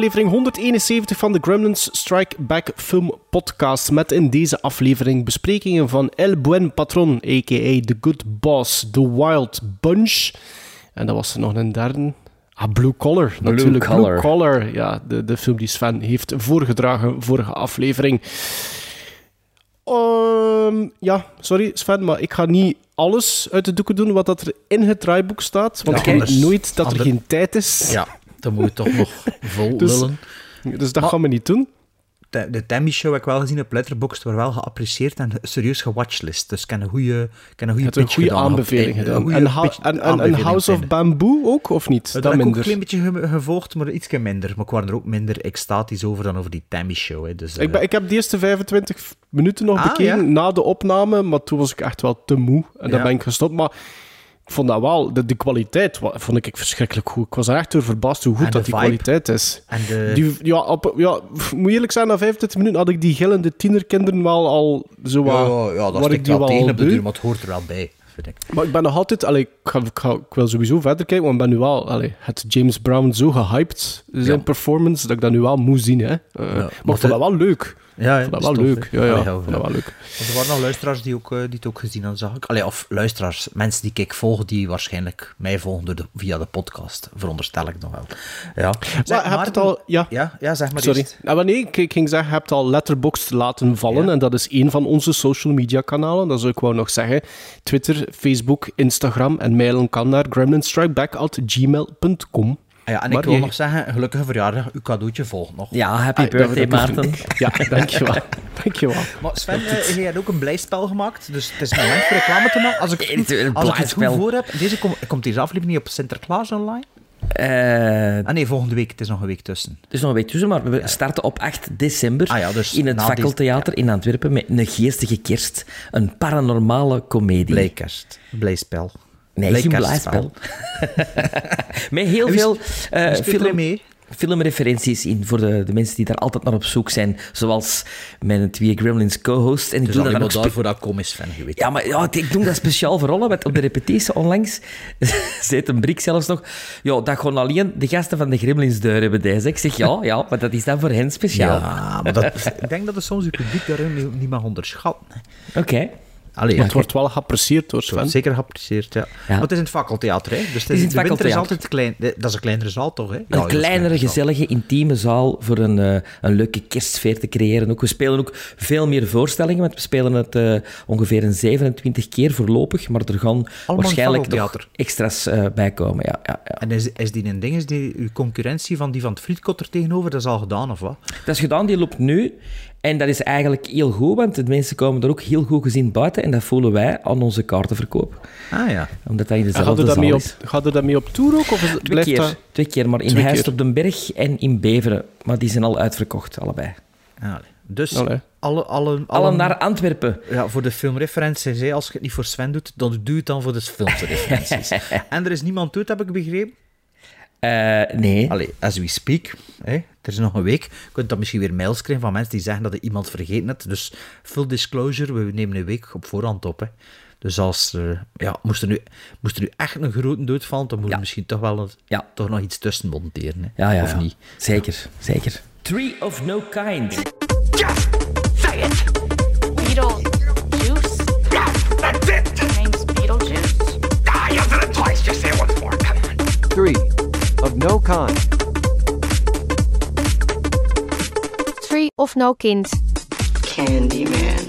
aflevering 171 van de Gremlins Strike Back Film Podcast. Met in deze aflevering besprekingen van El Buen Patron, a.k.a. The Good Boss, The Wild Bunch. En dat was er nog een derde. Ah, Blue Collar, natuurlijk. Collar. Blue Collar, ja, de, de film die Sven heeft voorgedragen vorige aflevering. Ehm, ja, sorry Sven, maar ik ga niet alles uit de doeken doen wat dat er in het draaiboek staat. Want Ja, ik weet nooit dat er geen tijd is. Ja, dan moet je toch nog vol Dus- lullen. Dus dat Maar- gaan we niet doen. De, de Tammy Show heb ik wel gezien op Letterboxd, wordt wel geapprecieerd en serieus gewatchlist. Dus ik heb een goede, ik heb een goede een goede gedaan. aanbeveling Een gedaan. goede En, en, en, en aanbeveling House of. Bamboo ook, of niet? Dat Dat heb ik ook een klein beetje ge- gevolgd, maar iets minder. Maar ik was er ook minder extatisch over dan over die Tammy Show. Hè. Dus, Ik, eh, ben, ik heb de eerste 25 minuten nog Ah, bekeken ja? na de opname, maar toen was ik echt wel te moe. En dan ben ik gestopt. Maar ik vond dat wel, de, de kwaliteit wa- vond ik verschrikkelijk goed. Ik was er echt door verbaasd hoe goed En dat die vibe. kwaliteit is. en de, Die, ja, op, ja, moet eerlijk zijn, na 25 minuten had ik die gillende tienerkinderen wel al zo wat... ja, ja, dat waar ik die wel tegen op de beu. duur, maar het hoort er wel bij, vind ik. Maar ik ben nog altijd... Allee, ik, ga, ik, ga- ik wil sowieso verder kijken, want ik ben nu wel... Allee, het James Brown zo gehyped, zijn Ja. performance, dat ik dat nu wel moet zien. Hè. Eh, maar ik vond dat wel leuk. Ja, Ik vond dat wel leuk. Ja, ja, vond dat wel leuk. Want er waren nog luisteraars die, ook, eh, die het ook gezien hadden, zag ik. Allee, of luisteraars, mensen die ik volg, die waarschijnlijk mij volgen door de, via de podcast, veronderstel ik nog wel. Ja. Zeg, Maar heb je het al... Ja, Ja, ja, zeg maar sorry. eerst. Nou, maar nee, ik, ik ging zeggen, je hebt al Letterboxd laten vallen. Ja. En dat is één van onze social media kanalen. Dat zou ik wou nog zeggen. Twitter, Facebook, Instagram. En mailen kan naar gremlinstrikeback.gmail.com. Ah Ja, en Maar ik wil je- nog zeggen, gelukkige verjaardag, uw cadeautje volgt nog. Ja, happy Ah, birthday, Maarten. Ja, dankjewel. dankjewel. Maar Sven, eh, jij hebt ook een blijspel gemaakt, dus het is moment voor reclame te maken. Als ik, Een als ik het goed blijspel. voor heb, deze kom- komt deze aflevering niet op Sinterklaas online? Eh, Ah nee, volgende week, het is nog een week tussen. het is nog een week tussen, maar we starten op 8 december Ah ja, dus in het Fakkeltheater in Antwerpen met een geestige kerst. Een paranormale komedie. Blijkerst, blijspel. Blijspel. met heel veel eh, er film, mee? filmreferenties in voor de, de mensen die daar altijd naar op zoek zijn. Zoals mijn twee Gremlins co-hosts. En ik Dus doe dat maar dan ook daarvoor dat komisch fan geweest. Ja, maar ja, ik doe dat speciaal voor rollen, want op de repetitie onlangs zei een brik zelfs nog, ja, dat gewoon alleen de gasten van de Gremlins deur hebben deze. Ik zeg, ja, ja, maar dat is dan voor hen speciaal. Ja, maar dat, ik denk dat het soms je publiek daarin niet- mag onderschatten. Oké. Allee, Maar het wordt wel geapprecieerd door Het wordt Sven. zeker geapprecieerd, ja. Maar het is in het fakkeltheater, hè. Dus het is, in het de winter is altijd klein. Dat is een kleinere zaal, toch, hè? Ja, Een kleinere, zaal. gezellige, intieme zaal voor een, eh, een leuke kerstsfeer te creëren. Ook, we spelen ook veel meer voorstellingen, want we spelen het eh, ongeveer een 27 keer voorlopig, maar er gaan waarschijnlijk nog extra's eh, bij komen. Ja, ja, ja. En is, is die een ding, is die uw concurrentie van die van het Frietkot er tegenover, dat is al gedaan, of wat? Dat is gedaan, die loopt nu. En dat is eigenlijk heel goed, want de mensen komen er ook heel goed gezien buiten. En dat voelen wij aan onze kaartenverkoop. Ah ja. Omdat dat in Gaat dezelfde er zaal daarmee op, is. gaat er daarmee op tour ook? Of is het, Twee keer, dat... twee keer, maar in keer. op den Berg en in Beveren. Maar die zijn al uitverkocht, allebei. Ah, allee. Dus, Allee. alle, alle, Alle naar Antwerpen. Ja, voor de filmreferenties, hè. als je het niet voor Sven doet, dan doe je het dan voor de filmreferenties. en er is niemand doet, heb ik begrepen. Eh, nee. Allee, as we speak, hè, er is nog een week. Je kunt dan misschien weer mails krijgen van mensen die zeggen dat er iemand vergeten heeft. Dus full disclosure, we nemen een week op voorhand op. Hè. Dus als er, ja, moest, er nu, moest er nu echt een grote dood vallen, dan moet je Ja. misschien toch wel een- Ja. toch nog iets tussen monteren. Hè. Ja, ja, of ja. niet? Zeker, zeker. Tree of no kind. Beetle no kind. Tree of no kind. Candyman, Candyman,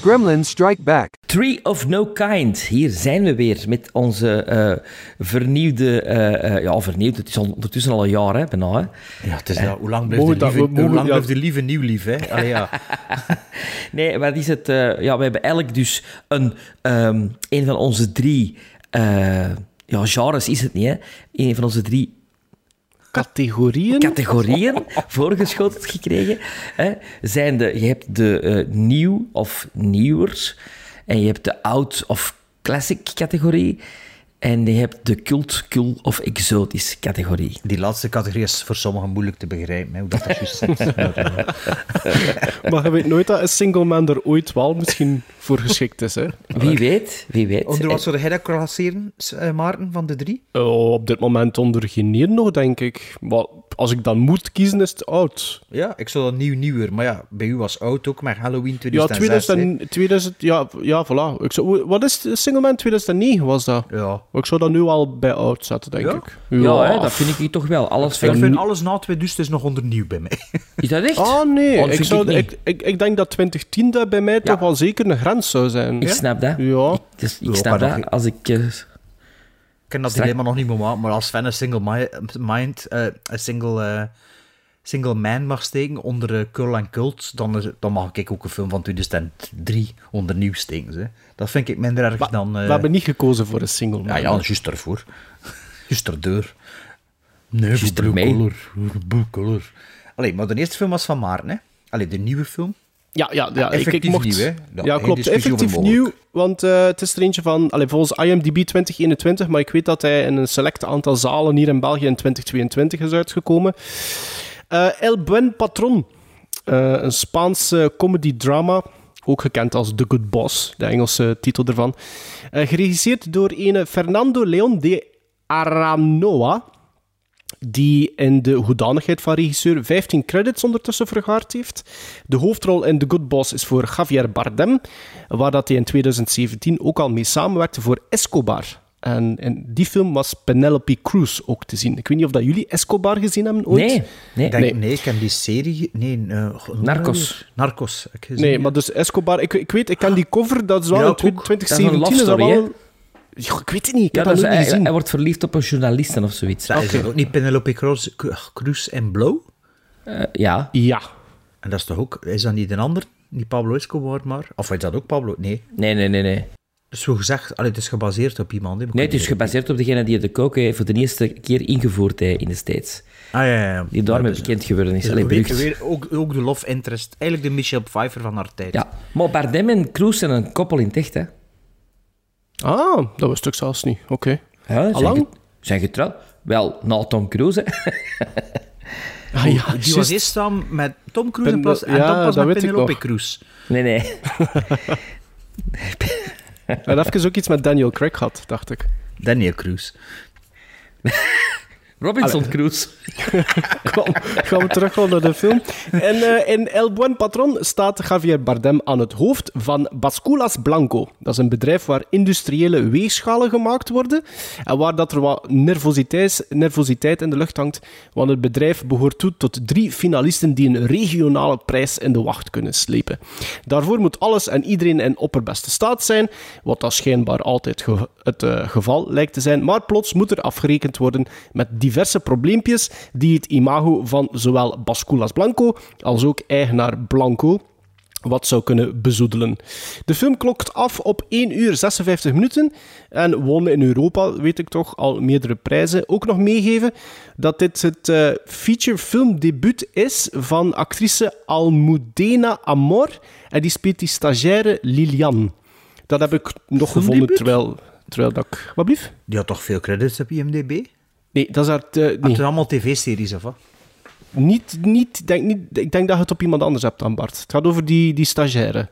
Gremlins Strike Back. Tree of No Kind. Hier zijn we weer met onze eh, vernieuwde... eh, eh, ja, vernieuwd. Het is al, ondertussen al een jaar, hè, bijna. Hè. Ja, het is, ja, hoe lang blijft de dat- lieve, hoe lang ja. blijft de lieve nieuw lief, hè? Allee, ja. Nee, wat is het? eh, ja, we hebben eigenlijk dus een, ehm, een van onze drie... eh, ja, genres is het niet, hè. Een van onze drie categorieën. categorieën voorgeschoteld gekregen. Hè. Zijn de, je hebt de eh, nieuw of nieuwer. En je hebt de oud of classic categorie. En je hebt de cult, cool of exotisch categorie. Die laatste categorie is voor sommigen moeilijk te begrijpen, hè, hoe dat, dat juist zit. Maar je weet nooit dat een single man er ooit wel misschien voor geschikt is. Hè? Wie weet, wie weet. Onder wat zou jij dat klasseren, eh, Maarten, van de drie? Eh, op dit moment onder geen nog, denk ik. Maar als ik dan moet kiezen, is het oud. Ja, ik zou dat nieuw nieuwer. Maar ja, bij u was oud ook, met Halloween Ja, 2006. 2000, 2000 ja, ja, voilà. Ik zou, wat is de single man 2009 was dat? Ja. Ik zou dat nu al bij oud zetten, denk Ja? ik. Ja, hè, dat vind ik toch wel. Alles Ik vind alles na 2000 is nog onder nieuw bij mij. Is dat echt? Ah, nee. Oh, ik, zou, ik ik, ik, ik denk dat 2010 dat bij mij toch wel zeker een grens zou zijn. Ik snap dat. Ja. Ik, dus, ik Ja, snap maar dat. Als ik... eh, Ik ken dat Strak- dilemma nog niet meer maken, maar als fan een single mi- mind, eh, een single, eh, single man mag steken onder eh, Curl en Cult, dan, dan mag ik ook een film van 2003 onder nieuw steken. Hè. Dat vind ik minder erg dan... We hebben niet gekozen voor een single man. ja, ja, juist ervoor. Juist erdoor. Nee, Juist blue color. Blue color. Allee, maar de eerste film was van Maarten, hè? Allee, de nieuwe film. Ja, ja, ja ik, ik mocht... nieuw, hè? Ja, klopt. Effectief nieuw, want eh, het is er eentje van... Allee, volgens IMDb 2021, maar ik weet dat hij in een select aantal zalen hier in België in 2022 is uitgekomen. Eh, El Buen Patron. Eh, een Spaanse comedy-drama, ook gekend als The Good Boss, de Engelse titel ervan. Geregisseerd door een Fernando Leon de Aranoa, die in de hoedanigheid van regisseur 15 credits ondertussen vergaard heeft. De hoofdrol in The Good Boss is voor Javier Bardem, waar dat hij in 2017 ook al mee samenwerkte voor Escobar. En in die film was Penelope Cruz ook te zien. Ik weet niet of dat jullie Escobar gezien hebben ooit. nee, nee. Ik denk, Nee. nee. ik heb die serie... Nee, eh, je Narcos. Narcos. ik gezien, Nee, ja. maar dus Escobar... Ik, ik weet, ik ken die cover, dat is wel Ja, in ik ook. 2017. Dat is een love dat story, wel... Ja, ik weet het niet, ik Ja, heb dat nooit hij, gezien. hij wordt verliefd op een journaliste of zoiets. Dat is ook niet Penelope Cruz, Cruz en Blow? Eh, ja. Ja. En dat is toch ook... Is dat niet een ander? Niet Pablo Escobar, maar... Of is dat ook Pablo? Nee. Nee, nee, nee, nee. Dus zo gezegd... Allee, het is gebaseerd op iemand. hè. Nee, het is gebaseerd op degene die de koken voor de eerste keer ingevoerd heeft in de States. Ah, ja, ja. ja. Die daarmee Ja, dus- bekend geworden is. dus Allee, weer, ook, ook de love interest. Eigenlijk de Michelle Pfeiffer van haar tijd. Ja, maar Bardem en Cruz zijn een koppel in het echt, hè. Ah, dat wist ik zelfs niet. Oké. Ja, zijn, Allang? ge- zijn getrouwd. Wel, na Tom Cruise, hè. Ah, ja, Die was eerst samen met Tom Cruise in plaats, en ja, dan pas dat met Penelope. Cruz. Nee, nee. En even ook iets met Daniel Craig had, dacht ik. Daniel Cruz. Robinson Cruise. Kom, gaan we terug naar de film. En eh, in El Buen Patron staat Javier Bardem aan het hoofd van Basculas Blanco. Dat is een bedrijf waar industriële weegschalen gemaakt worden en waar dat er wat nervositeit, nervositeit in de lucht hangt, want het bedrijf behoort toe tot drie finalisten die een regionale prijs in de wacht kunnen slepen. Daarvoor moet alles en iedereen in opperbeste staat zijn, wat dat schijnbaar altijd ge- het eh, geval lijkt te zijn, maar plots moet er afgerekend worden met diverse probleempjes die het imago van zowel Basculas Blanco als ook eigenaar Blanco wat zou kunnen bezoedelen. De film klokt af op 1 uur 56 minuten en won in Europa, weet ik toch, al meerdere prijzen. Ook nog meegeven dat dit het eh, feature filmdebuut is van actrice Almudena Amor en die speelt die stagiaire Lilian. Dat heb ik nog gevonden terwijl, terwijl dat ik... Wat blief? Die had toch veel credits op IMDb? Nee, dat is haar... Het nee, zijn allemaal tv-series, of wat? niet, niet, denk, niet... Ik denk dat je het op iemand anders hebt dan, Bart. Het gaat over die, die stagiaire.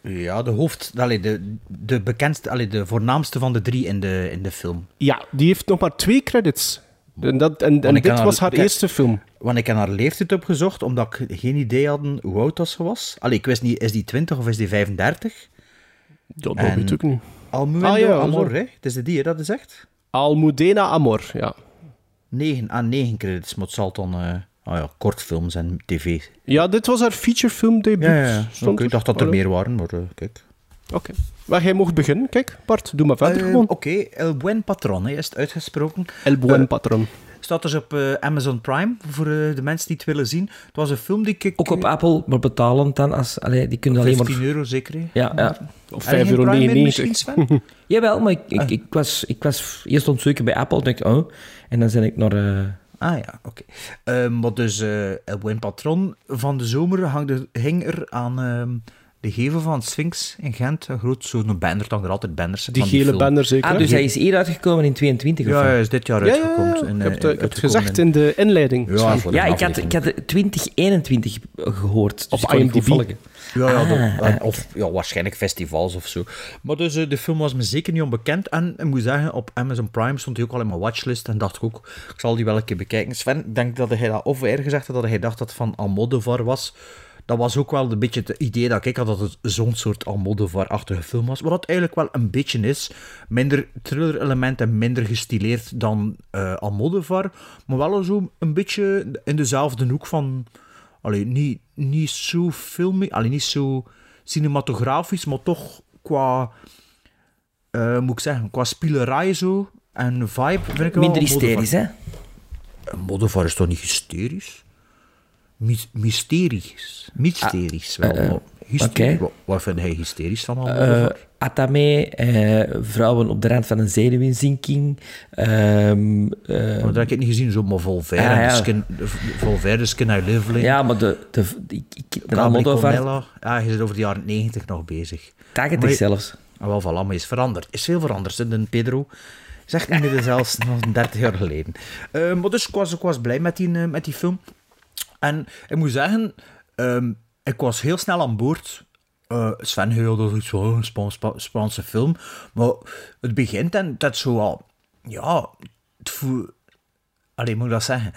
Ja, de hoofd... Allee, de, de bekendste... Allee, de voornaamste van de drie in de, in de film. Ja, die heeft nog maar twee credits. En, dat, en, en dit was haar- ik- eerste film. Want ik heb haar leeftijd opgezocht, omdat ik geen idee had hoe oud dat ze was. Allee, ik wist niet, is die 20 of is die 35? Ja, dat En- weet ik niet. Almuendo Ah, ja, Amor, hè? Het is de die, hè, dat is echt? Almudena Amor, ja. 9 aan 9 credits, maar het zal dan... eh ah ja, kortfilms en tv. Ja, dit was haar featurefilm debuut. Ja, ik dacht dat er Oh, meer waren, maar eh, kijk. Oké. Maar jij mocht beginnen. Kijk, Bart, doe maar verder Eh, gewoon. Oké, El Buen Patron, hè, is het uitgesproken. El Buen Patron. Staat dus op eh, Amazon Prime, voor eh, de mensen die het willen zien. Het was een film die ik... Ook op Apple, maar betalend dan. Als, allee, die kunnen alleen 15 maar... euro zeker? Ja, ja. Of Heb je 5,99 geen euro. Jawel, maar ik, ik, ik, was, ik was eerst ontzoeken bij Apple. dacht ik, oh. En dan ben ik naar, eh, Ah ja, oké. Ehm, wat dus eh El Patron van de zomer hangde, hing er aan ehm, de gevel van Sphinx in Gent. Een groot zo'n banner, dan er altijd banners. Die van gele banner zeker. Ah, dus hij is hier uitgekomen in 22 of Ja, hij is dit jaar ja, ja, uitgekomen. ja. in, Ik eh, heb het, ik heb het gezegd in de inleiding. Ja, Sven. voor de Ja, ik had, ik had 2021 gehoord. Dus Op IMDb. Ja, ja, Ah, en- of ja, waarschijnlijk festivals of zo. Maar dus eh, de film was me zeker niet onbekend. En ik moet zeggen, op Amazon Prime stond hij ook al in mijn watchlist. En dacht ik ook, ik zal die wel een keer bekijken. Sven, ik denk dat hij dat of eerder gezegd had dat hij dacht dat het van Almodovar was. Dat was ook wel een beetje het idee dat ik had dat het zo'n soort Almodovar-achtige film was. Wat het eigenlijk wel een beetje is. Minder thriller-elementen, minder gestileerd dan eh Almodovar. Maar wel zo een beetje in dezelfde hoek van... Allee, niet, niet zo filmisch, allee, niet zo cinematografisch, maar toch qua, eh, moet ik zeggen, qua spielerij zo en vibe vind ik wel Minder hysterisch, hè? Almodovar is toch niet hysterisch? Mys- mysterisch. Mysterisch wel. eh, maar hysterisch- oké. wat, wat vind hij hysterisch van Eh Almodovar? Atame, eh, vrouwen op de rand van een zenuwinzinking. ehm, eh, Maar dat heb ik niet gezien, zo, maar Volvaire, Ah, ja. skin, ja, maar de, de, ik, ik, Cabri Almodovar. Ja, je zit over de jaren 90 nog bezig. 80 Maar je- zelfs. Ah, wel, voilà, maar is veranderd. Is veel veranderd. De Pedro echt niet meer zelfs nog 30 jaar geleden. Eh, maar dus ik was, ik was blij met die, eh, met die film. En ik moet zeggen, ehm, ik was heel snel aan boord. Eh Sven dat is zo een Spa- Spa- Spaanse film. Maar het begint en dat zo. Ja, het voelt... Allee, moet ik dat zeggen?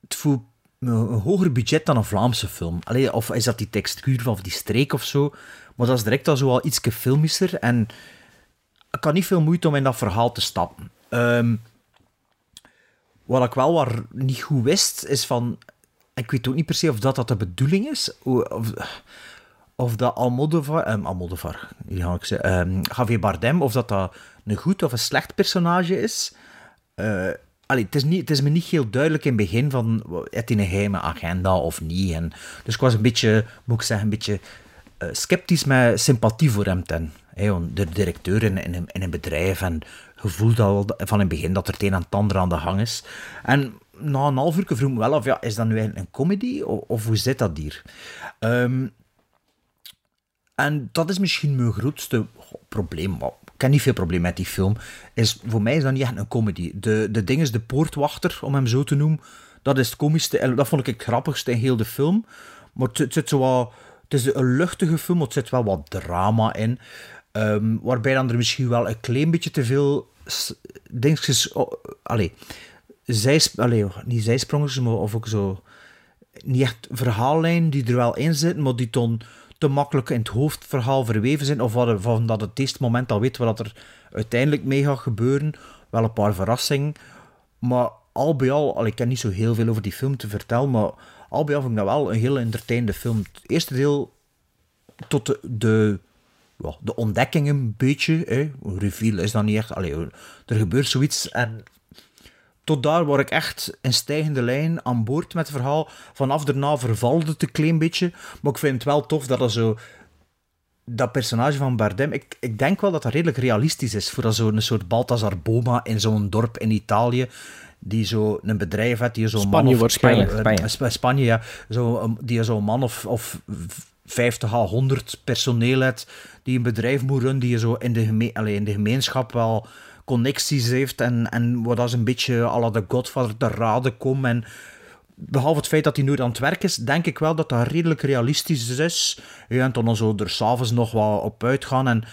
Het voelt een een hoger budget dan een Vlaamse film. Allee, of is dat die textuur van die streek of zo? Maar dat is direct al zo al iets filmischer. En ik had niet veel moeite om in dat verhaal te stappen. Ehm, wat ik wel waar niet goed wist, is van... Ik weet ook niet per se of dat, dat de bedoeling is. Of, of, dat Almodovar... Um, Almodovar, hier ga ik zeggen. ehm, Javier Bardem, of dat dat een goed of een slecht personage is. Allee, het, is niet, het is me niet heel duidelijk in het begin van... Heeft hij een geheime agenda of niet? En, dus ik was een beetje, moet ik zeggen, een beetje eh, sceptisch met sympathie voor hem ten. Want de directeur in, in, een- in een bedrijf en je voelt al van in het begin dat er het een en het ander aan de gang is. En na een half uur vroeg me wel af, ja, is dat nu eigenlijk een comedy of, hoe zit dat hier? Ehm, en dat is misschien mijn grootste probleem. Ik heb niet veel probleem met die film. Is, voor mij is dat niet echt een comedy. De, de ding is de poortwachter, om hem zo te noemen. Dat is het komischste. En dat vond ik het grappigste in heel de film. Maar het, het zit zo het is een luchtige film, maar het zit wel wat drama in. Ehm, waarbij dan er misschien wel een klein beetje te veel dingetjes... Oh, allee, zij, allee, niet zijsprongetjes, maar of ook zo niet echt verhaallijn die er wel in zitten, maar die dan te makkelijk in het hoofdverhaal verweven zijn, of van dat het eerste moment al weet wat er uiteindelijk mee gaat gebeuren. Wel een paar verrassingen, maar al bij al, ik ken niet zo heel veel over die film te vertellen, maar al bij al vond ik dat wel een heel entertainende film. Het eerste deel tot de, de ontdekking een beetje, hè. een reveal is dan niet echt, allee, er gebeurt zoiets en tot daar word ik echt in stijgende lijn aan boord met het verhaal. Vanaf daarna vervalde het een klein beetje. Maar ik vind het wel tof dat er zo... Dat personage van Bardem, ik, ik denk wel dat dat redelijk realistisch is. Voor zo'n soort Balthazar Boma in zo'n dorp in Italië. Die zo een bedrijf heeft, die zo'n Spanje man of... waarschijnlijk. Spanje. eh, Sp- Spanje, ja. Zo, um, die zo'n man of, of 50 à 100 personeel heeft. Die een bedrijf moet runnen, die zo in de, geme in de gemeenschap wel connecties heeft. En, en wat als een beetje la de Godfather te raden komt. En behalve het feit dat hij nooit aan het werk is, denk ik wel dat dat redelijk realistisch is. Ja, en dan zo er s'avonds nog wat op uitgaan. En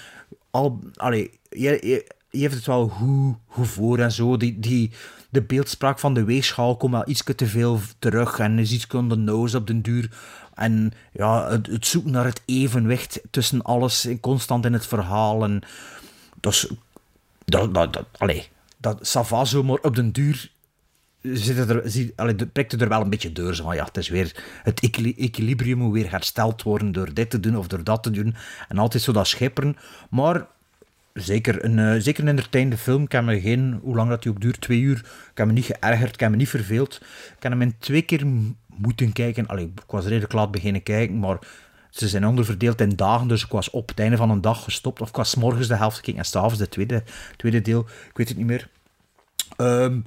al, allee, je, je, je heeft het wel goed, goed voor en zo. Die, die, de beeldspraak van de weegschaal komt wel iets te veel terug. En is iets on the nose op den duur. En ja, het, het zoeken naar het evenwicht tussen alles, constant in het verhaal. En dat is... Dat, dat, dat, dat maar op den duur zit het er, zie, allee, de- prikt het er wel een beetje. Zo van, ja, het is weer, het equili- equilibrium moet weer hersteld worden door dit te doen of door dat te doen. En altijd zo dat schipperen. Maar zeker een, eh, zeker een entertainende film. Ik me geen, hoe lang dat die ook duurt, twee uur. Ik heb me niet geërgerd, ik heb me niet verveeld. Ik heb hem in twee keer moeten kijken. Allee, ik was redelijk laat beginnen kijken, maar ze zijn onderverdeeld in dagen, dus ik was op het einde van een dag gestopt. Of ik was morgens de helft gekeken en s'avonds de tweede, tweede deel. Ik weet het niet meer. Ehm,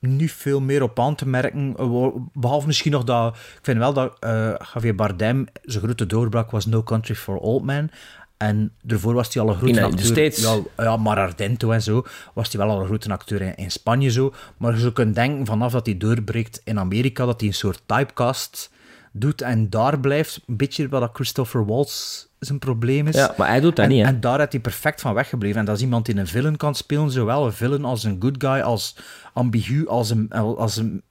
niet veel meer op aan te merken. eh, Behalve misschien nog dat... Ik vind wel dat eh, Javier Bardem zijn grote doorbraak was No Country for Old Men. En daarvoor was hij al een grote In de acteur. Ja, ja, maar Ardento en zo was hij wel al een grote acteur in, in Spanje zo. Maar je zou kunnen denken, vanaf dat hij doorbreekt in Amerika, dat hij een soort typecast doet en daar blijft. Een beetje wat dat Christopher Waltz zijn probleem is. Ja, maar hij doet dat en, niet, hè? En daar had hij perfect van weggebleven. En dat is iemand die een villain kan spelen, zowel een villain als een good guy, als ambigu, als een... Als een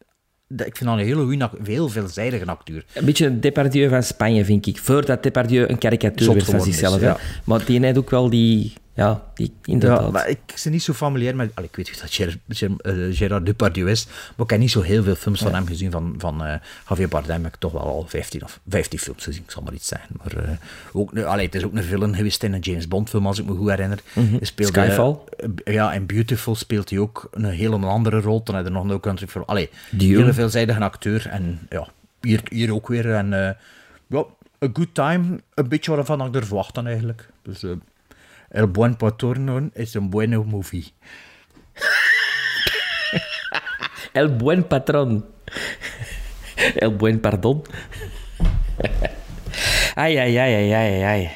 ik vind dat een hele goede, heel veelzijdige acteur. Een beetje een Depardieu van Spanje, vind ik. Voordat Depardieu een karikatuur werd van is, zichzelf. ja. Maar die heeft ook wel die... Ja, die, inderdaad. Ja, maar ik ben niet zo familiair met... Allee, ik weet dat Ger, Ger, eh, Gerard Depardieu is, maar ik heb niet zo heel veel films van hem gezien. Van, van eh, Javier Bardem heb ik toch wel al 15 of 15 films gezien, ik zal maar iets zeggen. Maar eh, ook, nu- allee, het is ook een villain geweest in een James Bond film, als ik me goed herinner. Mhm. Speelde, Skyfall. ja, in Beautiful speelt hij ook een helemaal andere rol. Dan had hij nog No Country for... Allee, hele veelzijdige acteur. En ja, hier, hier ook weer. En ja, a good time. Een beetje waarvan ik er verwacht dan eigenlijk. Dus... El Buen Patrono is een buena movie. El buen patron. El buen pardon. ai, ai, ai, ai, ai, ai.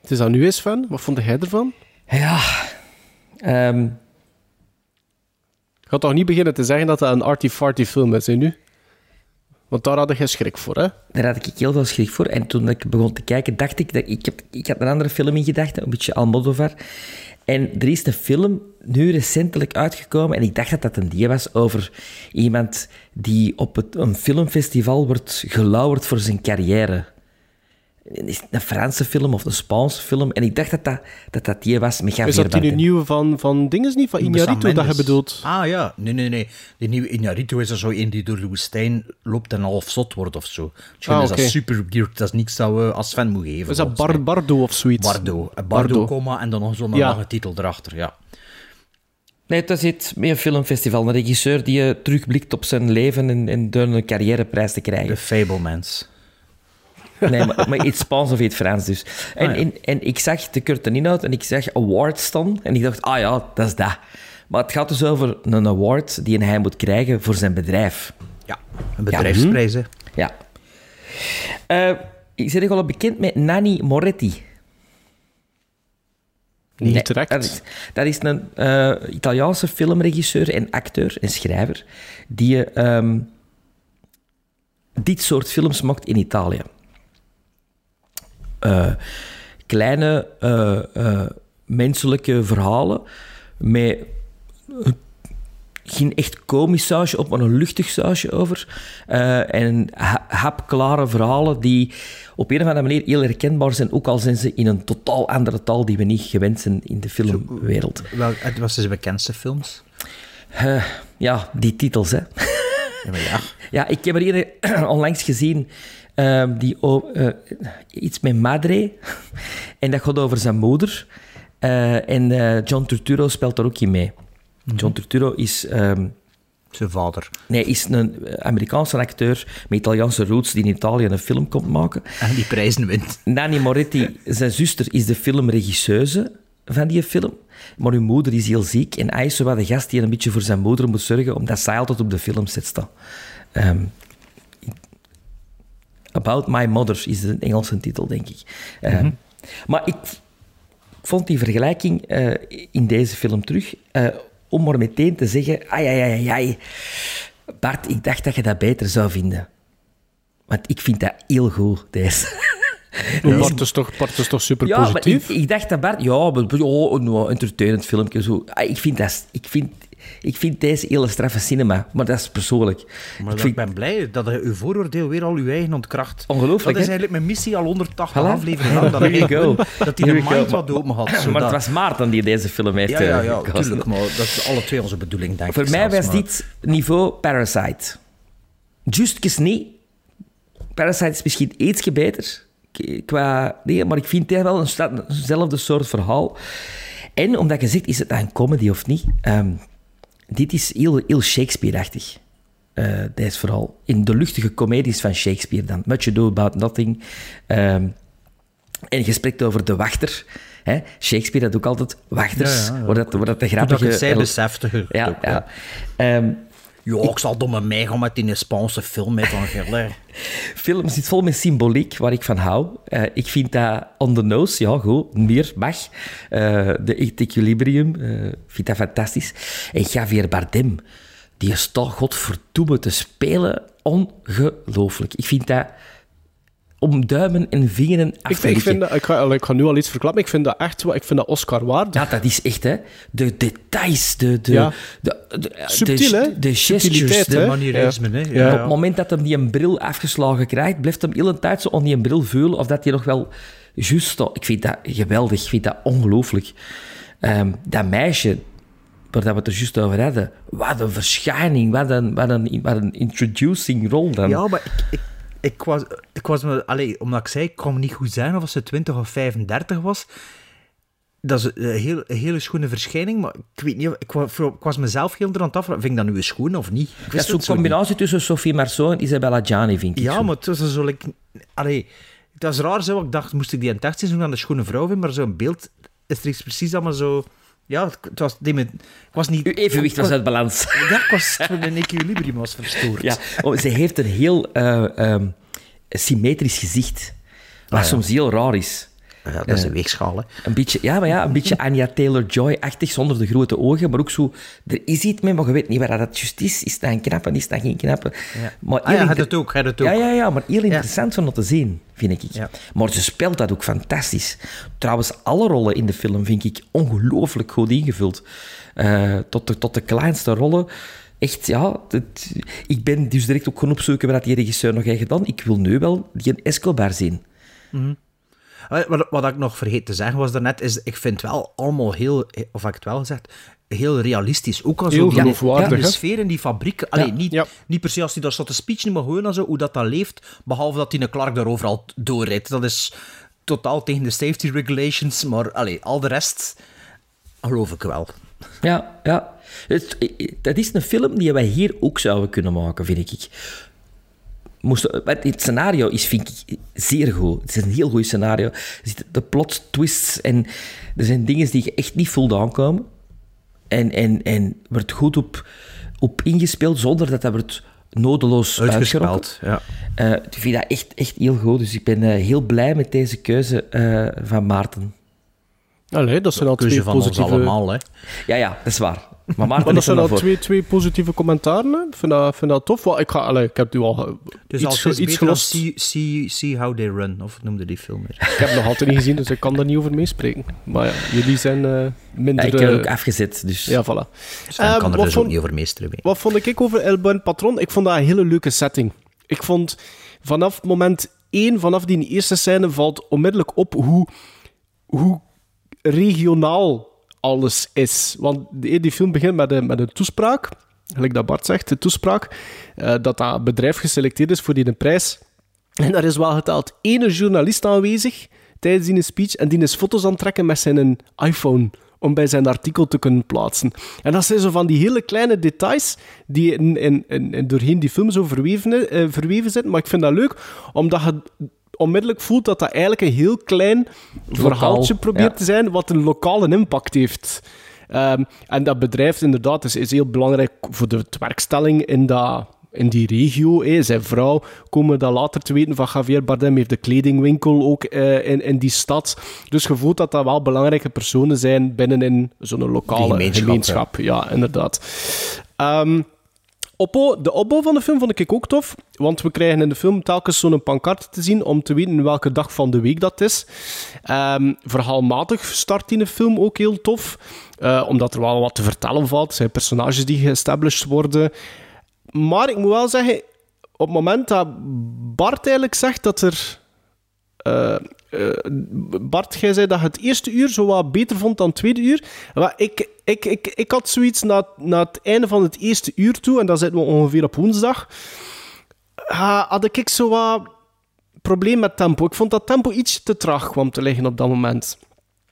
Het is dat nu eens van. Wat vond jij ervan? Ja. Ehm, Ik ga toch niet beginnen te zeggen dat dat een arty-farty film is, hè, nu? Want daar had je schrik voor, hè? daar had ik heel veel schrik voor. En toen ik begon te kijken, dacht ik... Dat ik, heb, ik had een andere film in gedachten, een beetje Almodovar. En er is een film nu recentelijk uitgekomen, en ik dacht dat dat een die was, over iemand die op het, een filmfestival wordt gelauwerd voor zijn carrière. Is het een Franse film of een Spaanse film? En ik dacht dat dat, dat, dat die was met Javier Is dat die Bardem. nieuwe van, van dinges niet? Van Iñárritu dat je bedoelt? Ah ja, nee, nee, nee. Die nieuwe Iñárritu is er zo een die door de woestijn loopt en half zot wordt of zo. Misschien Ah, is oké. dat super weird. Dat is niks dat we als fan moeten geven. Is dat Bar. Bardo of zoiets? Bardo. Bardo, Bardo. comma, en dan nog zo'n Ja. lange titel erachter, ja. Nee, het is iets met een filmfestival. Een regisseur die eh, terugblikt op zijn leven en, en door een carrièreprijs te krijgen. The Fablemans. Nee, maar, maar iets Spaans of iets Frans dus. En, Ah, ja. en, en ik zag de korte inhoud en ik zag awards staan. En ik dacht, ah ja, dat is dat. Maar het gaat dus over een award die hij moet krijgen voor zijn bedrijf. Ja, een bedrijfsprijs, hè. Ja. Eh ik ben al bekend met Nanni Moretti. Niet Nee, direct. Dat is, dat is een eh, Italiaanse filmregisseur en acteur en schrijver die ehm, dit soort films maakt in Italië. Eh, kleine eh, menselijke verhalen met geen echt komisch sausje op, maar een luchtig sausje over. En ha- hapklare verhalen die op een of andere manier heel herkenbaar zijn, ook al zijn ze in een totaal andere taal die we niet gewend zijn in de filmwereld. Wel, het was zijn bekendste films. Ja, die titels, hè. Ja, maar ja. Ja, ik heb er hier onlangs gezien ehm, die, eh, iets met Madre. en dat gaat over zijn moeder. Eh, en eh, John Turturro speelt daar ook in mee. John Turturro is, ehm, Zijn vader. nee, is een Amerikaanse acteur met Italiaanse roots die in Italië een film komt maken. En die prijzen wint. Nanni Moretti, zijn zuster, is de filmregisseuse van die film. Maar hun moeder is heel ziek en hij is zo wat de gast die een beetje voor zijn moeder moet zorgen, omdat zij altijd op de filmset staat. Ehm, About My Mother is de Engelse titel, denk ik. Ehm, Maar ik, vond die vergelijking eh, in deze film terug, eh, om maar meteen te zeggen, ai, ai, ai, ai, Bart, ik dacht dat je dat beter zou vinden. Want ik vind dat heel goed, deze. Maar Bart is toch, Bart is toch super Ja, maar positief? ik, ik dacht dat Bart... Ja, maar, ja, een entertainend filmpje. Zo. Ah, Ik, vind dat, ik, vind, ik vind deze hele straffe cinema. Maar dat is persoonlijk. Maar ik ben blij dat je uw vooroordeel weer al uw eigen ontkracht. Ongelooflijk, Dat is hè? eigenlijk mijn missie al 180 Voilà. afleveringen lang. Dat, hij de we go. mind wat open had. maar het was Maarten die deze film heeft Ja, ja, eh, ja, gekozen. tuurlijk. Maar dat is alle twee onze bedoeling, denk Voor ik. mij zelfs, was maar- dit niveau Parasite. Justjes niet. Parasite is misschien ietsje beter. Qua, nee, maar ik vind het wel eenzelfde soort verhaal. En omdat je zegt, is het een comedy of niet? Ehm, dit is heel, heel Shakespeare-achtig. eh deze vooral. In de luchtige comedies van Shakespeare dan. Much Ado About Nothing. Ehm, En je spreekt over de wachter. Hè? Shakespeare had ook altijd wachters. Ja, ja, ja. waar, dat, waar dat de grappige... dat het zij het Ja, ook, ja. Ehm, Ja, ik zal domme mij gaan met die Spaanse film met Van Giller. film zit vol met symboliek waar ik van hou. Eh, ik vind dat on the nose, ja, goed, meer mag. Eh, de equilibrium, ik vind dat fantastisch. En Javier Bardem, die staat godverdomme te spelen, ongelooflijk. Ik vind dat om duimen en vingeren af Ik, te vind- ik, vind dat, ik, ga, ik ga nu al iets verklappen. Ik vind dat echt wel- ik vind dat Oscar waardig. Ja, dat is echt, hè. De details, de... de, Ja. de, de, Subtiel, hè? de gestures, Subtiliteit, de hè? Ja. Op het moment dat hij die een bril afgeslagen krijgt, blijft hem heel een tijd zo aan die bril voelen of dat hij nog wel juist. Ik vind dat geweldig, ik vind dat ongelooflijk. Ehm, dat meisje, waar dat we het er juist over hadden, wat een verschijning, wat een, wat een, wat een introducing rol dan. Ja, maar ik, ik, ik was, ik was me, allee, omdat ik zei, ik kon me niet goed zijn of ze 20 of 35 was. Dat is een, heel, een hele schone verschijning, maar ik weet niet, ik was, ik was mezelf heel eraan het afvragen, vind ik dat nu een schoon of niet? Ik dat is zo'n niet. combinatie tussen Sophie Marceau en Isabella Gianni, vind ik. Ja, zo. maar het was zo, like, allee, het was raar zo, ik dacht, moest ik die in het echt zien, aan de schone vrouw vinden, maar zo'n beeld is er iets precies allemaal zo... Ja, het, het was, die met, ik was niet... Uw evenwicht was uit balans. Ja, ik was, mijn equilibrium was verstoord. Ja, oh, ze heeft een heel eh, ehm, symmetrisch gezicht. Wat Ah, ja. soms heel raar is. Ja, dat is een weegschaal, hè. Een beetje, ja, maar ja, een beetje Anya Taylor-Joy-achtig, zonder de grote ogen. Maar ook zo, er is iets mee, maar je weet niet waar dat juist is. Is dat een knappe, is dat geen knappe? Maar Ah ja, het ook, had het ook. Ja, ja, ja, maar heel interessant om dat te zien, vind ik. Ja. Maar ze speelt dat ook fantastisch. Trouwens, alle rollen in de film vind ik ongelooflijk goed ingevuld. Eh, tot, de, tot de kleinste rollen. Echt, ja. het- ik ben dus direct ook gaan opzoeken wat die regisseur nog heeft gedaan. Ik wil nu wel die Escobar zien. Eh, Wat, wat ik nog vergeten te zeggen was daarnet, is ik vind het wel allemaal heel, of heb ik het wel gezegd, heel realistisch. Ook al zo die, ja, de sfeer in die fabriek. Allee, niet, Ja. niet per se als hij daar staat te speechen, maar gewoon zo, hoe dat, dat leeft. Behalve dat hij een Clark daar overal doorrijdt. Dat is totaal tegen de safety regulations, maar allee, al de rest geloof ik wel. Ja, ja. Het, dat is een film die wij hier ook zouden kunnen maken, vind ik. Moest, maar het scenario is, vind ik, zeer goed. Het is een heel goed scenario. Er zitten de plot twists en er zijn dingen die je echt niet voelt aankomen. En, en, en wordt goed op, op ingespeeld zonder dat dat wordt nodeloos. Uitgespeeld, ja. Eh, ik vind dat echt, echt heel goed. Dus ik ben eh, heel blij met deze keuze eh, van Maarten. Allee, dat zijn al twee Keuze van ons positieve... allemaal, hè. Ja, ja, dat is waar. Maar Maar Maarten dat er zijn al twee, twee positieve commentaren. hè. Ik vind dat, vind dat tof. Ik, ga, allee, ik heb nu al Dus iets, als iets, gelost. see, see, see How They Run, of noemde die film weer? Ik heb het nog altijd niet gezien, dus ik kan daar niet over meespreken. Maar ja, jullie zijn eh, Ja, minder... ik heb eh, ook afgezet, dus... ja, voilà. Sven Eh, kan er wat dus vond- ook niet over meesteren. mee. Wat vond ik over El Buen Patron? Ik vond dat een hele leuke setting. Ik vond vanaf moment één, vanaf die eerste scène, valt onmiddellijk op hoe, hoe regionaal alles is. Want die, die film begint met een, met een toespraak, gelijk dat Bart zegt, de toespraak, eh, dat dat bedrijf geselecteerd is voor die prijs. En daar is wel geteld ene journalist aanwezig tijdens die speech en die is foto's aan het trekken met zijn iPhone om bij zijn artikel te kunnen plaatsen. En dat zijn zo van die hele kleine details die in, in, in doorheen die film zo verweven, eh, verweven zitten. Maar ik vind dat leuk, omdat je onmiddellijk voelt dat dat eigenlijk een heel klein verhaaltje probeert ja. te zijn, wat een lokale impact heeft. Ehm, en dat bedrijf inderdaad is, is heel belangrijk voor de werkstelling in, dat, in die regio. hè. Zijn vrouw komen we dat later te weten van Javier Bardem heeft de kledingwinkel ook eh, in, in die stad. Dus je voelt dat dat wel belangrijke personen zijn binnen in zo'n lokale gemeenschap. Ja, inderdaad. Ehm, opbouw, de opbouw van de film vond ik ook tof, want we krijgen in de film telkens zo'n pancarte te zien om te weten welke dag van de week dat is. Ehm, verhaalmatig start in de film ook heel tof, eh, omdat er wel wat te vertellen valt. Er zijn personages die geestablished worden. Maar ik moet wel zeggen, op het moment dat Bart eigenlijk zegt dat er... eh, eh, Bart, jij zei dat je het eerste uur zo wat beter vond dan het tweede uur. Maar ik, ik, ik, ik had zoiets na, na het einde van het eerste uur toe, en dan zitten we ongeveer op woensdag, had ik zo wat probleem met tempo. Ik vond dat tempo iets te traag kwam te liggen op dat moment.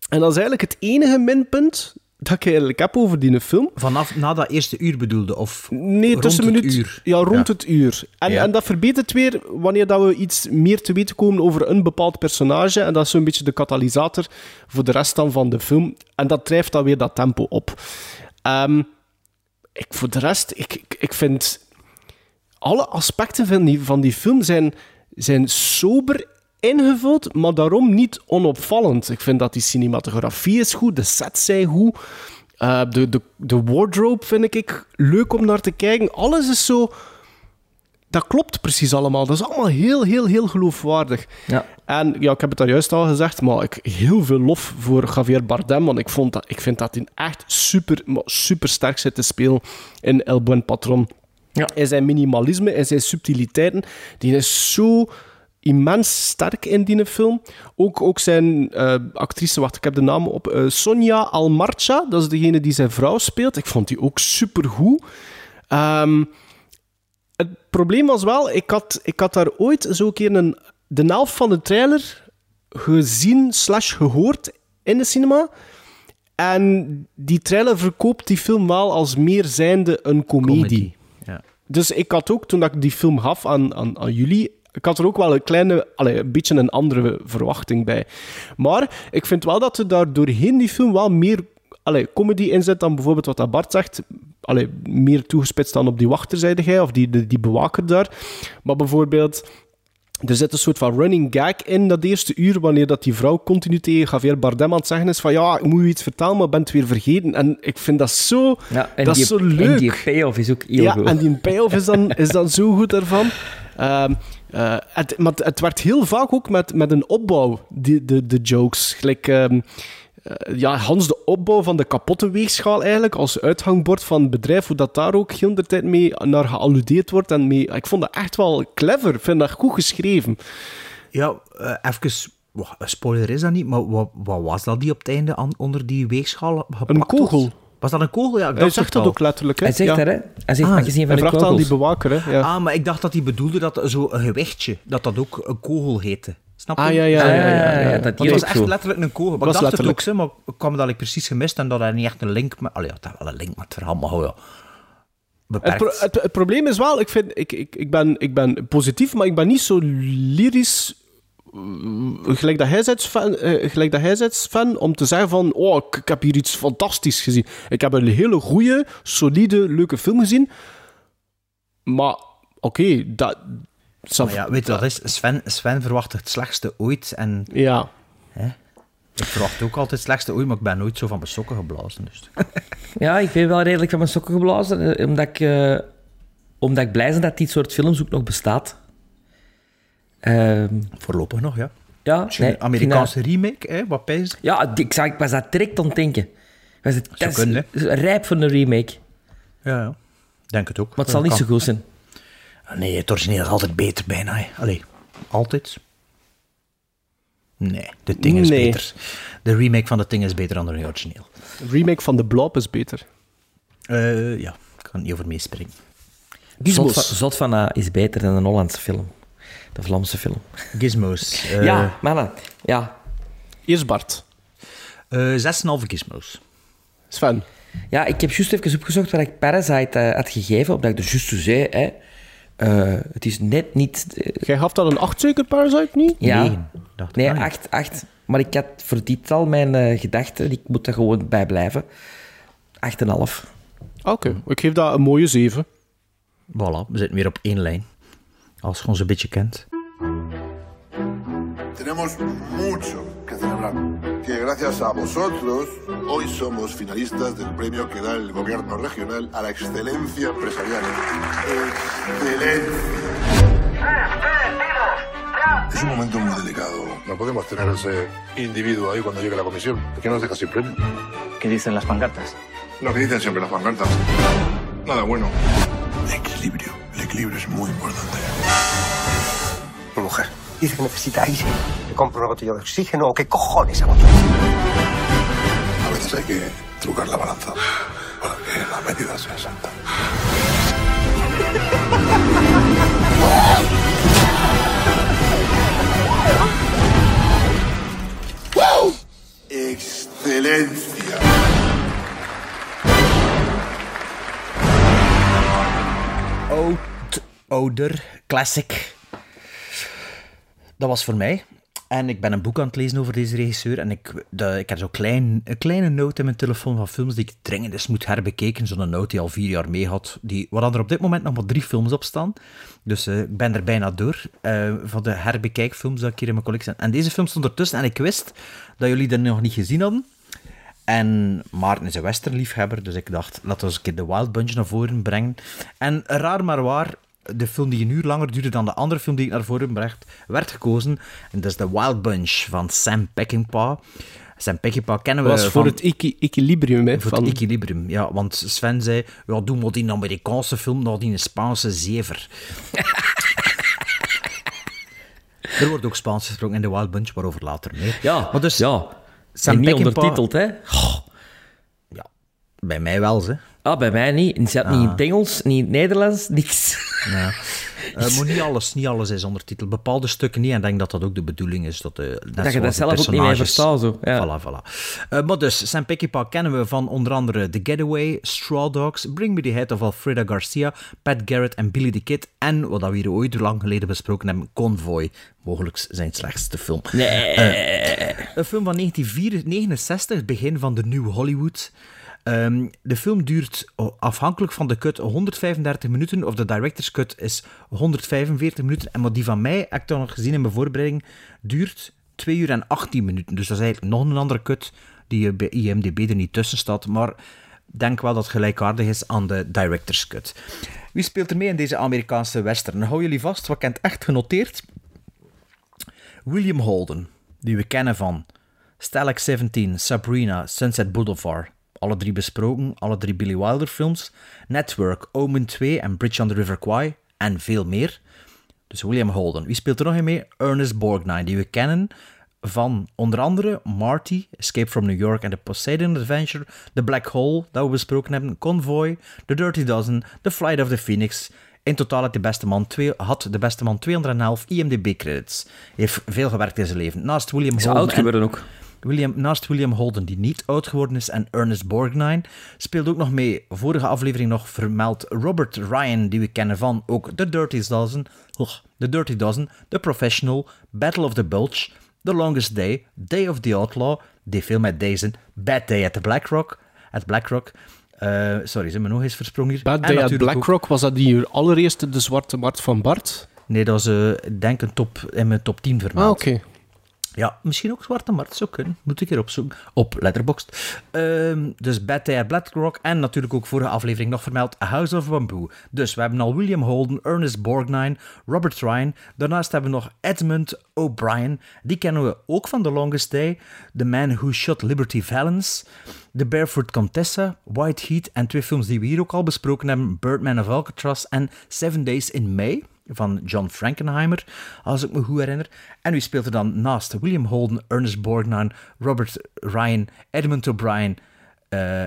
En dat is eigenlijk het enige minpunt dat ik eigenlijk heb over die film. Vanaf na dat eerste uur bedoelde, of Nee, rond tussen het minuut. uur? Ja, rond Ja. het uur. En, Ja. en dat verbetert weer wanneer dat we iets meer te weten komen over een bepaald personage. En dat is zo'n beetje de katalysator voor de rest dan van de film. En dat drijft dan weer dat tempo op. Ehm, ik, voor de rest, ik, ik, ik vind alle aspecten van die, van die film zijn, zijn sober ingevuld, maar daarom niet onopvallend. Ik vind dat die cinematografie is goed, de sets zijn goed, eh, de, de, de wardrobe vind ik leuk om naar te kijken. Alles is zo... Dat klopt precies allemaal. Dat is allemaal heel, heel, heel geloofwaardig. Ja. En ja, ik heb het daar juist al gezegd, maar ik heel veel lof voor Javier Bardem, want ik, vond dat, ik vind dat hij echt super, super sterk zit te spelen in El Buen Patron. Ja. In zijn minimalisme en zijn subtiliteiten, die is zo immens sterk in die film. Ook, ook zijn eh, actrice, wacht, ik heb de naam op, eh, Sonja Almarcha, dat is degene die zijn vrouw speelt. Ik vond die ook supergoed. Ehm het probleem was wel, ik had, ik had daar ooit zo een keer een, de helft van de trailer gezien slash gehoord in de cinema. En die trailer verkoopt die film wel als meer zijnde een comedie. Comedy. Ja. Dus ik had ook, toen ik die film gaf aan, aan, aan jullie, ik had er ook wel een kleine, allee, een beetje een andere verwachting bij. Maar ik vind wel dat er daar doorheen die film wel meer allee, comedy in zit dan bijvoorbeeld wat dat Bart zegt. Allee, meer toegespitst dan op die wachter, zei jij, of die, die, die bewaker daar. Maar bijvoorbeeld... Er zit een soort van running gag in dat eerste uur, wanneer dat die vrouw continu tegen Javier Bardem aan het zeggen is van ja, ik moet je iets vertellen, maar ben het weer vergeten. En ik vind dat zo, Ja, en dat die, is zo En leuk. die payoff is ook heel Ja, goed. en die payoff is dan, is dan zo goed ervan. Ehm, eh, het, maar het, werd heel vaak ook met, met een opbouw, die, de, de jokes. Gelijk, ehm, eh, ja, Hans de opbouw van de kapotte weegschaal eigenlijk, als uithangbord van het bedrijf, hoe dat daar ook heel de tijd mee naar gealludeerd wordt. En mee, ik vond dat echt wel clever, ik vind dat goed geschreven. Ja, eh, even... Spoiler is dat niet, maar wat, wat was dat die op het einde aan, onder die weegschaal gepakt Een kogel. Was? Was dat een kogel? Ja, ik Hij dacht zegt dat ook letterlijk. Hè? Hij zegt ja. dat, hè? Hij zegt, Ah, een van Hij de vraagt aan die bewaker. Hè? Ja. Ah, maar ik dacht dat hij bedoelde dat zo een gewichtje, dat dat ook een kogel heette. Snap je? Ah, ja, ja, ja. ja, ja, ja. ja, dat was echt zo. letterlijk een kogel. Maar Was ik dacht letterlijk. het ook, maar ik kwam dat ik precies gemist en dat hij niet echt een link met... Allee, ja, dat had wel een link met het verhaal, maar oh ja, Het, pro- het, het probleem is wel, ik, vind, ik, ik, ik, ben, ik ben positief, maar ik ben niet zo lyrisch gelijk dat hij fan, eh, gelijk dat hij fan om te zeggen van oh, ik, ik heb hier iets fantastisch gezien. Ik heb een hele goede, solide, leuke film gezien. Maar oké, dat... dat- Maar ja, weet je wat is? Sven, Sven verwacht het slechtste ooit en ja. ik verwacht ook altijd het slechtste ooit, maar ik ben nooit zo van mijn sokken geblazen. Dus. Ja, ik ben wel redelijk van mijn sokken geblazen. eh, Omdat ik, eh, omdat ik blij ben dat dit soort films ook nog bestaat. Ehm, Voorlopig nog, ja. ja, Misschien nee, een Amerikaanse remake, hè, wat pijs. Ja, ik, zag, ik was dat direct aan het denken. Was het, dat is kunnen, rijp voor een remake. Ja, ja. Denk het ook. Maar het zal niet zo goed zijn. Nee, het origineel is altijd beter bijna. hè. Allee, altijd? Nee, de ding is Nee. beter. De remake van de ding is beter dan de origineel. remake van The Blob is beter. Eh, ja, ik kan niet over meespringen. Zot van, Zot van A is beter dan een Hollandse film. De Vlaamse film. Gizmos. eh, ja, mannen. Ja. Eerst Bart. eh, 6,5 gizmos. Sven. ja, ik heb juist even opgezocht waar ik Parasite eh, had gegeven, omdat ik er juist zo zei. Hè. Eh, het is net niet... Jij gaf dat een 8 zeker, Parasite, niet? ja, Nee, dacht nee, niet. acht, acht. Maar ik had voor dit al mijn eh, gedachten, ik moet er gewoon bij blijven. 8,5. Oké, ik geef dat een mooie 7. Voilà, we zitten weer op één lijn. Als je ons een beetje kent. Tenemos mucho que celebrar. Que gracias a vosotros, hoy somos finalistas del premio que da el gobierno regional a la excelencia empresarial. Excelencia. Es un momento muy delicado. No podemos tener ese individuo ahí cuando llegue la comisión. ¿Por qué nos deja sin premio? ¿Qué dicen las pancartas? Lo que dicen siempre las pancartas. Nada bueno. Equilibrio. El equilibrio es muy importante. Mi mujer dice que necesita aire. Le compro una botella de oxígeno o qué cojones hago yo. A veces hay que trucar la balanza para que la medida sea exacta. Excelencia. Oud, ouder, classic. Dat was voor mij. En ik ben een boek aan het lezen over deze regisseur. En ik, de, ik heb zo'n klein, kleine note in mijn telefoon van films die ik dringend eens moet herbekeken. Zo'n note die al vier jaar mee had. Die, waar er op dit moment nog maar drie films op staan. Dus eh, ik ben er bijna door. eh, van de herbekijkfilms dat ik hier in mijn collectie heb. En deze film stond ertussen. En ik wist dat jullie dat nog niet gezien hadden. En Maarten is een westernliefhebber, dus ik dacht, laten we eens een keer de Wild Bunch naar voren brengen. En raar maar waar, de film die een uur langer duurde dan de andere film die ik naar voren bracht, werd gekozen. En dat is The Wild Bunch van Sam Peckinpah. Sam Peckinpah kennen we was voor van- het equi- equilibrium. Hè, voor van... het equilibrium, ja. Want Sven zei, ja, doe maar die Amerikaanse film, nou die een Spaanse zever. er wordt ook Spaans gesproken in The Wild Bunch, waarover later meer. Ja, Maar dus, ja. Sam en niet ondertiteld, hè? Bij mij wel, ze. Ah, bij mij niet. Zelfs niet in het Engels, niet in het Nederlands, niks. Ja. Eh, maar niet alles, niet alles is ondertiteld. Bepaalde stukken niet. En ik denk dat dat ook de bedoeling is. Dat, eh, net je dat de zelf ook niet meer personages- verstaat, zo. Ja. Voilà, voilà. Eh, maar dus, Sam Peckinpah kennen we van onder andere The Getaway, Straw Dogs, Bring Me The Head of Alfreda Garcia, Pat Garrett en Billy the Kid. En, wat we hier ooit lang geleden besproken hebben, Convoy. Mogelijk zijn slechtste film. Nee. Een film van 1969, het begin van de New Hollywood. Ehm, de film duurt afhankelijk van de cut 135 minuten, of de director's cut is 145 minuten. En maar die van mij, heb ik nog gezien in mijn voorbereiding, duurt 2 uur en 18 minuten. Dus dat is eigenlijk nog een andere cut die eh, bij IMDb er niet tussen staat. Maar denk wel dat het gelijkaardig is aan de director's cut. Wie speelt er mee in deze Amerikaanse western? Hou jullie vast, wat het echt genoteerd. William Holden, die we kennen van Stalag 17, Sabrina, Sunset Boulevard. Alle drie besproken, alle drie Billy Wilder films. Network, Omen 2 en Bridge on the River Kwai en veel meer. Dus William Holden. Wie speelt er nog in mee? Ernest Borgnine, die we kennen van onder andere Marty, Escape from New York en The Poseidon Adventure, The Black Hole, dat we besproken hebben, Convoy, The Dirty Dozen, The Flight of the Phoenix. In totaal had de beste man, twee, had de beste man 211 IMDb-credits. Heeft veel gewerkt in zijn leven. Naast William Is Holden... oud en- geworden ook. William, naast William Holden, die niet oud geworden is, en Ernest Borgnine, speelt ook nog mee, vorige aflevering nog vermeld, Robert Ryan, die we kennen van ook The Dirty Dozen, The Dirty Dozen, The Professional, Battle of the Bulge, The Longest Day, Day of the Outlaw, die film met deze, Bad Day at the Black Rock, at Black Rock, eh, sorry, zijn we nog eens versprongen hier. Bad Day at Black ook- Rock, was dat die allereerste De Zwarte Mart van Bart? Nee, dat is, eh, ik denk, een top, in mijn top 10 vermeld. Ah, oké. Ja, misschien ook Zwarte Markt zou kunnen. Moet ik hier opzoeken. Op Letterboxd. Ehm, dus Bad Day at Black Rock. En natuurlijk ook vorige aflevering nog vermeld House of Bamboo. Dus we hebben al William Holden, Ernest Borgnine, Robert Ryan. Daarnaast hebben we nog Edmund O'Brien. Die kennen we ook van The Longest Day. The Man Who Shot Liberty Valance. The Barefoot Contessa, White Heat. En twee films die we hier ook al besproken hebben. Birdman of Alcatraz en Seven Days in May van John Frankenheimer, als ik me goed herinner. En wie speelt er dan naast William Holden, Ernest Borgnine, Robert Ryan, Edmund O'Brien eh,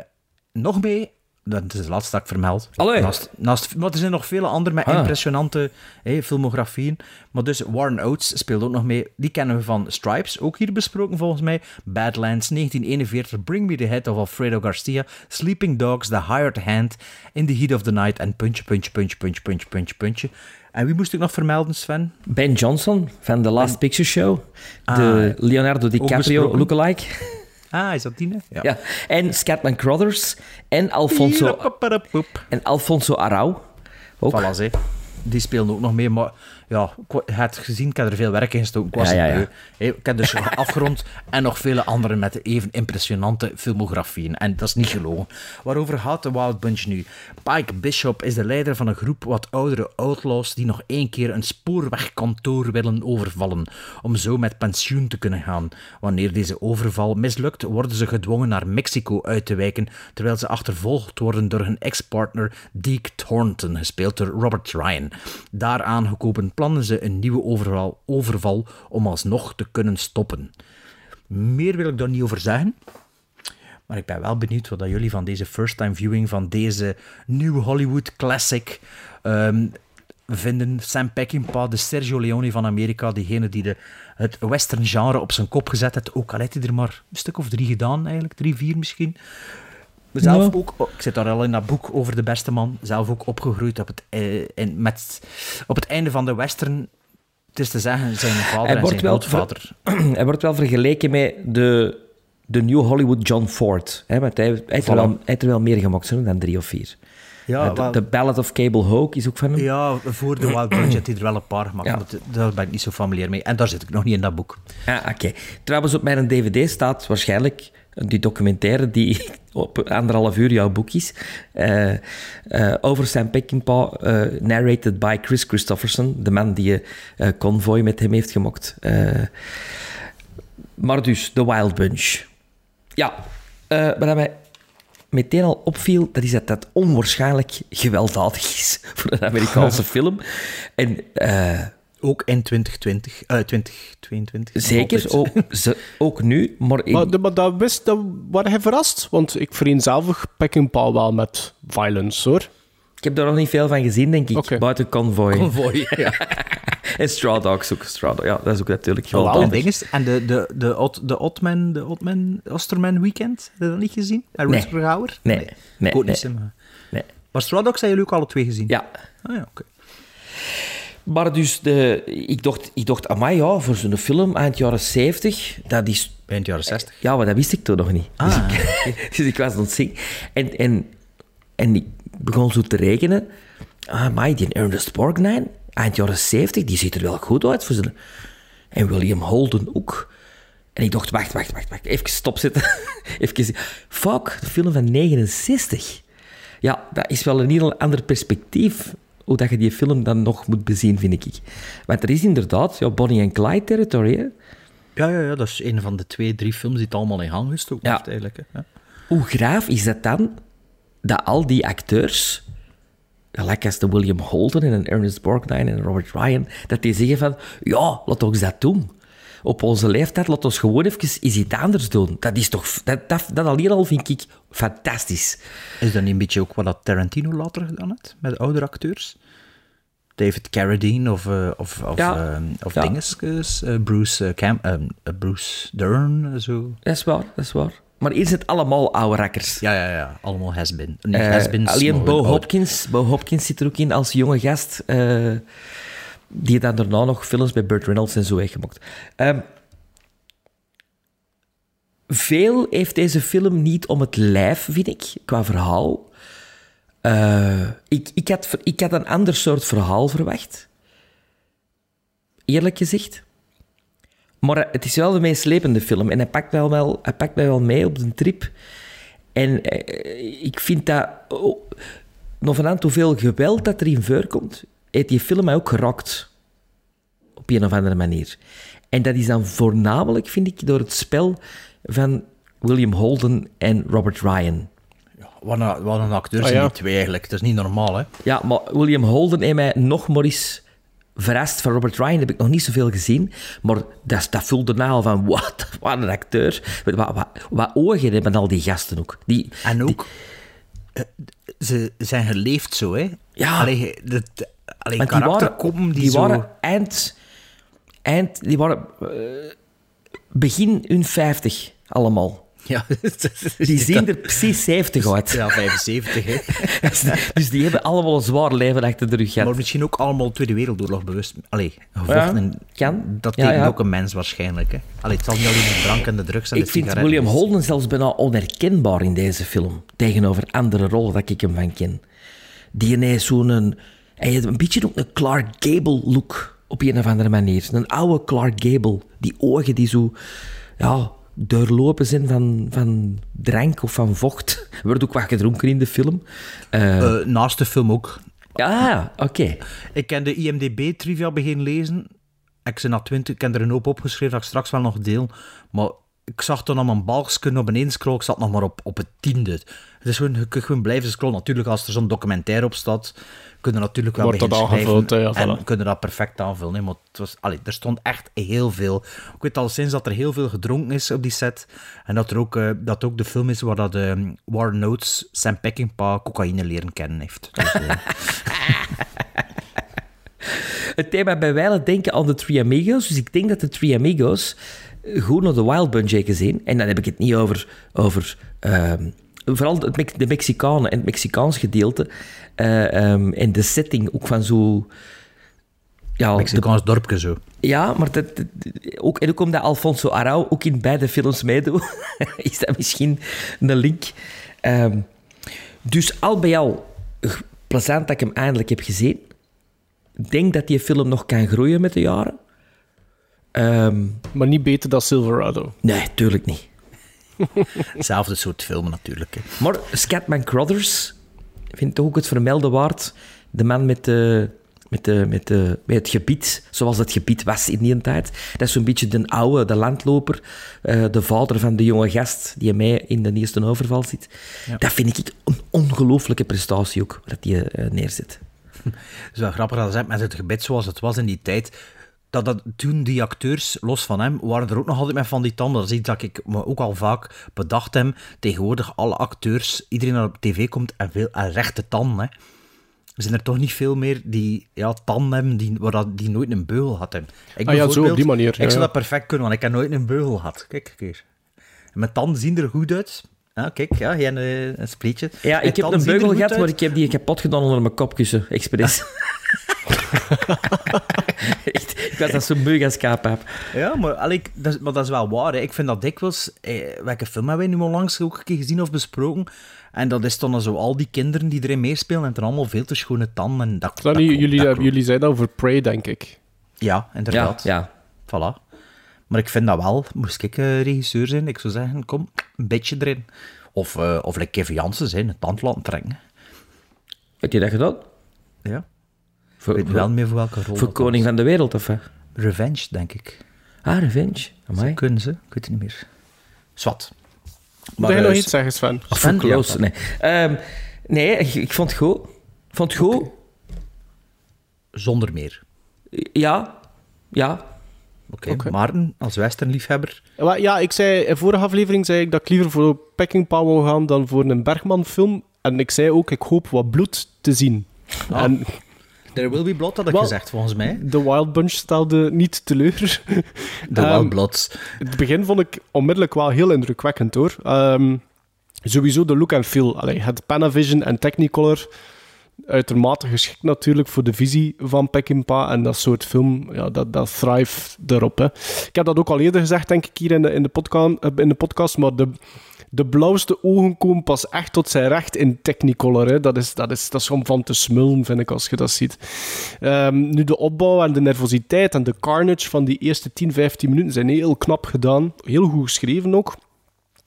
nog mee? Dat is de laatste dat ik vermeld. Allee. Naast, naast, maar er zijn nog vele andere met Ah. impressionante filmografieën. Maar dus Warren Oates speelt ook nog mee. Die kennen we van Stripes, ook hier besproken volgens mij. Badlands, 1941, Bring Me the Head of Alfredo Garcia, Sleeping Dogs, The Hired Hand, In the Heat of the Night en puntje, puntje, puntje, puntje, puntje, puntje, puntje. En wie moest ik nog vermelden, Sven? Ben Johnson van The Last Picture Show. De Ah, Leonardo DiCaprio lookalike. Ah, is dat die? hè? Ja. En Scatman Crothers. En Alfonso, en Alfonso Arau. Ook. Voilà. Die speelden ook nog mee, maar ja, je hebt gezien, ik heb er veel werk in gestoken. Ik was Ja, ja, het Ik heb dus afgerond en nog vele anderen met even impressionante filmografieën. En dat is niet gelogen. Waarover gaat de Wild Bunch nu? Pike Bishop is de leider van een groep wat oudere outlaws die nog één keer een spoorwegkantoor willen overvallen, om zo met pensioen te kunnen gaan. Wanneer deze overval mislukt, worden ze gedwongen naar Mexico uit te wijken, terwijl ze achtervolgd worden door hun ex-partner Deke Thornton, gespeeld door Robert Ryan. Daaraan gekomen plannen ze een nieuwe overval, overval om alsnog te kunnen stoppen. Meer wil ik daar niet over zeggen. Maar ik ben wel benieuwd wat jullie van deze first-time viewing van deze New Hollywood classic ehm, vinden. Sam Peckinpah, de Sergio Leone van Amerika, diegene die de, het western genre op zijn kop gezet heeft. Ook al heeft hij er maar een stuk of drie gedaan, eigenlijk. Drie, vier misschien. Ja. ook, oh, ik zit daar al in dat boek over de beste man, zelf ook opgegroeid op het, eh, in, met, op het einde van de western. Het is te zeggen, zijn vader Hij en wordt, zijn wel grootvader. hij wordt wel vergeleken met de, de New Hollywood John Ford. Hè, want hij, hij, heeft er wel, hij heeft er wel meer gemaakt dan drie of vier. Ja, Eh, de, wel- de Ballad of Cable Hogue is ook van hem. Ja, voor de Wild Bunch hij er wel een paar gemaakt. Ja. maar d- Daar ben ik niet zo familiar mee. En daar zit ik nog niet in dat boek. Ah, oké. Trouwens, op mijn dvd staat waarschijnlijk die documentaire die op anderhalf uur jouw boek is. eh, eh, over Sam Peckinpah, eh, narrated by Chris Christopherson, de man die Convoy met hem heeft gemokt. Maar dus, The Wild Bunch. Ja, wat mij meteen al opviel, dat is dat dat onwaarschijnlijk gewelddadig is voor een Amerikaanse film. En... Ook in 2020, eh 2022. nog Zeker, ook, ze, ook nu, maar... ik- Maar, dat wist, dat waren hij verrast. Want ik vereenzelvig Peckinpah wel met violence, hoor. Ik heb daar nog niet veel van gezien, denk ik. Buiten Convoy. Convoy, ja. en Straw Dogs ook. Straw Dogs, ja, dat is ook natuurlijk Oh, gewelddadig. en dinges, en de, de, de, Ot- de Otman, de Otman, Osterman Weekend, heb je dat niet gezien? En Nee. Nee, nee, niet, maar... Nee. Maar Straw Dogs hebben jullie ook alle twee gezien? Ja. Ah ja, oké. Maar dus, de, ik, dacht, ik dacht, amai, ja, voor zo'n film eind jaren 70, dat is... Eind jaren 60. Ja, maar dat wist ik toen nog niet. Dus, Ah, ik, dus ik was zingen. En, en, en ik begon zo te rekenen. Ah, amai, die Ernest Borgnine, eind jaren 70, die ziet er wel goed uit. Voor zijn... En William Holden ook. En ik dacht, wacht, wacht, wacht, wacht. Even stopzetten. Even, fuck, de film van 69. Ja, dat is wel een heel ander perspectief hoe dat je die film dan nog moet bezien, vind ik. Want er is inderdaad ja, Bonnie en Clyde territory. hè. Ja, ja, ja, dat is een van de twee, drie films die het allemaal in gang gestoken Ja. heeft, eigenlijk. Hè. Hoe graaf is dat dan dat al die acteurs, gelijk als de William Holden en Ernest Borgnine en Robert Ryan, dat die zeggen van, ja, laat ons dat doen. Op onze leeftijd, laat ons gewoon even eens iets anders doen. Dat is toch, dat, dat, dat alleen al vind ik fantastisch. Is dat niet een beetje ook wat dat Tarantino later gedaan heeft, met de oudere acteurs? David Carradine of, eh, of, of, Ja. eh, of Ja. dinges, eh, Bruce, Cam, Bruce Dern, zo. Dat is waar, dat is waar. Maar hier zit allemaal oude rakkers. Ja, ja, ja, allemaal has-been. Has-beens, alleen Bo. Hopkins, Bo Hopkins zit er ook in als jonge gast. eh, die dan daarna nog films bij Burt Reynolds en zo heeft gemaakt. Ehm, veel heeft deze film niet om het lijf, vind ik, qua verhaal. Eh, ik, ik, had, ik had een ander soort verhaal verwacht. Eerlijk gezegd. Maar het is wel de meest slepende film. En hij pakt, wel wel, hij pakt mij wel mee op de trip. En eh, ik vind dat... Oh, nog hoeveel geweld dat erin voorkomt, heeft die film mij ook geraakt. Op een of andere manier. En dat is dan voornamelijk, vind ik, door het spel van William Holden en Robert Ryan. Wat een, wat een acteur Ah, zijn ja. die twee eigenlijk. Dat is niet normaal, hè? Ja, maar William Holden heeft mij nog maar eens verrast. Van Robert Ryan heb ik nog niet zoveel gezien. Maar dat, dat voelde na al van, wat, wat een acteur. Wat, wat, wat ogen hebben al die gasten ook. Die, En ook, eh, ze zijn geleefd zo, hè? Ja. Allee, dat, allee Want die waren, die, zo... waren eind, eind... Die waren eh, begin hun 50 allemaal. Ja, Die zien er precies 70 uit. Ja, 75, hè? dus die hebben allemaal een zwaar leven achter de rug gehad. Maar misschien ook allemaal Tweede Wereldoorlog bewust. Allee, gevochten. Ja. Dat Ja, tekent ja. ook een mens waarschijnlijk, hè? Allee, het zal niet alleen de drank en de drugs en Ik de vind William zijn. Holden zelfs bijna onherkenbaar in deze film. Tegenover andere rollen dat ik hem van ken. Die heeft zo'n... Hij heeft een beetje ook een Clark Gable look. Op een of andere manier. Een oude Clark Gable. Die ogen die zo... Ja, doorlopen zijn van, van drank of van vocht. Er wordt ook wat gedronken in de film. Eh, Eh, naast de film ook. ah, oké. Ik ken de IMDB-trivia beginnen lezen. Ik, na 20, ik heb er een hoop opgeschreven dat ik straks wel nog deel. Maar ik zag toen aan mijn balksken naar beneden scrollen. Ik zat nog maar op, op het tiende. Het is gewoon, je kunt gewoon blijven scrollen. Natuurlijk, als er zo'n documentaire op staat, kunnen natuurlijk wel Wordt dat aangevuld, ja, En voilà. kunnen dat perfect aanvullen. hè. Maar het was, allee, er stond echt heel veel. Ik weet al sinds dat er heel veel gedronken is op die set. En dat er ook, eh, dat ook de film is waar dat, eh, Warren Oates Sam Peckinpah cocaïne leren kennen heeft. Dus, eh, Het thema bij wijle denken aan de Three Amigos. Dus ik denk dat de Three Amigos goed naar de Wild Bunch heeft gezien. En dan heb ik het niet over, over ehm, vooral de Mexicanen en het Mexicaans gedeelte. Eh, ehm, en de setting ook van zo... Ja, de- Mexicaans dorpje zo. ja, maar dat, dat- ook, en ook omdat Alfonso Arau ook in beide films meedoet, is dat misschien een link. Ehm, dus al bij al, plezant dat ik hem eindelijk heb gezien. Ik denk dat die film nog kan groeien met de jaren. Ehm, Maar niet beter dan Silverado. nee, tuurlijk niet. Hetzelfde soort filmen natuurlijk. Hè. Maar Scatman Crothers vind toch ook het vermelden waard. De man met, de, met, de, met, de, met het gebied, zoals het gebied was in die tijd. Dat is zo'n beetje de oude, de landloper, eh, de vader van de jonge gast die mij in de eerste overval zit. Dat vind ik een ongelooflijke prestatie ook, dat die eh, neerzet. Het is wel grappig dat met het gebed zoals het was in die tijd. Dat, dat toen die acteurs, los van hem, waren er ook nog altijd met van die tanden. Dat is iets dat ik me ook al vaak bedacht heb. Tegenwoordig, alle acteurs, iedereen dat op tv komt, en veel en rechte tanden. Hè. Er zijn er toch niet veel meer die ja, tanden hebben die, waar dat, die nooit een beugel hadden. Ik Ah ja, zo op die manier, Ik ja, zou dat perfect kunnen, want ik heb nooit een beugel gehad. Kijk een keer. Mijn tanden zien er goed uit. Ja, kijk, ja, jij een, eh, een spreetje. Ja, ik heb een beugel gehad, uit. maar ik heb die kapot gedaan onder mijn kopkussen, expres. Echt, ik was dat zo beu als kaaphap. Ja, maar, allee, ik- dat, is- maar dat is wel waar. Hè. Ik vind dat dikwijls... Eh, welke film hebben wij nu onlangs ook een keer gezien of besproken? En dat is dan zo al die kinderen die erin meespelen en het zijn allemaal veel te schone tanden. En dat, Dat dat jullie, dat eh, jullie zeiden over Prey, denk ik. Ja, Ja, inderdaad. ja. Voilà. Maar ik vind dat wel, moest ik eh, regisseur zijn, ik zou zeggen, kom, een beetje erin. Of, eh of like Kevin Jansen zijn, een tand laten trekken. Heb je dat gedaan? Ja. Voor, Ik weet wel meer voor welke rol. voor koning van de wereld, of. Revenge, denk ik. Ah, Revenge. Amai. Kunnen ze? Ik weet het niet meer. Zwat. Moet jij eh, nog iets zeggen, Sven? Of Sven, voor Klaus, ja. nee. Ehm, nee, ik, ik vond het goed. Ik vond het goed. Zonder meer. Ja. Ja. Oké, Oké. Maarten, als westernliefhebber, Ja, ik zei, in vorige aflevering zei ik dat ik liever voor Pecking Power wou gaan dan voor een Bergman-film. En ik zei ook, ik hoop wat bloed te zien. Ah. En There Will Be Blood, had ik gezegd, volgens mij. de Wild Bunch stelde niet teleur. De Ehm, Wild Bloods. Het begin vond ik onmiddellijk wel heel indrukwekkend, hoor. Ehm, sowieso de look en feel. Allee, het Panavision en Technicolor, uitermate geschikt natuurlijk voor de visie van Peckinpah. En dat soort film, ja, dat, dat thrive erop. Hè. Ik heb dat ook al eerder gezegd, denk ik, hier in de, in de, podca eh, in de podcast. Maar de, de blauwste ogen komen pas echt tot zijn recht in Technicolor. Hè. Dat, is, dat, is, dat is om van te smullen, vind ik, als je dat ziet. Ehm, nu, de opbouw en de nervositeit en de carnage van die eerste 10, 15 minuten zijn heel knap gedaan. Heel goed geschreven ook.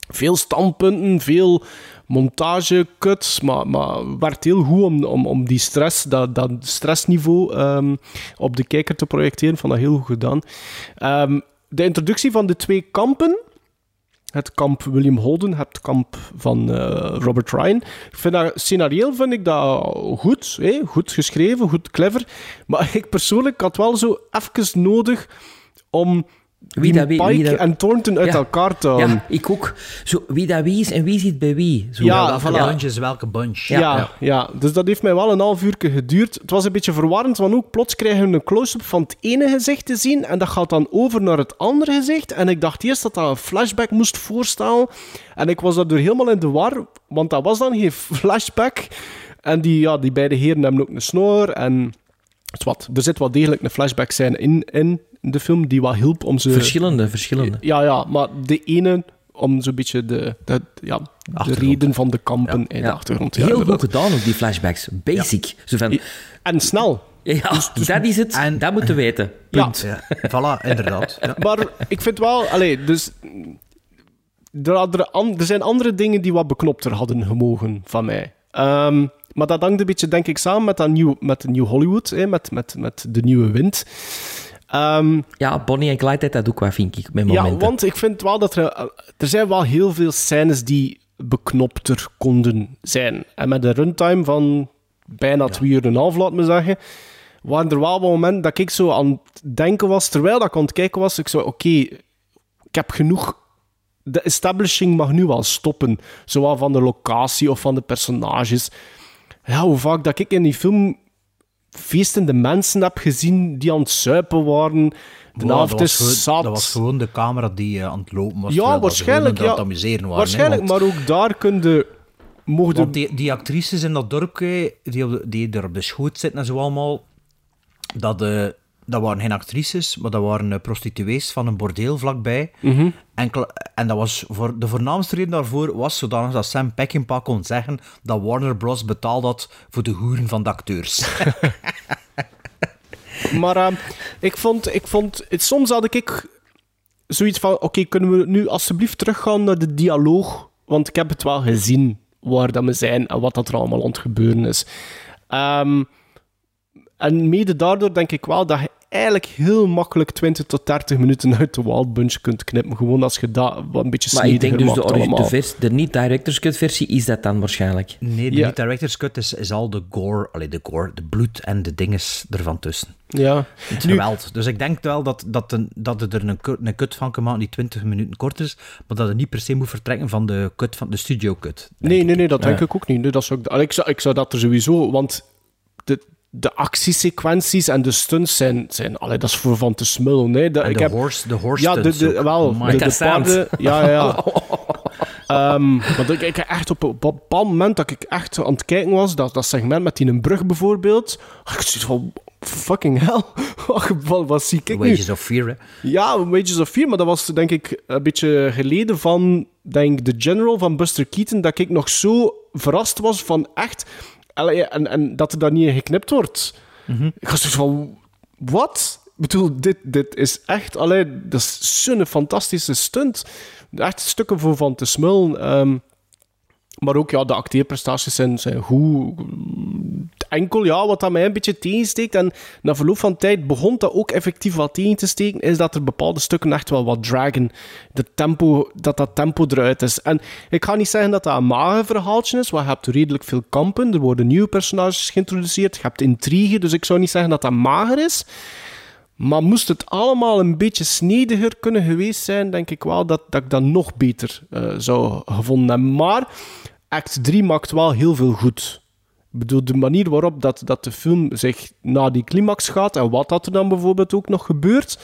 Veel standpunten, veel montage, cuts, maar, maar werd heel goed om, om, om die stress, dat, dat stressniveau ehm, op de kijker te projecteren. Van dat heel goed gedaan. Ehm, de introductie van de twee kampen, het kamp William Holden, het kamp van eh, Robert Ryan. Ik vind dat, scenarioel vind ik dat goed, goed geschreven, goed clever. Maar ik persoonlijk had wel zo even nodig om Wie dat- wie- Pike wie dat- en Thornton uit Ja. elkaar te houden. Ja, ik ook. Zo, wie dat wie is en wie zit bij wie. Zo. Ja, welke voilà. bunch is welke bunch. Ja, ja. dus dat heeft mij wel een half uur geduurd. Het was een beetje verwarrend, want ook plots krijgen we een close-up van het ene gezicht te zien en dat gaat dan over naar het andere gezicht. En ik dacht eerst dat dat een flashback moest voorstellen. En ik was daardoor helemaal in de war, want dat was dan geen flashback. En die, ja, die beide heren hebben ook een snor en... Wat, er zit wel degelijk een flashback zijn in, in de film die wat hielp om ze... Verschillende, verschillende. Ja, ja, maar de ene om zo'n beetje de, de, ja, de reden van de kampen in de Ja. achtergrond. Ja, Heel goed inderdaad. gedaan ook, die flashbacks. Basic. Zo van, En snel. ja, dat is het. en- dat moeten we weten. Ja. Punt. Ja, voilà, inderdaad. Ja. Maar ik vind wel, allee, dus. Er, er zijn andere dingen die wat beknopter hadden gemogen van mij. Ehm, maar dat hangt een beetje, denk ik, samen met, dat nieuw, met New Hollywood, hè, met, met, met de nieuwe wind. Ehm, Ja, Bonnie en Clyde had dat ook wel, vind ik, met ja, momenten. want ik vind wel dat er... Er zijn wel heel veel scènes die beknopter konden zijn. En met een runtime van bijna twee uur en een half, laat me zeggen, waren er wel wat momenten dat ik zo aan het denken was, terwijl dat ik aan het kijken was, ik zo, oké, ik heb genoeg... De establishing mag nu wel stoppen. Zowel van de locatie of van de personages. Ja, hoe vaak dat ik in die film feestende mensen heb gezien die aan het zuipen waren. De Wow, was is gewoon, zat. dat was gewoon de camera die eh, aan het lopen was. Ja, dat waarschijnlijk. aan Ja, het waren. waarschijnlijk, want- maar ook daar kun je mogen Want die, die actrices in dat dorpje, die, op de- die er op de schoot zitten en zo allemaal, dat, eh, dat waren geen actrices, maar dat waren eh, prostituees van een bordeel vlakbij. Mhm. En dat was voor, de voornaamste reden daarvoor was zodanig dat Sam Peckinpah kon zeggen dat Warner Bros. betaald had voor de hoeren van de acteurs. Maar eh, ik vond, ik vond soms had ik zoiets van: oké, kunnen we nu alsjeblieft teruggaan naar de dialoog? Want ik heb het wel gezien waar dat we zijn en wat dat er allemaal aan het gebeuren is. Ehm, en mede daardoor denk ik wel dat eigenlijk heel makkelijk 20 tot 30 minuten uit de Wild Bunch kunt knippen. Gewoon als je dat wat een beetje Maar ik denk dus de, maakt de, vers, de niet-director's cut versie is dat dan waarschijnlijk. Nee, de Ja. niet-director's cut is, is al de gore, allee, de gore, de bloed en de dinges ervan tussen. Ja. Het Nu- geweld. Dus ik denk wel dat, dat, een, dat het er een, cut- een cut van kan maken die 20 minuten kort is, maar dat het niet per se moet vertrekken van de, cut van de studio cut. Nee, nee, nee, dat denk Ja. ik ook niet. Nee, dat zou ik, ik, zou, ik zou dat er sowieso... Want de, de actiesequenties en de stunts zijn... zijn allee, dat is voor van te smullen. Nee, En ik de heb, horse- de horse Ja, de, de, wel. De, de paarden... Ja, ja. Ehm, want ik, ik echt op een bepaald moment dat ik echt aan het kijken was, dat, dat segment met die een brug bijvoorbeeld, ik zoiets van, fucking hell, wat, wat, zie ik nu? Wages of Fear, hè. Ja, Wages of Fear, maar dat was denk ik een beetje geleden van denk, The General van Buster Keaton, dat ik nog zo verrast was van echt... En, en dat er daar niet in geknipt wordt. Ik was zoiets van, wat? Ik bedoel, dit, dit is echt... Allee, dat is zo'n fantastische stunt. Echt stukken voor van te smullen. Ehm, maar ook, ja, de acteerprestaties zijn, zijn goed. Enkel, ja, wat dat mij een beetje tegensteekt, en na verloop van tijd begon dat ook effectief wat tegen te steken, is dat er bepaalde stukken echt wel wat dragen. De tempo, dat dat tempo eruit is. En ik ga niet zeggen dat dat een mager verhaaltje is, want je hebt redelijk veel kampen, er worden nieuwe personages geïntroduceerd, je hebt intrigue, dus ik zou niet zeggen dat dat mager is. Maar moest het allemaal een beetje snediger kunnen geweest zijn, denk ik wel dat, dat ik dat nog beter eh, zou gevonden hebben. Maar act 3 maakt wel heel veel goed. Ik bedoel, de manier waarop dat, dat de film zich naar die climax gaat en wat dat er dan bijvoorbeeld ook nog gebeurt.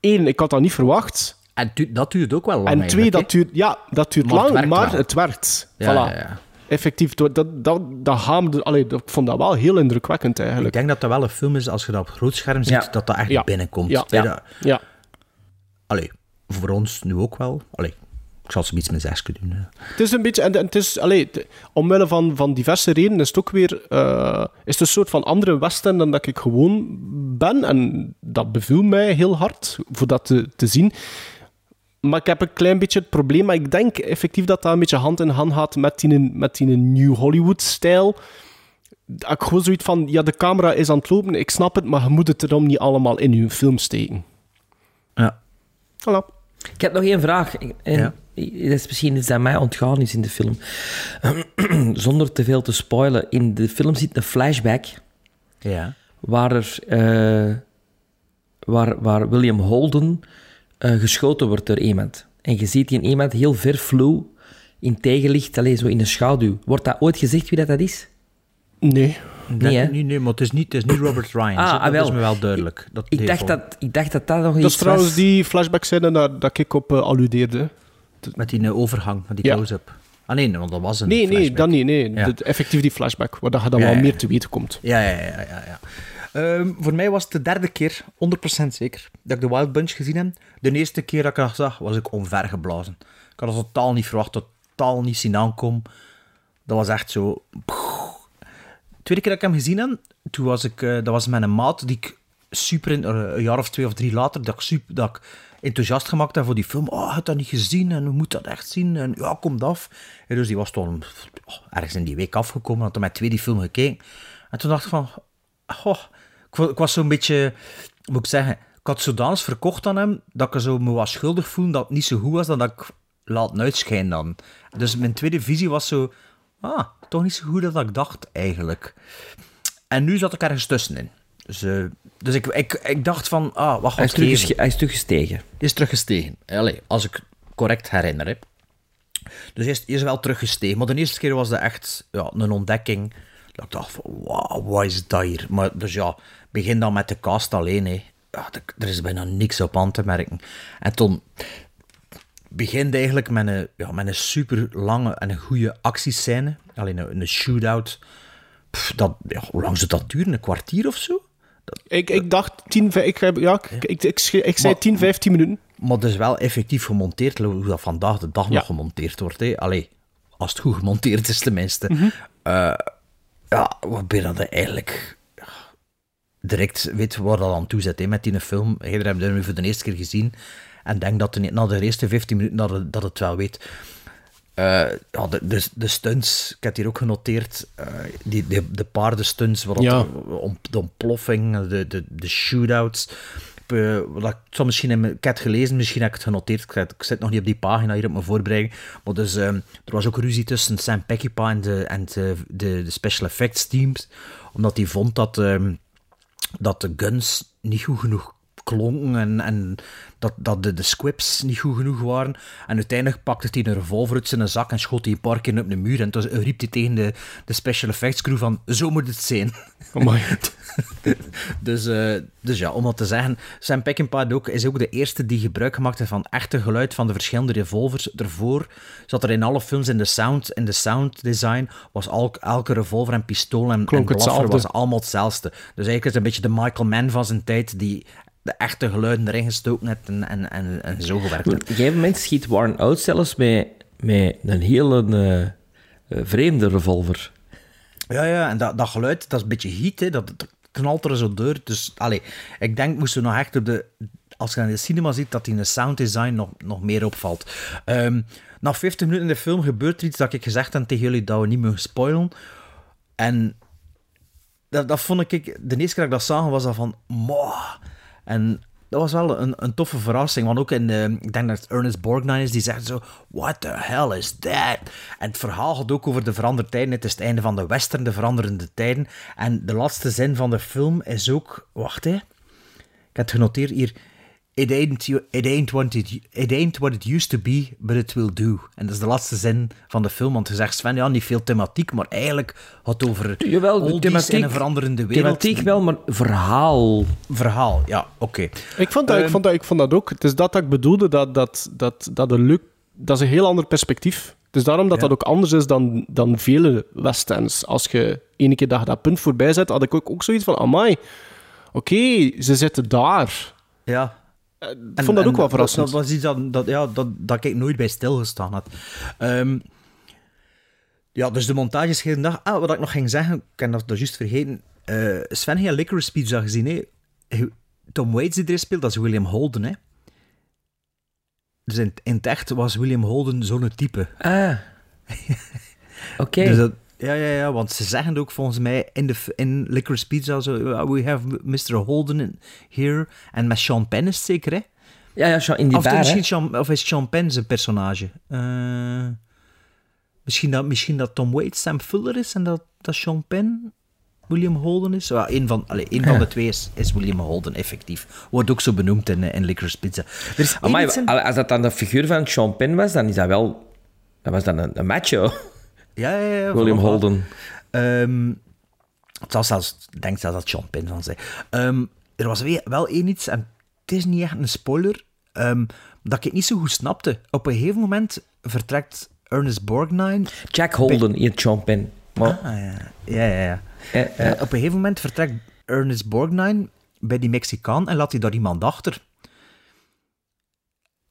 Eén, ik had dat niet verwacht. En tu- dat duurt ook wel lang En twee, eigenlijk, dat duurt, ja, dat duurt Maar het lang, werkt maar wel. het werkt. Ja, voilà. ja, ja. Effectief, dat, dat, dat, haamde, allee, dat- ik vond dat wel heel indrukwekkend hè. Ik eigenlijk. denk dat dat wel een film is, als je dat op groot scherm ziet, Ja. dat dat echt Ja. binnenkomt. Ja. Ja. Allee, voor ons nu ook wel. Allee, ik zal ze iets met zes doen. hè. Het is een beetje, en, en het is, allee, t- omwille van, van diverse redenen is het ook weer, eh, is het een soort van andere western dan dat ik gewoon ben. En dat beviel mij heel hard, voor dat te, te zien. Maar ik heb een klein beetje het probleem, maar ik denk effectief dat dat een beetje hand in hand gaat met die, met die New Hollywood-stijl. Ik gewoon zoiets van, ja, de camera is aan het lopen, ik snap het, maar je moet het erom niet allemaal in je film steken. Ja. Voilà. Ik heb nog één vraag. Ja. Dat is misschien iets dat mij ontgaan is in de film. Zonder te veel te spoilen. In de film zit een flashback Ja. waar, er, eh, waar, waar William Holden eh, geschoten wordt door iemand. En je ziet die iemand heel ver flu in tegenlicht, alleen zo in de schaduw. Wordt dat ooit gezegd wie dat, dat is? Nee. Nee, nee, maar het is niet, het is niet Robert Ryan. Ah, dat ah, wel. is me wel duidelijk. Dat Ik dacht dat, ik dacht dat dat nog Dat iets is trouwens was. die flashback scène dat, dat ik op eh, alludeerde. Met die eh, overgang, met die Ja. close-up. Ah nee, want dat was een Nee, dat niet. Nee. Ja. Effectief die flashback, waar dat je dan wel meer te weten komt. Ja, ja, ja, ja. ja. Ehm, voor mij was het de derde keer, 100% zeker, dat ik de Wild Bunch gezien heb. De eerste keer dat ik dat zag, was ik omvergeblazen. Ik had het totaal niet verwacht, totaal niet zien aankomen. Dat was echt zo... Tweede keer dat ik hem gezien heb, toen was ik, eh, dat was met een maat die ik super, in, eh, een jaar of twee of drie later, dat ik, super, dat ik enthousiast gemaakt voor die film. Oh, hebt dat niet gezien en hoe moet dat echt zien? En ja, komt af. En dus die was toen oh, ergens in die week afgekomen, had toen met twee die film gekeken. En toen dacht ik van, oh, ik, wa- ik was zo'n beetje, moet ik zeggen, ik had zodanig verkocht aan hem, dat ik zo me was schuldig voelde dat het niet zo goed was, dan dat ik laat uitschijnen dan. Dus mijn tweede visie was zo, ah, toch niet zo goed dat ik dacht, eigenlijk. En nu zat ik ergens tussenin. Dus, dus ik, ik, ik dacht van, ah, wat Hij is, terug, hij is teruggestegen. is teruggestegen. Allee, als ik correct herinner. Hè. Dus hij is, hij is wel teruggestegen. Maar de eerste keer was dat echt ja, een ontdekking. Dat ik dacht van, wauw, wat is dat hier? Maar dus ja, begin dan met de cast alleen. Hè. Ja, er- er is bijna niks op aan te merken. En toen begint eigenlijk met een, ja, met een super lange en een goede actiescène. Alleen een, een shootout. Pff, dat, ja, hoe lang zou dat duren? Een kwartier of zo? Ik, ik dacht 10, vij- ik, ja, ik, ik, ik, ik zei Maar- 10, 15 minuten. Maar het is wel effectief gemonteerd, hoe dat vandaag de dag Ja. nog gemonteerd wordt. Hè. Allee, als het goed gemonteerd is tenminste. Mhm. Eh, ja, wat ben je dat eigenlijk... direct weet waar dat aan toe zit hè, met die film. Jij hebt dat nu voor de eerste keer gezien. En denk dat het na de eerste 15 minuten dat het, dat het wel weet. Eh, ja, de, de, de stunts, ik heb hier ook genoteerd, eh, die, de, de paardenstunts, wat Ja. om, de ontploffing, de, de, de shootouts. Eh, wat ik, zal misschien in mijn- ik heb het gelezen, misschien heb ik het genoteerd, ik, zit- ik zit nog niet op die pagina hier op mijn voorbereiding, maar dus, ehm, er was ook ruzie tussen Sam Peckinpah en de, en de, de, de special effects teams, omdat hij vond dat, ehm, dat de guns niet goed genoeg klonken en, en dat, dat de, de squibs niet goed genoeg waren. En uiteindelijk pakte hij een revolver uit zijn zak en schoot hij een paar keer op de muur. En toen riep hij tegen de, de special effects crew van, zo moet het zijn. Amai. dus, eh, dus ja, om dat te zeggen, Sam Peckinpah ook, is ook de eerste die gebruik gemaakt heeft van echte geluid van de verschillende revolvers. Daarvoor zat er in alle films in de sound, in de sound design, was al, elke revolver en pistool en, en Klonk blaffer was allemaal hetzelfde. Dus eigenlijk is het een beetje de Michael Mann van zijn tijd, die de echte geluiden erin gestoken heeft en, en, en, en zo gewerkt Op een gegeven moment schiet Warren out zelfs met, met een hele eh, eh, vreemde revolver. Ja, ja, en dat, dat geluid, dat is een beetje heat, hè. Dat, dat knalt er zo door. Dus, allee, ik denk, moesten we nog echt op de... Als je naar de cinema ziet, dat in de sound design nog, nog meer opvalt. Ehm, na 50 minuten in de film gebeurt er iets dat ik gezegd heb tegen jullie dat we niet mogen spoilen. En dat, dat vond ik... De eerste keer dat ik dat zag, was dat van... En dat was wel een, een toffe verrassing. Want ook in... ik denk dat Ernest Borgnine is, die zegt zo... What the hell is that? En het verhaal gaat ook over de veranderde tijden. Het is het einde van de western, de veranderende tijden. En de laatste zin van de film is ook... Wacht, hè. Ik heb het genoteerd hier. It ain't, you- it, ain't what it, it ain't what it used to be, but it will do. En dat is de laatste zin van de film. Want je zegt, Sven, ja, niet veel thematiek, maar eigenlijk het over Jawel, thematiek- in een veranderende wereld. Thematiek wel, maar verhaal. Verhaal, ja, oké. Ik vond, dat, ik, Ehm, vond dat, ik vond dat ook. Het is dat dat ik bedoelde, dat, dat, dat, dat, een leuk, dat is een heel ander perspectief. Is daarom dat Ja. dat ook anders is dan, dan vele westerns. Als je ene keer dat, dat punt voorbij zet, had ik ook, ook zoiets van, amai, oké, ze zitten daar. Ja. Ik vond dat ook wel verrassend. Dat, dat was iets dat, dat, ja, dat, dat ik nooit bij stilgestaan had. Ehm, ja, dus de montage is geen dag. Ah, wat ik nog ging zeggen, ik heb dat, dat juist vergeten. Eh Sven heeft Licorice Pizza gezien, hè? Tom Waits die erin speelt, dat is William Holden, hè? Dus in, in het echt was William Holden zo'n type. Ah. Oké. Dus dat, ja, ja, ja, want ze zeggen ook volgens mij in, de, in Licorice Pizza zo, "Uh, we have Mr. Holden in here. En met Sean Penn is het zeker, hè? Ja, ja, in die of, bar, hè? misschien Sean, of is Sean Penn zijn personage? Eh, misschien, dat, misschien dat Tom Waits Sam Fuller is en dat, dat Sean Penn William Holden is. Ja, een van, allee, een van de twee is, is William Holden, effectief. Wordt ook zo benoemd in, eh, in Licorice Pizza. Er is één Amai, iets in- als dat dan de figuur van Sean Penn was, dan is dat wel... Dat was dan een, een macho. Ja, ja, ja. William. Holden. Ehm, het zal zelfs, ik denk zelfs dat Sean Penn van zei. Ehm, er was wel één iets, en het is niet echt een spoiler, ehm, dat ik het niet zo goed snapte. Op een gegeven moment vertrekt Ernest Borgnine... Jack Holden, Sean Penn. Maar, Ah, ja. Ja, ja, ja. Ja, Eh, ja. op een gegeven moment vertrekt Ernest Borgnine bij die Mexicaan en laat hij daar iemand achter.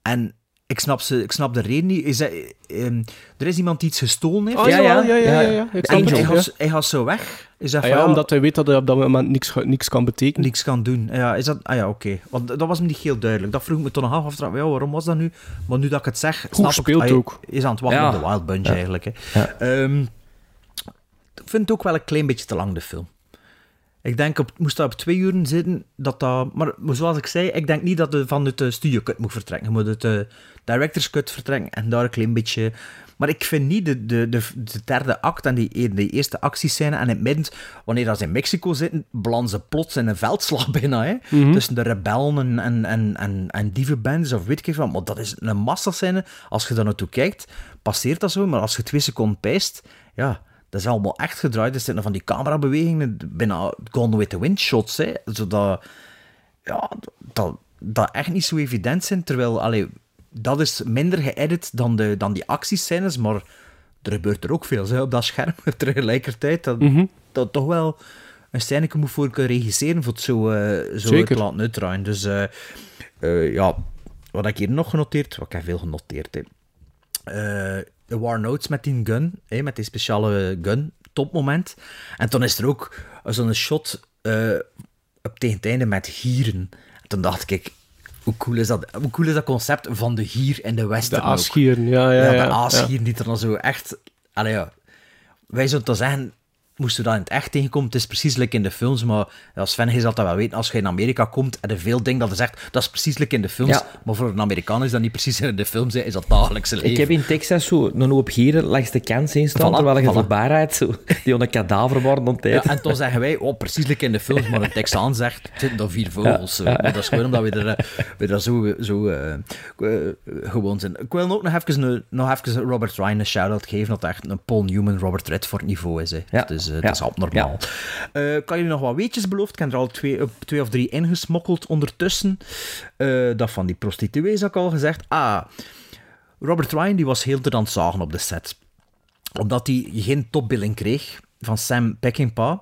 En ik snap, ze, ik snap de reden niet. Is dat, ehm, er is iemand die iets gestolen heeft. Oh, ja, ja, ja, ja, ja, ja. Ik snap En het hij, gaat, ja. hij gaat zo weg. Is dat Ah ja, omdat hij weet dat hij op dat moment niks, niks kan betekenen. niks kan doen. Ja, is dat, ah ja, oké. Want dat was me niet heel duidelijk. Dat vroeg ik me toch nog af. af ja, waarom was dat nu? Maar nu dat ik het zeg, snap gespeeld ik, ah, ook. Is aan het wachten Ja. op de Wild Bunch Ja. eigenlijk. Hè. Ja. Ehm, ik vind het ook wel een klein beetje te lang, de film. Ik denk, op, moest dat op twee uur zitten, dat dat... Maar zoals ik zei, ik denk niet dat je vanuit de studio cut moet vertrekken. Je moet het de director's cut vertrekken en daar een klein beetje... Maar ik vind niet de, de, de, de derde act en die, die eerste actiescène en in het midden, wanneer ze in Mexico zitten, belanden ze plots in een veldslag bijna, hè. Tussen de rebellen en, en, en, en, en dievenbands of weet ik wat. Maar dat is een massascène. Als je daar naartoe kijkt, passeert dat zo. Maar als je twee seconden pijst, ja... Dat is allemaal echt gedraaid. Er zitten van die camerabewegingen, bijna Gone with the Wind shots, hè. Zodat, ja, dat, dat echt niet zo evident zijn. Terwijl, allee, dat is minder geëdit dan, de, dan die actiescènes, maar er gebeurt er ook veel hè, op dat scherm tegelijkertijd. Dat, Mhm. dat toch wel een scène moet voor kunnen regisseren voor het zo, eh zo Zeker. te laten uitdraaien. Dus eh, eh, ja, wat ik hier nog genoteerd? Wat ik heb veel genoteerd. Hè. De War Notes met die gun, hè, met die speciale gun, topmoment. En toen is er ook zo'n shot eh, op tegen het einde met gieren. En toen dacht ik, hoe cool is dat, hoe cool is dat concept van de gier en de western De aasgieren, ja, ja, Ja, ja. de aasgier die er dan zo echt... Allee, ja. Wij zouden toch zeggen, moesten we dat in het echt tegenkomen, het is precies like in de films, maar als Sven zal dat wel weten, als je in Amerika komt en er veel dingen dat je zegt, dat is precies like in de films, Ja. maar voor een Amerikaan is dat niet precies in de films, is dat dagelijkse leven. Ik heb in Texas zo een hoop gieren langs de kant zien staan, Voilà, terwijl je voilà. voorbij rijdt, zo, die een kadaver Ja, ontdekt. en toen zeggen wij, oh, precies like in de films, maar een Texaan zegt, het zitten er vier vogels. Ja, eh. ja. Dat is gewoon omdat we er, eh, we er zo, zo eh, gewoon zijn. Ik wil ook nog even, een, nog even Robert Ryan een shout-out geven, dat echt een Paul Newman, Robert Redford niveau is. Hè. Ja. Is, eh, Ja. dat is abnormaal. Eh, kan je nog wat weetjes beloofd? Ik heb er al twee, twee of drie ingesmokkeld ondertussen. Eh, dat van die prostituees had ik al gezegd. Ah, Robert Ryan die was heel te aan het zagen op de set omdat hij geen topbilling kreeg van Sam Peckinpah.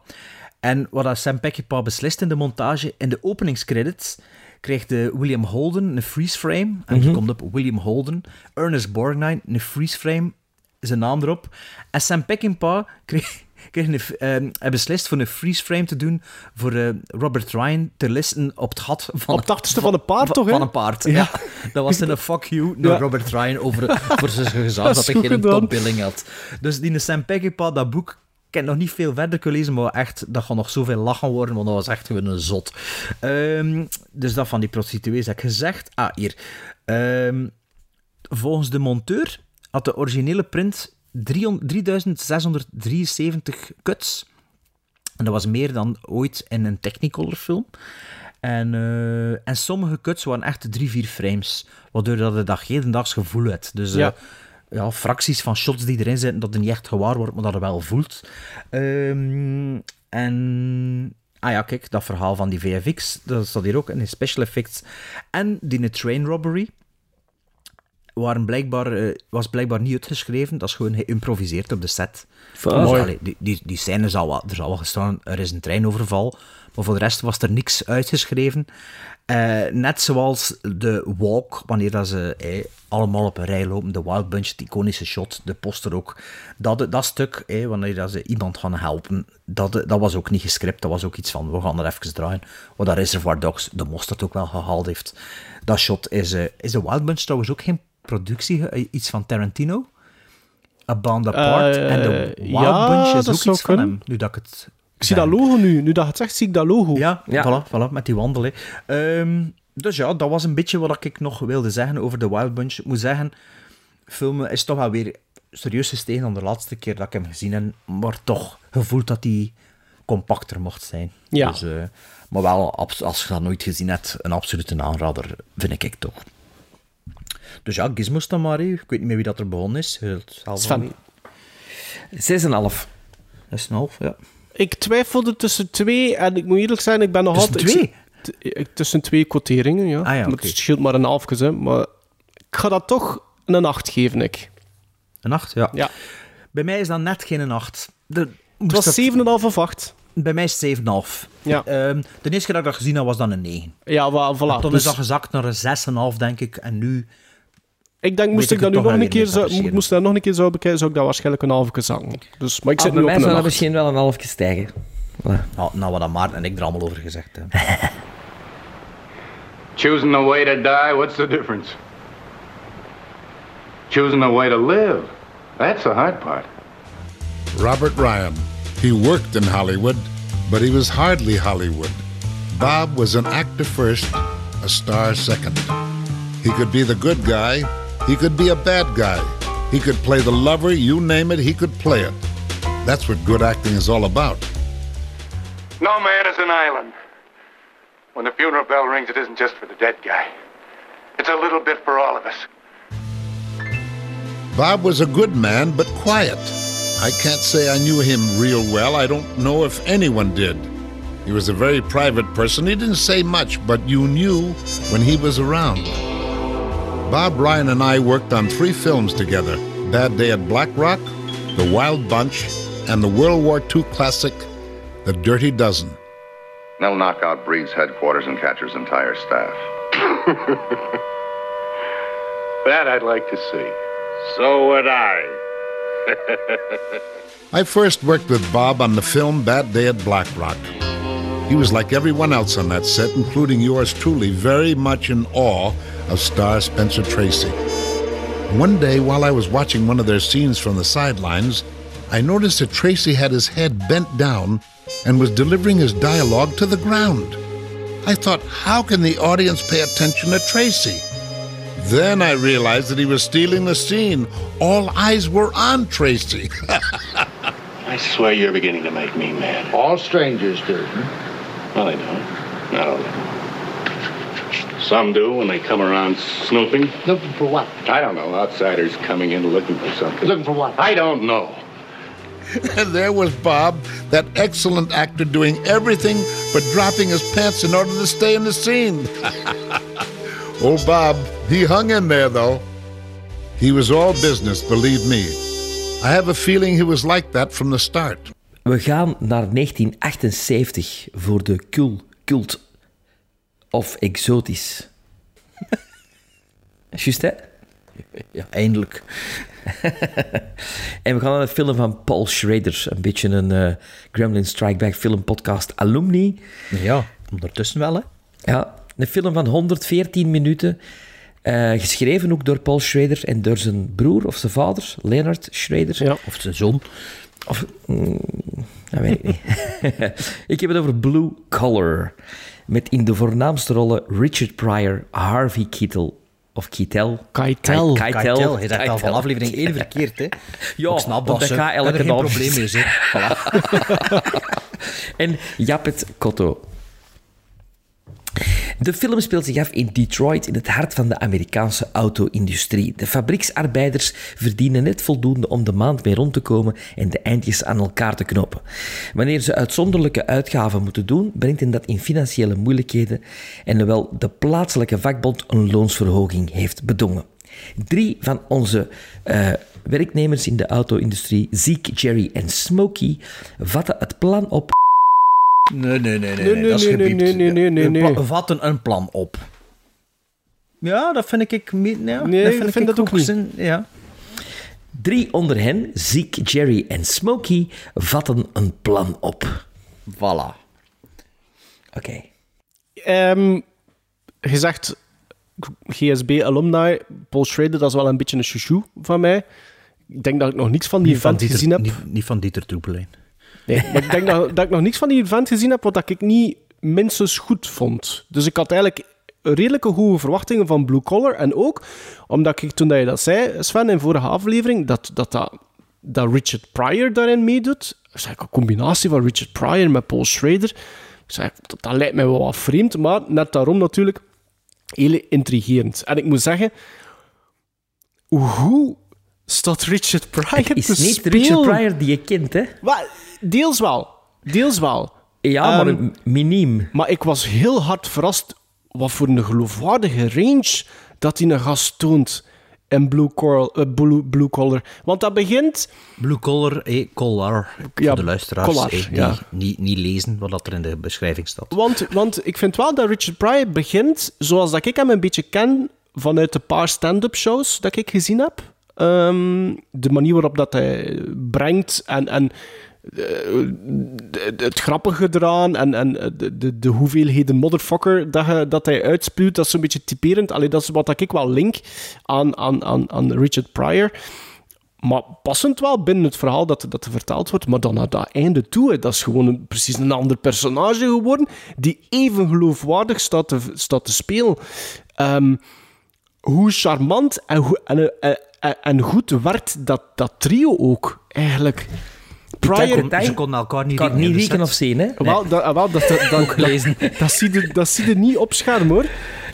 En wat Sam Peckinpah beslist in de montage, in de openingscredits kreeg de William Holden een freeze frame. En die komt op William Holden. Ernest Borgnine, een freeze frame, zijn naam erop. En Sam Peckinpah kreeg, kreeg een, eh, hij beslist voor een freeze frame te doen voor eh, Robert Ryan te listen op het gat van... Op het achterste van een paard, van- toch, hè? Van een paard, ja. Dat was een fuck you naar Ja. Robert Ryan over, voor zijn gezag Dat dat, is hij geen topbilling had. Dus die Sam Peckinpah, dat boek, ik heb nog niet veel verder kunnen lezen, maar echt, dat gaat nog zoveel lachen worden, want dat was echt gewoon een zot. Ehm, dus dat van die prostituees heb ik gezegd. Ah, hier. Ehm, volgens de monteur had de originele print 300 3673 cuts. En dat was meer dan ooit in een Technicolor film. En, eh, en sommige cuts waren echt drie, vier frames. Waardoor dat je dat hedendaags gevoel hebt. Dus eh, Ja. ja, fracties van shots die erin zitten, dat je niet echt gewaar wordt, maar dat je wel voelt. Ehm, en... Ah ja, kijk, dat verhaal van die VFX, dat staat hier ook in de special effects. En die train robbery waren blijkbaar, eh, was blijkbaar niet uitgeschreven. Dat is gewoon geïmproviseerd op de set. Dus, Mooi. allee, die, die, die scène zal wel, er zal wel gestaan, er is een treinoverval. Maar voor de rest was er niks uitgeschreven. Eh, net zoals de walk, wanneer dat ze eh, allemaal op een rij lopen. De Wild Bunch, het iconische shot, de poster ook. Dat, dat stuk, wanneer dat ze iemand gaan helpen, dat, dat was ook niet gescript. Dat was ook iets van, we gaan er even draaien. Wat dat Reservoir Dogs, de Mostert ook wel gehaald heeft. Dat shot is... eh, is de Wild Bunch trouwens ook geen productie, eh, iets van Tarantino? A Band Apart. Eh, en de Wild ja, Bunch is ook iets van hem, nu dat ik het... Ik zie dat logo nu. Nu dat je het zegt, zie ik dat logo. Ja, Ja. Voilà, voilà, met die wandel. hè. Ehm, dus ja, dat was een beetje wat ik nog wilde zeggen over de Wild Bunch. Ik moet zeggen, film is toch wel weer serieus gestegen dan de laatste keer dat ik hem gezien heb. Maar toch gevoeld dat hij compacter mocht zijn. Ja. Dus, eh, maar wel, als je dat nooit gezien hebt, een absolute aanrader, vind ik toch. Dus ja, Gizmos dan maar. Ik weet niet meer wie dat er begonnen is. Sven. wel- 6,5. Dat is een half, ja. Ik twijfelde tussen twee en ik moet eerlijk zijn, ik ben nog Tussen altijd... twee? T- ik- Tussen twee quoteringen, ja. Ah ja. Het scheelt maar een halfje, hè. Maar ik ga dat toch een 8 geven, ik. Een acht, ja. Ja. Bij mij is dat net geen acht. De, Het moest was dat- 7,5 of 8. Bij mij is het 7,5. Ja. Ehm, de eerste keer dat ik dat gezien had, was dat een 9. Ja, wel, voilà. Toen Dus is dat gezakt naar een 6,5, denk ik. En nu... ik denk, moest ik ik dat nu nog een keer weer zou, niet appreciëren. moest dat nog een keer zou bekijken, zou ik dat waarschijnlijk een halve zakken. Dus, maar ik Ah, zit bij nu mij op zou dat misschien wel een halfje stijgen. Voilà. Nou, nou wat dat Maarten en ik er allemaal over gezegd hebben. Choosing the way to die, what's the difference? Choosing the way to live, that's the hard part. Robert Ryan. He worked in Hollywood, but he was hardly Hollywood. Bob was an actor first, a star second. He could be the good guy, he could be a bad guy. He could play the lover, you name it, he could play it. That's what good acting is all about. No man is an island. When the funeral bell rings, it isn't just for the dead guy. It's a little bit for all of us. Bob was a good man, but quiet. I can't say I knew him real well. I don't know if anyone did. He was a very private person. He didn't say much, but you knew when he was around. Bob Ryan and I worked on three films together Bad Day at Black Rock, The Wild Bunch, and the World War II classic, The Dirty Dozen. They'll knock out Breed's headquarters and Catcher's entire staff. That I'd like to see. So would I. I first worked with Bob on the film Bad Day at Black Rock. He was like everyone else on that set, including yours truly, very much in awe of star Spencer Tracy. One day, while I was watching one of their scenes from the sidelines, I noticed that Tracy had his head bent down and was delivering his dialogue to the ground. I thought, how can the audience pay attention to Tracy? Then I realized that he was stealing the scene. All eyes were on Tracy. I swear you're beginning to make me mad. All strangers do. Well, they don't. Not all of them. Some do when they come around snooping. Looking for what? I don't know. Outsiders coming in looking for something. Looking for what? I don't know. and there was Bob, that excellent actor, doing everything but dropping his pants in order to stay in the scene. oh, Bob, he hung in there, though. He was all business, believe me. I have a feeling he was like that from the start. We gaan naar 1978 voor de kul, cult of exotisch. Juist, hè? Ja, eindelijk. en we gaan naar een film van Paul Schrader. Een beetje een eh, Gremlin Strike Back film podcast alumni. Ja, ondertussen wel, hè? Ja, een film van 114 minuten. eh, geschreven ook door Paul Schrader en door zijn broer of zijn vader, Leonard Schrader. Ja. Of zijn zoon. Of, mm, dat weet ik niet. ik heb het over Blue Collar. Met in de voornaamste rollen Richard Pryor, Harvey Keitel. Of Keitel. Keitel. Kei- Keitel. Je zegt al van aflevering 1 verkeerd, hè? Ja, Ik snap want dat, elke er geen naam. probleem mee, zeg. Voilà. en Japet Kotto. De film speelt zich af in Detroit, in het hart van de Amerikaanse auto-industrie. De fabrieksarbeiders verdienen net voldoende om de maand mee rond te komen en de eindjes aan elkaar te knopen. Wanneer ze uitzonderlijke uitgaven moeten doen, brengt hen dat in financiële moeilijkheden en hoewel de plaatselijke vakbond een loonsverhoging heeft bedongen. Drie van onze eh, werknemers in de auto-industrie, Zeke, Jerry en Smokey, vatten het plan op Nee, nee, nee, nee. Nee, nee, dat is nee, nee, gebiept. nee, nee, nee, Een nee. pla- vatten een plan op. Ja, dat vind ik... Ja, Nee, dat ik vind, vind ik dat ook niet. zin- Ja. Drie onder hen, Zeke, Jerry en Smokey, vatten een plan op. Voilà. Oké. Ehm, je zegt GSB-alumni, Paul Schrader, dat is wel een beetje een chouchou van mij. Ik denk dat ik nog niks van die Niet van Dieter, gezien heb. niet, niet van Dieter Troepelijn. Nee, maar ik denk dat, dat ik nog niks van die event gezien heb wat ik niet minstens goed vond. Dus ik had eigenlijk redelijke hoge verwachtingen van Blue Collar. En ook omdat ik toen dat je dat zei, Sven, in vorige aflevering, dat, dat, dat, dat Richard Pryor daarin meedoet. Dat is eigenlijk een combinatie van Richard Pryor met Paul Schrader. Dat, dat lijkt mij wel wat vreemd, maar net daarom natuurlijk heel intrigerend. En ik moet zeggen, hoe staat Richard Pryor Het is te niet spelen? Richard Pryor die je kent, hè? Wel, deels wel. Deels wel. Ja, maar Ehm, miniem. Maar ik was heel hard verrast wat voor een geloofwaardige range dat hij een gast toont in Blue, Coral, eh, Blue, Blue Collar. Want dat begint... Blue Collar, eh, Collar, Ja, voor de luisteraars Collar, eh, die ja. niet, niet lezen wat dat er in de beschrijving staat. Want, want ik vind wel dat Richard Pryor begint zoals dat ik hem een beetje ken vanuit de paar stand-up shows dat ik gezien heb. Ehm, de manier waarop dat hij brengt en, en eh, het grappige eraan en, en de, de, de hoeveelheden motherfucker dat, hij- dat hij uitspuwt, dat is zo'n beetje typerend. Allee, dat is wat ik wel link aan, aan, aan, aan Richard Pryor. Maar passend wel binnen het verhaal dat, dat er verteld wordt. Maar dan naar dat einde toe, dat is gewoon een, precies een ander personage geworden. Die even geloofwaardig staat te, staat te spelen. Ehm, hoe charmant en, hoe- en, en, en, en goed werkt dat, dat trio ook, eigenlijk. Pryor, Kon- ze konden elkaar niet rieken niet rieken set. of zien, hè? wel, dat, wel, dat, dat, dat, gelezen. dat, dat, zie je, dat zie je niet op scherm, hoor.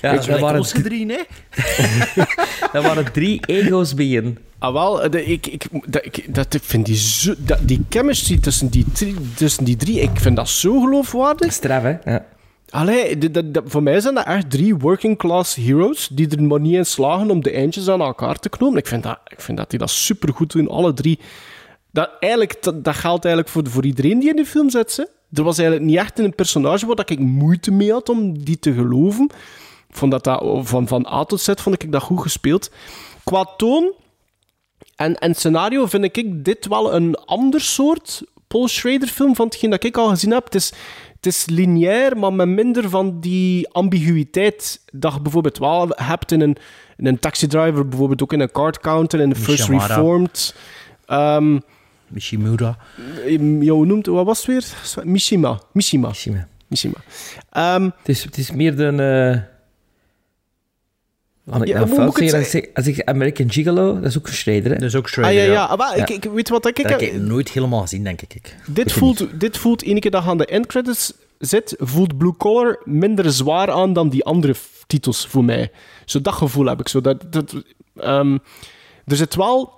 Ja, Weet je, dat, waren, onze drie, hè? dat waren drie ego's begin. Ah, wel, de- ik, ik, dat, ik, dat, ik vind die, zo, dat, die chemistry tussen die, drie, tussen die drie, ik vind dat zo geloofwaardig. Straf, hè? Ja. Allee, voor mij zijn dat echt drie working class heroes die er maar niet in slagen om de eindjes aan elkaar te knopen. Ik vind dat, ik vind dat die dat supergoed doen, alle drie. Dat, eigenlijk, dat, dat geldt eigenlijk voor, voor iedereen die in de film zit. Er was eigenlijk niet echt een personage waar ik moeite mee had om die te geloven. Vond dat, dat van, van A tot Z vond ik dat goed gespeeld. Qua toon en, en scenario vind ik dit wel een ander soort Paul Schrader film van hetgeen dat ik al gezien heb. Het is, het is lineair, maar met minder van die ambiguïteit dat je bijvoorbeeld wel hebt in een, in een taxi driver, bijvoorbeeld ook in een card counter, in de First Mishimara. Reformed. Ehm Mishimura. ja, hoe noemt wat was het weer? Mishima. Mishima. Mishima. Mishima. Ehm, Het is, het is meer dan... Ik Ja, nou fout zeggen? Als ik, zeg- als ik American Gigolo, dat is ook Schrader, hè? Dat is ook ah, ja, ja. ja. Maar ik, ik weet wat ik... Dat heb ik nooit helemaal gezien, denk ik. Dit voelt, dit voelt, ene keer dat je aan de endcredits zit, voelt Blue Collar minder zwaar aan dan die andere titels voor mij. Zo dat gevoel heb ik. Zo dat, dat, ehm, er zit wel...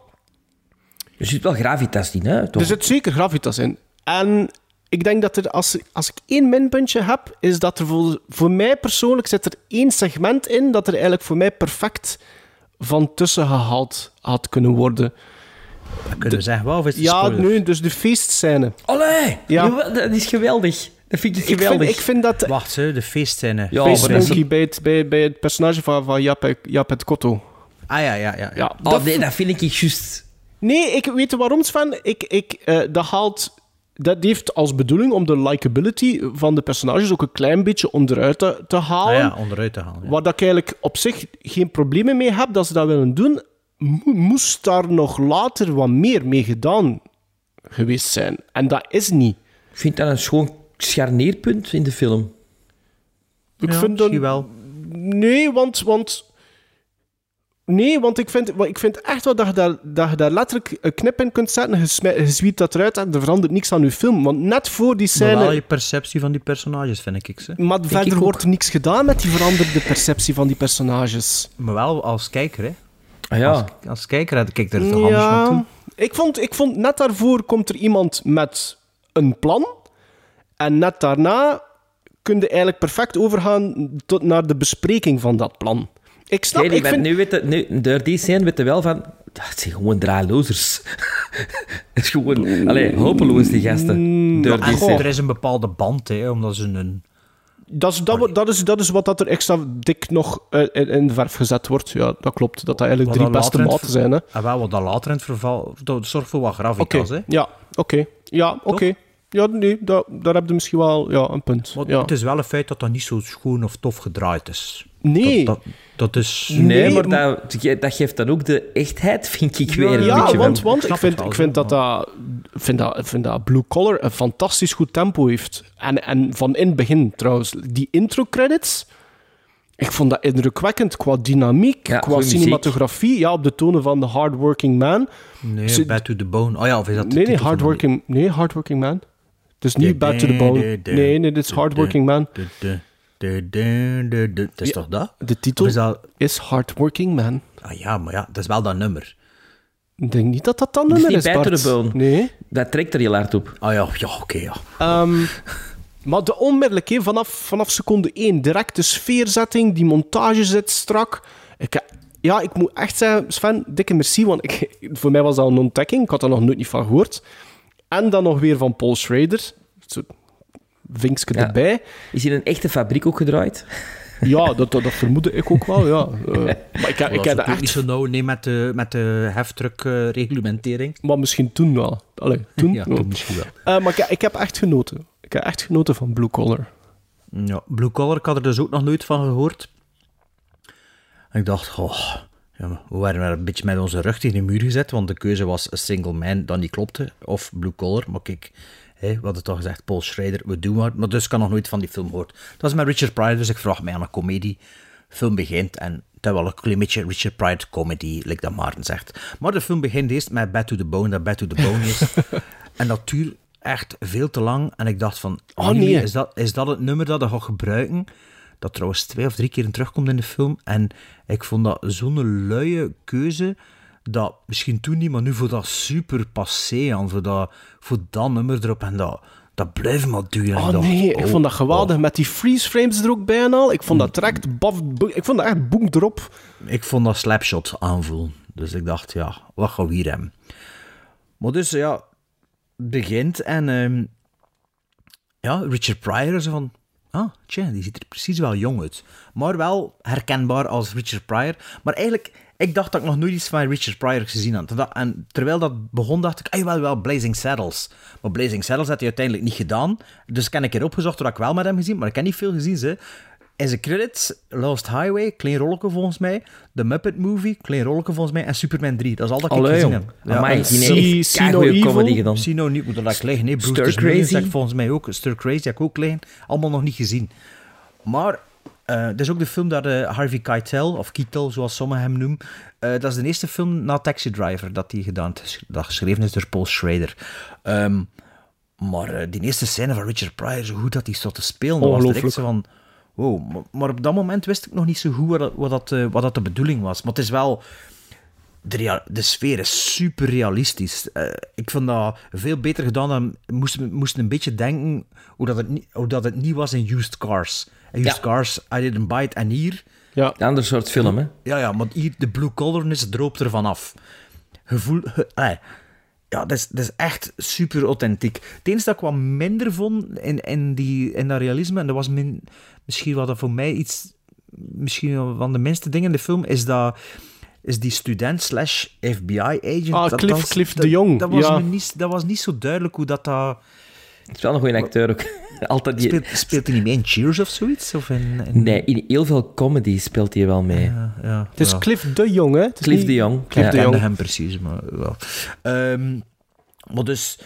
Er zit wel gravitas in, hè? Toch? Er zit zeker gravitas in. En ik denk dat er, als, als ik één minpuntje heb, is dat er voor, voor mij persoonlijk zit er één segment in dat er eigenlijk voor mij perfect van tussen gehaald had kunnen worden. Kunnen we zeggen, wel, of is het Ja, spoiler? nu, dus de feestscène. Allee! Ja. Dat is geweldig. Dat vind ik Ik vind, geweldig. ik vind dat... Wacht, hè, de feestscène. Ja, Face maar dat is- Monkey bij het, bij, bij het personage van, van Jaap het Kotto. Ah ja, ja, ja. Ja, Oh, nee, dat vind ik juist... Nee, ik weet waarom, Sven. Ik, ik, eh, dat haalt... Dat heeft als bedoeling om de likability van de personages ook een klein beetje onderuit te, te Ah halen. ja, onderuit te halen. ja. Waar dat ik eigenlijk op zich geen problemen mee heb dat ze dat willen doen, mo- moest daar nog later wat meer mee gedaan geweest zijn. En dat is niet. Ik vind dat een schoon scharneerpunt in de film. Ik Ja, vind dat... misschien wel. Nee, want... want Nee, want ik vind, want ik vind echt wel dat je, daar, dat je daar letterlijk een knip in kunt zetten, je, smijt- je zwiet dat eruit en er verandert niks aan je film. Want net voor die Maar wel scène... je perceptie van die personages, vind ik. Ze. Maar verder ik wordt er niks gedaan met die veranderde perceptie van die personages. Maar wel als kijker, hè. Ah, ja. Als, als kijker had ik er toch anders Ja, van toe. ik vond, ik vond net daarvoor komt er iemand met een plan. En net daarna kun je eigenlijk perfect overgaan tot naar de bespreking van dat plan. Ik snap, Kijk, ik vind... nu weet het, nu, door die scène weet je wel van... Dat zijn gewoon draalozers. Het is gewoon... Allee, hopeloos, die gasten. Door die En scène. er is een bepaalde band, hè, omdat ze een... Dat is, dat, dat, is, dat is wat dat er extra dik nog eh, in, verf gezet wordt. Ja, dat klopt. Dat dat eigenlijk wat drie dat beste maten zijn. Hè. ver- Ah, wel, wat dat later in het verval... Dat zorgt voor wat gravitas, hè. ja, oké. Ja, oké. Ja, nee, daar, daar heb je misschien wel ja, een punt. Ja. Het is wel een feit dat dat niet zo schoon of tof gedraaid is. Nee. Dat, dat, dat is... Nee, Nee, maar dat, dat geeft dan ook de echtheid, vind ik weer een Ja, beetje want, van- want ik vind, wel, ik vind, dat, dat, vind, dat, ik vind dat Blue Collar een fantastisch goed tempo heeft. En, en van in het begin trouwens. Die intro-credits, ik vond dat indrukwekkend qua dynamiek, Ja, qua muziek. cinematografie. Ja, op de tonen van The Hardworking Man. Nee, Ze- Bad to the Bone. Oh ja, of is dat de Nee, nee, titel van de- Hardworking, nee, Hardworking Man. Het is niet Bad to the Bone. Nee, nee, dit is Hardworking Man. De, de, de, de, de, de. Dat is Ja. toch dat? De titel is dat... is Hardworking Man. Ah ja, maar ja, dat is wel dat nummer. Ik denk niet dat dat dan nummer is, Bart. Bone. Nee. Dat trekt er heel hard op. Ah ja, ja oké, ja. Ehm, maar de onmiddellijk, vanaf, vanaf seconde 1, direct de sfeerzetting, die montage zit strak. Ik, ja, ik moet echt zeggen, Sven, dikke merci, want ik, voor mij was dat een ontdekking. Ik had er nog nooit niet van gehoord. En dan nog weer van Paul Schrader. Zo, vinkske Ja. erbij. Is in een echte fabriek ook gedraaid? Ja, dat, dat, dat vermoedde ik ook wel, ja. Eh, maar ik, Ik ik heb dat niet echt... zo nauw nee, met de, met de heftruck-reglementering. Maar misschien toen wel. Allee, toen. Ja, toen misschien wel. Eh, maar ik, ik heb echt genoten. Ik heb echt genoten van Blue Collar. Ja, Blue Collar, ik had er dus ook nog nooit van gehoord. En ik dacht, oh, ja, we waren een beetje met onze rug tegen de muur gezet, want de keuze was A Single Man, dat niet klopte, of Blue Collar. Maar kijk, we hadden toch gezegd, Paul Schrader, we doen maar. Maar dus ik had nog nooit van die film gehoord. Dat was met Richard Pryor, dus ik vraag mij aan een comedie. De film begint en is wel een klein beetje Richard Pryor comedy, like dat Maarten zegt. Maar de film begint eerst met Bad to the Bone, dat Bad to the Bone is. en dat duurt echt veel te lang. En ik dacht van, Oh, nee. is, dat, is dat het nummer dat je gaat gebruiken? Dat trouwens twee of drie keer terugkomt in de film. En ik vond dat zo'n luie keuze, dat misschien toen niet, maar nu voor dat super passé aan, voor dat, voor dat nummer erop. En dat, dat Dat blijft maar duren. Oh dacht, nee, ik oh, vond dat geweldig. Met die freeze frames er ook bij en al. Ik vond dat direct baf, Ik vond dat echt boem erop. Ik vond dat slapshot aanvoelen. Dus ik dacht, ja, wat gaan we hier hebben? Maar dus, ja, het begint en ehm, ja, Richard Pryor is van, ah, tja, die ziet er precies wel jong uit. Maar wel herkenbaar als Richard Pryor. Maar eigenlijk, ik dacht dat ik nog nooit iets van Richard Pryor gezien had. Dat- En terwijl dat begon, dacht ik, ah wel, wel, Blazing Saddles. Maar Blazing Saddles had hij uiteindelijk niet gedaan. Dus ik heb een keer opgezocht wat ik wel met hem gezien, maar ik heb niet veel gezien, ze. In zijn credits, Lost Highway, klein rolletje volgens mij. The Muppet Movie, klein rolletje volgens mij. En Superman 3, dat is al dat ik Allee, gezien jong. heb. No goeie Evil, comedy gedaan. See No Niet, moet dat liggen. Nee, Stir Brewster's Crazy. Ik volgens mij ook. Stir Crazy heb ik ook liggen. Allemaal nog niet gezien. Maar eh dat is ook de film dat eh, Harvey Keitel, of Keitel zoals sommigen hem noemen, eh, dat is de eerste film na Taxi Driver dat hij gedaan. Dat geschreven is door Paul Schrader. Ehm, maar die eerste scène van Richard Pryor, zo goed dat hij stond te spelen, was direct zo van... Wow, maar, maar op dat moment wist ik nog niet zo goed wat wat, dat, wat dat de bedoeling was. Maar het is wel... De, de sfeer is super realistisch. Eh, ik vond dat veel beter gedaan dan... Moesten moesten een beetje denken hoe dat het, niet- hoe dat het niet was in Used Cars. In Used Ja. Cars, I Didn't Buy It. En hier... Ja. Een ander soort film, hè? Ja, ja, maar hier, de blue collarness droopt ervan af. Gevoel... ge- eh, ja, dat is, dat is echt super authentiek. Het enige dat ik wat minder vond in, in, die, in dat realisme, en dat was min, misschien wat dat voor mij iets... Misschien wel van de minste dingen in de film, is dat... Is die student slash FBI-agent... Ah, dat, Cliff- dat- Cliff dat- de Jong, Dat was, ja. me niet, dat was niet zo duidelijk hoe dat... dat Het is wel een goede acteur ook. Altijd die... speelt, speelt hij niet mee in Cheers of zoiets? Of in, in- Nee, in heel veel comedy speelt hij wel mee. Ja, ja, Het is ja. Cliff de Jong, hè? Cliff niet- de Jong. Cliff Ja. de Jong. hem precies, maar wel. Ehm, maar dus...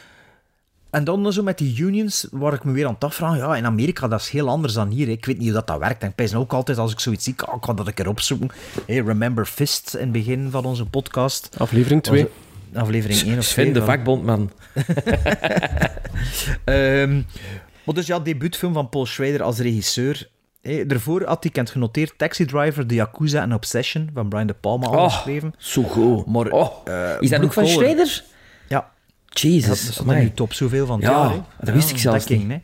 En dan zo met die unions, waar ik me weer aan het afvragen, ja, in Amerika, dat is heel anders dan hier. hè. Ik weet niet hoe dat, dat werkt. En ik pijs ook altijd, als ik zoiets zie, ah, ik kan dat een keer opzoeken. Hey, Remember Fist, in het begin van onze podcast. Aflevering 2. Onze- Aflevering 1 of 2. Sven, de van- vakbondman. Ehm, maar dus ja, debuutfilm van Paul Schrader als regisseur. Hey, daarvoor had hij kent genoteerd Taxi Driver, The Yakuza en Obsession van Brian De Palma al Oh, geschreven. Zo goed. Maar, Oh, eh, is dat ook van Schrader? Ja. Jezus, Ja, dat amai. nu top zoveel van. het Ja, jaar, hè. dat wist ik zelfs Hè.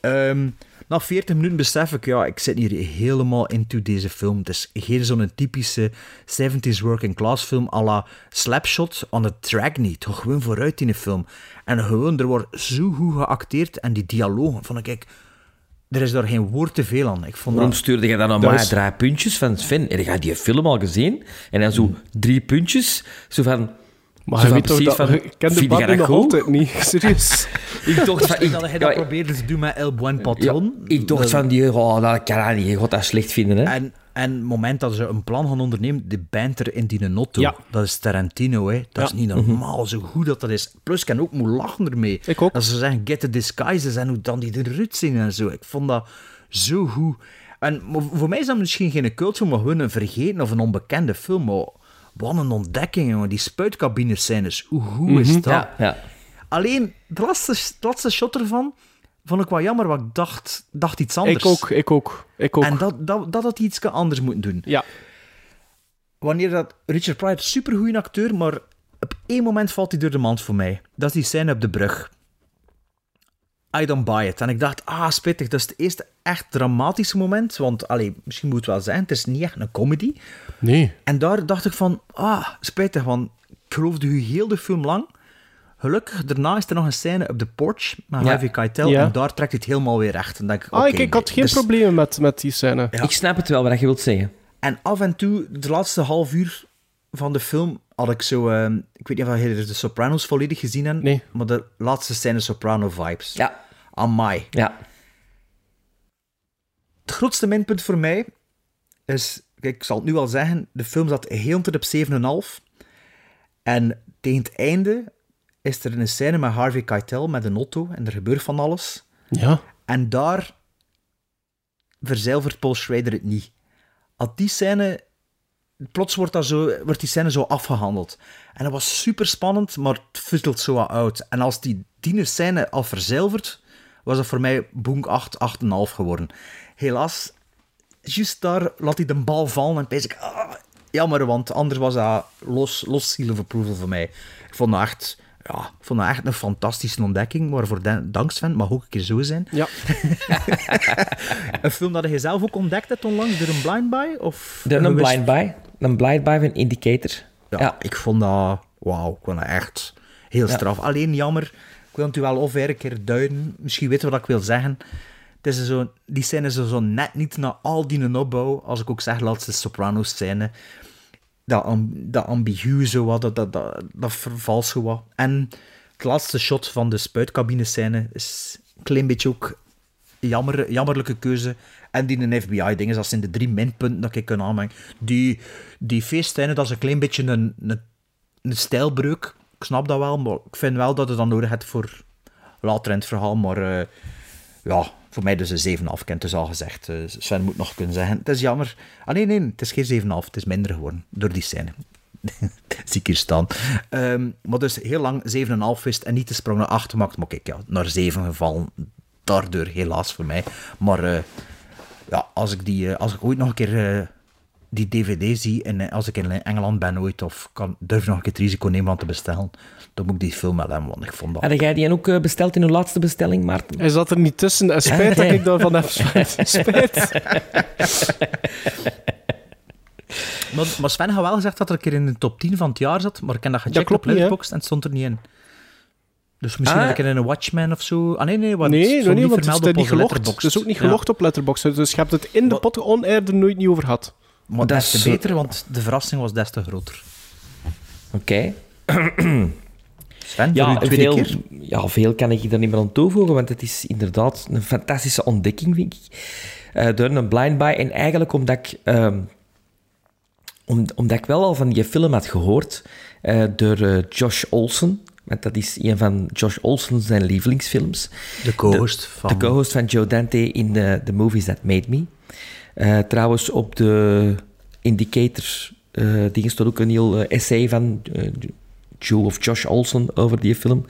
Ehm, na 40 minuten besef ik, ja, ik zit hier helemaal into deze film. Het is geen zo'n typische 70s working class film à la Slapshot on the track niet. Toch gewoon vooruit in de film. En gewoon, er wordt zo goed geacteerd en die dialogen vond ik, er is daar geen woord te veel aan. Ik vond Waarom dat... stuurde je dan Dat mij is- drie puntjes van Sven? En je die film al gezien? En dan zo drie puntjes, zo van... Maar je weet toch dat... van, Ik ken de dat nog altijd niet. Serieus. Ik dacht van... Ik dat hij dat probeerde te doen met El Buen Patron. ja, ik dacht Dat- van die... Oh, dat kan dat niet. Je gaat dat slecht vinden, hè? En, en het moment dat ze een plan gaan ondernemen, de banter in die notto, Ja. dat is Tarantino, hè. Dat is niet normaal zo goed dat dat is. Plus, ik kan ook moet lachen ermee. Ik ook. Als ze zeggen, get the disguises en hoe dan die de rut zingen en zo. Ik vond dat zo goed. En voor mij is dat misschien geen cultfilm, maar gewoon een vergeten of een onbekende film. Maar wat een ontdekking, jongen. Die spuitkabines-scènes, hoe goed is dat? Ja, ja. Alleen, de laatste, laatste shot ervan vond ik wel jammer, want ik dacht, dacht iets anders. Ik ook, ik ook. Ik ook. En dat, dat, dat had hij iets anders moeten doen. Ja. Wanneer dat Richard Pryor, supergoeie acteur, maar op één moment valt hij door de mand voor mij. Dat is die scène op de brug. I don't buy it. En ik dacht, ah, spittig, dat is het eerste echt dramatische moment. Want, allee, misschien moet het wel zijn, het is niet echt een comedy. Nee. En daar dacht ik van, ah, spijtig, want ik geloofde u heel de film lang. Gelukkig, daarna is er nog een scène op de porch met Ja. Harvey Keitel. Ja. En daar trekt het helemaal weer recht. En denk ik, Ah, ik, ik had geen dus- problemen met, met die scène. Ja. Ik snap het wel, wat je wilt zeggen. En af en toe, de laatste half uur van de film, had ik zo... eh, ik weet niet of je de Sopranos volledig gezien hebt, Nee. maar de laatste scène Soprano-vibes. Ja. Amai. Ja. Het grootste minpunt voor mij is... Kijk, ik zal het nu al zeggen, de film zat heel tot op 7,5. En tegen het einde is er een scène met Harvey Keitel met een auto en er gebeurt van alles. Ja. En daar verzilvert Paul Schrader het niet. Als die scène... Plots wordt, dat zo, wordt die scène zo afgehandeld. En dat was super spannend, maar het fuzzelt zo wat uit. En als die die scène al verzilvert, was dat voor mij boek 8, 8,5 geworden. Helaas, juist daar laat hij de bal vallen en pijs ik... Ah, jammer, want anders was dat los, los seal of approval voor mij. Ik vond dat echt ja, ik vond dat echt een fantastische ontdekking, waarvoor dan- dank Sven, mag ook een keer zo zijn. Ja. een film dat je zelf ook ontdekt hebt onlangs, door een blind buy? Of De, een blind buy. Een blind buy van Indicator. Ja, ik vond dat... Wauw, ik vond dat echt heel Ja. straf. Alleen jammer, ik wil het u wel of een keer duiden. Misschien weten wat ik wil zeggen. Het is zo, die scène is zo net niet na al die opbouw. Als ik ook zeg, laatste Sopranos-scène. Dat, am- dat ambigu zo wat, dat, dat, dat, dat vervals zo wat. En het laatste shot van de spuitcabine-scène is een klein beetje ook jammer, jammerlijke keuze. En die een FBI-ding, dat zijn de drie minpunten dat ik kan aanmengen. Die, die feestscène, dat is een klein beetje een, een, een stijlbreuk. Ik snap dat wel, maar ik vind wel dat het dan nodig hebt voor later in het verhaal. Maar eh, ja, voor mij dus een 7,5. Ik heb het dus al gezegd. Eh, Sven moet nog kunnen zeggen. Het is jammer. Ah nee, nee, het is geen 7,5. Het is minder geworden door die scène. Zie ik hier staan. Ehm, maar dus heel lang 7,5 wist en niet de sprong naar 8 gemaakt. Maar kijk, ja, naar 7 gevallen. Daardoor helaas voor mij. Maar eh, ja, als ik, die, eh, als ik ooit nog een keer die DVD zie en eh, als ik in Engeland ben ooit of kan, durf nog een keer het risico nemen om te bestellen, dan moet ik die film wel hebben, want ik vond dat... Had jij die ook eh, besteld in uw laatste bestelling, Maarten? Hij zat er niet tussen. En spijt dat ik daarvan heb. Spijt. spijt. Maar, maar Sven had wel gezegd dat er een keer in de top 10 van het jaar zat, maar ik heb dat gecheckt op? Letterboxd en het stond er niet in. Dus misschien Ah. had ik er in een Watchmen of zo... Ah nee, nee, wat Nee, nog niet, want het op niet gelogd. Letterboxd. Het is ook niet Ja. gelogd op Letterboxd. Dus je hebt het in de pot on-air er nooit niet over gehad. Maar Dat des te is- beter, want de verrassing was des te groter. Oké. Sven, voor Ja, veel, keer? ja, veel kan ik er niet meer aan toevoegen, want het is inderdaad een fantastische ontdekking, vind ik. Eh, door een blind buy. En eigenlijk omdat ik, ehm, om, omdat ik wel al van die film had gehoord eh, door eh, Josh Olsen. Want dat is een van Josh Olsen zijn lievelingsfilms. De co-host van- De co-host van Joe Dante in The Movies That Made Me. Eh, trouwens, op de Indicator eh dingen stond ook een heel eh, essay van Joe of Josh Olsen over die film.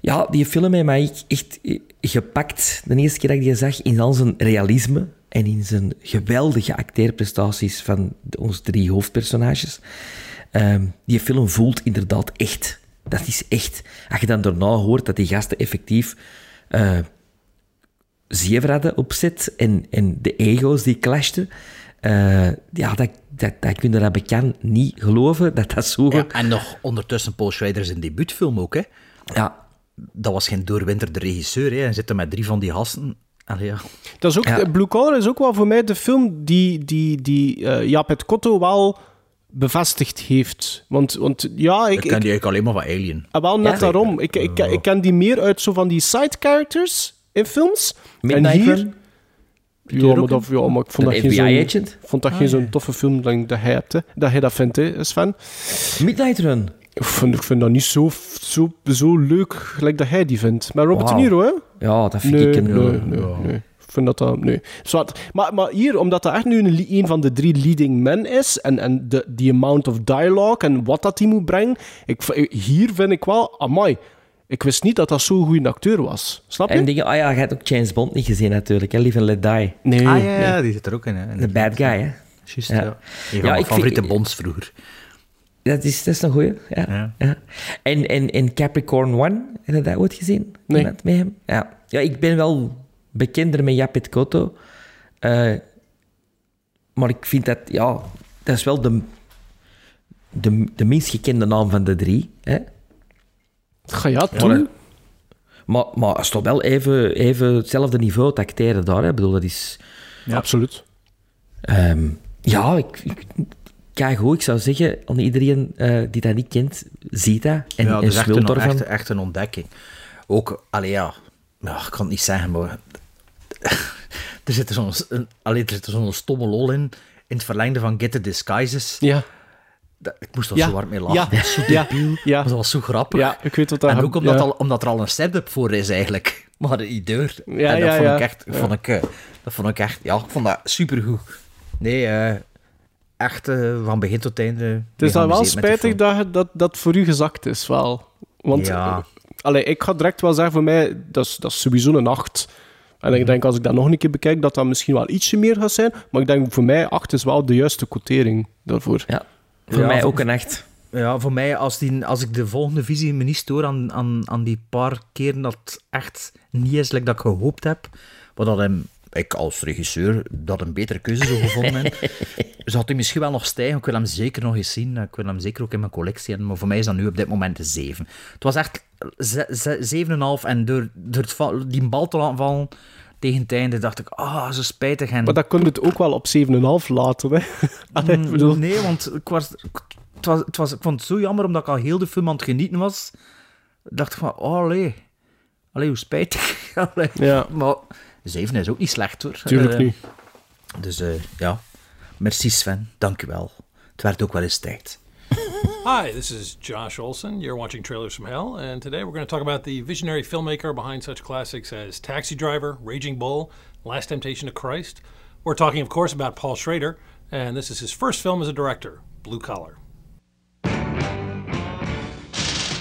Ja, die film heeft mij echt gepakt. De eerste keer dat ik die zag in al zijn realisme en in zijn geweldige acteerprestaties van onze drie hoofdpersonages. Ehm, die film voelt inderdaad echt. Dat is echt. Als je dan daarna hoort dat die gasten effectief zeven hadden opzet en, en de ego's die clashten, eh, ja, dat, dat, dat kun je dat bekend niet geloven dat dat zo... Ja, en nog ondertussen Paul Schrader zijn debuutfilm ook, hè. Ja. Dat was geen doorwinterde regisseur, hè. Hij zit er met drie van die gasten. Allee, ja. Dat is ook, Ja. Blue Collar is ook wel voor mij de film die, die, die eh Jaap het Kotto wel bevestigd heeft. Want, want ja, ik, Ik ken ik, die eigenlijk alleen maar van Alien. ah, wel net Ja. daarom. Ik, ik, ik ken die meer uit zo van die side characters films. Midnight en hier... Run? Ja maar, dat, ja, maar ik vond dat geen zo'n- vond dat Ah, geen ja. zo'n toffe film dat, dat hij hebt, hè. Dat hij dat vindt, hè, Sven. Midnight Run? Ik vind, ik vind dat niet zo, zo, zo leuk gelijk dat hij die vindt. Maar Robert. De Niro, hè? Ja, dat vind nee, ik. Nee, eh, nee, nee. Ik vind dat dat... Nee. Zwart. Maar, maar hier, omdat dat echt nu een, van de drie leading men is, en, en de, die amount of dialogue en wat dat die moet brengen, ik, hier vind ik wel... Amai, ik wist niet dat dat zo'n goede acteur was. Snap je? En dingen... Ah ja, je hebt ook James Bond niet gezien natuurlijk, hè? Live and Let Die. Nee. Ah ja, ja, die zit er ook in, hè. De bad guy, hè? Juist, Ja. ja. Een van mijn ik favoriete vind- bonds vroeger. Dat is, dat is een goeie, ja. ja. En, en, en Capricorn One, heb je dat ooit gezien? Nee. Iemand Met hem? Ja. ja, ik ben wel bekender met Japet Koto. Eh, maar ik vind dat, ja, dat is wel de, de, de minst gekende naam van de drie. Hè? Ga ja, Maar, maar, maar het is toch wel even, even hetzelfde niveau te acteren daar. Hè? Ik bedoel, dat is... Absoluut. Ehm, ja, ik, ik, kijk hoe ik zou zeggen, aan iedereen eh, die dat niet kent, ziet dat en, ja, en dat is echt een, daarvan. echt, echt een ontdekking. Ook, allee, ja, ja, ik kan het niet zeggen, maar er zit zo'n een- allee, er zit zo'n stomme lol in, in het verlengde van Get the Disguises. Ja. Dat, ik moest er Ja. zo hard mee lachen. Ja. Dat is zo debiel, Ja. maar dat was zo grappig. Ja, ik weet wat dat... en ook omdat, al, omdat er al een setup voor is, eigenlijk. Maar die deur. Ja, en dat vond ik echt... Ja. Vond ik, dat vond ik echt... Ja, ik vond dat supergoed. Nee, eh, echt eh, van begin tot einde... Het is dan wel spijtig dat, dat dat voor u gezakt is, wel. Want Ja. eh, allee, ik ga direct wel zeggen, voor mij, dat is, dat is sowieso een 8. En Mhm. ik denk, als ik dat nog een keer bekijk, dat dat misschien wel ietsje meer gaat zijn. Maar ik denk, voor mij, 8 is wel de juiste quotering daarvoor. Ja, voor Ja, mij ook een echt. Ja, voor mij, als, die, als ik de volgende visie me niet stoor aan, aan, aan die paar keren dat echt niet is like dat ik gehoopt heb, wat dat hem, ik als regisseur dat een betere keuze zou gevonden hebben, zou hij misschien wel nog stijgen. Ik wil hem zeker nog eens zien. Ik wil hem zeker ook in mijn collectie hebben, maar voor mij is dat nu op dit moment een 7. Het was echt ze- ze- 7,5 en door, door die bal te laten vallen tegen het einde dacht ik, ah, zo spijtig. En Maar dat je het ook wel op 7,5 laten, hè. Allee, Mm, bedoel- Nee, want ik, was, het was, het was, ik vond het zo jammer omdat ik al heel de film aan het genieten was. dacht ik van, oh allee, allee hoe spijtig. Allee. Ja. Maar 7 is ook niet slecht hoor. Tuurlijk Eh, niet. Dus eh, ja, merci Sven, dank u wel. Het werd ook wel eens tijd. Hi, this is Josh Olson. You're watching Trailers from Hell, and today we're going to talk about the visionary filmmaker behind such classics as Taxi Driver, Raging Bull, Last Temptation of Christ. We're talking, of course, about Paul Schrader, and this is his first film as a director, Blue Collar. I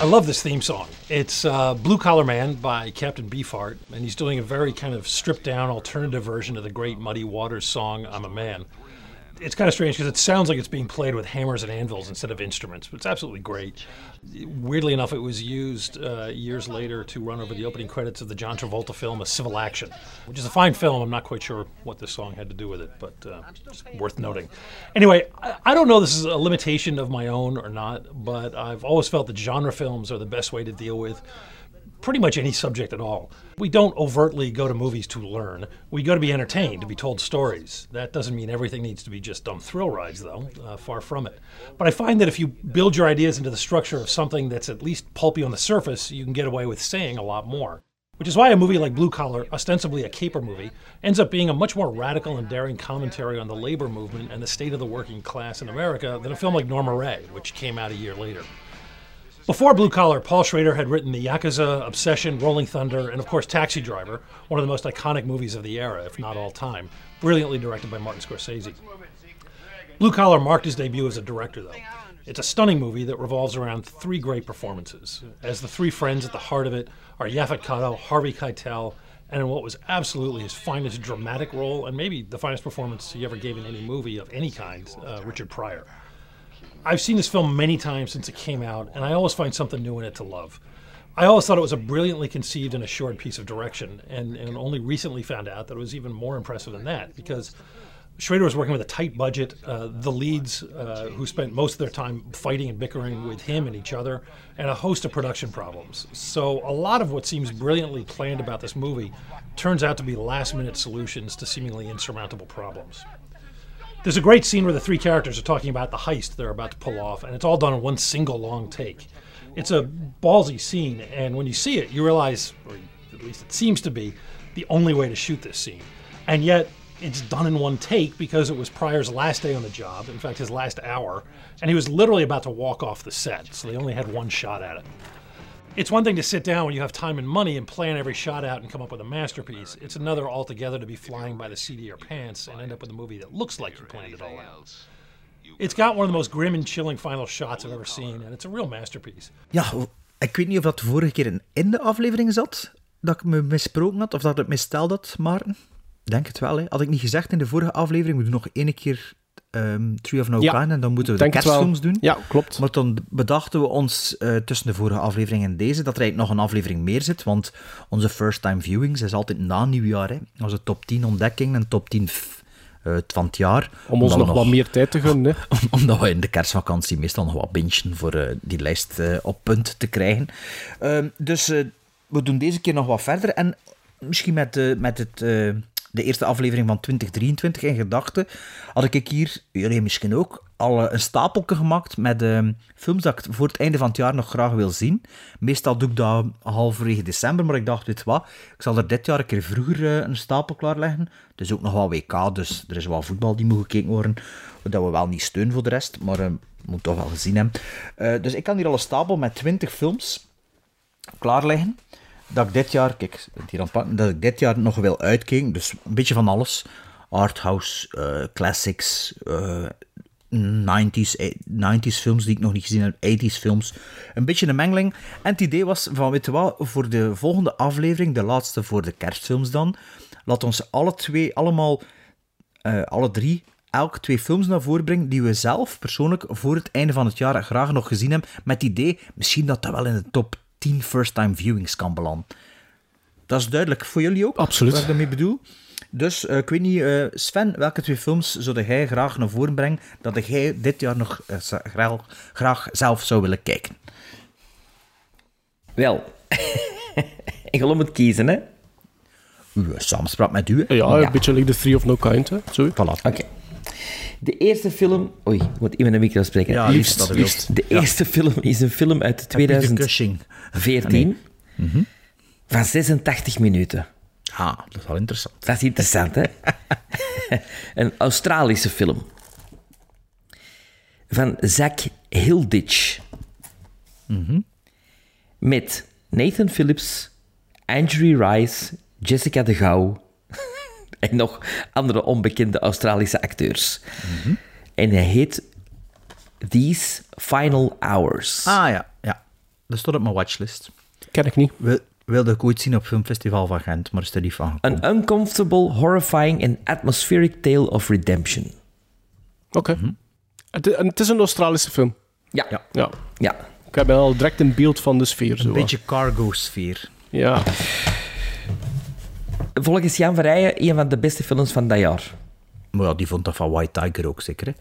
love this theme song. It's uh, Blue Collar Man by Captain Beefheart, and he's doing a very kind of stripped down alternative version of the great Muddy Waters song, I'm a Man. It's kind of strange because it sounds like it's being played with hammers and anvils instead of instruments, but it's absolutely great. Weirdly enough, it was used uh, years later to run over the opening credits of the John Travolta film A Civil Action, which is a fine film. I'm not quite sure what this song had to do with it, but uh, worth noting. Anyway, I, I don't know this is a limitation of my own or not, but I've always felt that genre films are the best way to deal with pretty much any subject at all. We don't overtly go to movies to learn. We go to be entertained, to be told stories. That doesn't mean everything needs to be just dumb thrill rides, though. Uh, far from it. But I find that if you build your ideas into the structure of something that's at least pulpy on the surface, you can get away with saying a lot more. Which is why a movie like Blue Collar, ostensibly a caper movie, ends up being a much more radical and daring commentary on the labor movement and the state of the working class in America than a film like Norma Ray, which came out a year later. Before Blue Collar, Paul Schrader had written The Yakuza, Obsession, Rolling Thunder, and of course Taxi Driver, one of the most iconic movies of the era, if not all time, brilliantly directed by Martin Scorsese. Blue Collar marked his debut as a director, though. It's a stunning movie that revolves around three great performances. As the three friends at the heart of it are Yaphet Kotto, Harvey Keitel, and in what was absolutely his finest dramatic role, and maybe the finest performance he ever gave in any movie of any kind, uh, Richard Pryor. I've seen this film many times since it came out, and I always find something new in it to love. I always thought it was a brilliantly conceived and assured piece of direction, and, and only recently found out that it was even more impressive than that because Schrader was working with a tight budget. Uh, the leads, uh, who spent most of their time fighting and bickering with him and each other, and a host of production problems. So, a lot of what seems brilliantly planned about this movie turns out to be last minute solutions to seemingly insurmountable problems. There's a great scene where the three characters are talking about the heist they're about to pull off, and it's all done in one single long take. It's a ballsy scene, and when you see it, you realize, or at least it seems to be, the only way to shoot this scene. And yet, it's done in one take because it was Pryor's last day on the job, in fact, his last hour, and he was literally about to walk off the set, so they only had one shot at it. It's one thing to sit down when you have time and money and plan every shot out and come up with a masterpiece. It's another altogether to be flying by the seat of your pants and end up with a movie that looks like you planned it all out. It's got one of the most grim and chilling final shots I've ever seen, and it's a real masterpiece. Ja, ik weet niet of dat de vorige keer in de aflevering zat, dat ik me misproken had, of dat het missteld had, Maarten. Denk het wel, hè. Had ik niet gezegd in de vorige aflevering, we doen nog één keer ehm Tree of No Ja, Kind en dan moeten we de kerstfilms doen. Ja, klopt. Maar dan bedachten we ons eh, tussen de vorige aflevering en deze dat er eigenlijk nog een aflevering meer zit, want onze first time viewings is altijd na nieuwjaar, hè. Onze top 10 ontdekkingen en top 10 f- eh, van het jaar. Om ons nog wat meer tijd te gunnen. hè. omdat we in de kerstvakantie meestal nog wat bingen voor eh, die lijst op punt te krijgen. Ehm, dus we doen deze keer nog wat verder. En misschien met, met het, de eerste aflevering van 2023 in gedachten, had ik hier, jullie misschien ook, al eh, een stapelke gemaakt met ehm, films dat ik voor het einde van het jaar nog graag wil zien. Meestal doe ik dat halverwege december, maar ik dacht, je wat, ik zal er dit jaar een keer vroeger eh, een stapel klaarleggen. Het is ook nog wel WK, dus er is wel voetbal die moet gekeken worden. Dat we wel niet steunen voor de rest, maar eh, moet toch wel gezien hebben. Eh, dus ik kan hier al een stapel met 20 films klaar liggen. Dat ik dit jaar, kijk, aanpakken, dat ik dit jaar nog wil uitkijken. Dus een beetje van alles. Arthouse, eh, classics, eh, 90s, eh, 90s films die ik nog niet gezien heb, 80s films. Een beetje een mengeling. En het idee was van, weet je wat, voor de volgende aflevering, de laatste voor de kerstfilms dan, laat ons alle twee, allemaal, eh, alle drie, elk twee films naar voren brengen die we zelf persoonlijk voor het einde van het jaar graag nog gezien hebben. Met het idee, misschien dat dat wel in de top 10 first-time viewings kan belanden. Dat is duidelijk voor jullie ook. Absoluut. Wat ik daarmee bedoel. Dus eh, ik weet niet, eh, Sven, welke twee films zou jij graag naar voren brengen dat jij dit jaar nog eh, graag, graag zelf zou willen kijken? Wel, ik wil om het kiezen, hè? Uw samenspraak met u. hè? Ja, een beetje like The Three of No Kind. Hè. Zo. Voilà. Oké. De eerste film... Oei, moet iemand een micro spreken. Ja, liefst, dat wilt. De eerste film is een film uit Peter Cushing. 2014 Mhm. van 86 minuten. Ah, dat is wel interessant. Dat is interessant, hè? een Australische film. Van Zack Hilditch. Mhm. Met Nathan Phillips, Andrew Rice, Jessica de Gouw en nog andere onbekende Australische acteurs. Mhm. En hij heet These Final Hours. Ah ja, ja. Dat stond op mijn watchlist. Ken ik niet. Wil, wilde ik ooit zien op Filmfestival van Gent, maar is er niet van gekomen. An uncomfortable, horrifying and atmospheric tale of redemption. Oké. Het, en het is een Australische film. Ja. Ja. Ja. Ja. Ik heb al direct een beeld van de sfeer. Zo. Een beetje cargo-sfeer. Ja. Volgens Jan Verrijen een van de beste films van dat jaar. Maar ja, die vond dat van White Tiger ook zeker, hè?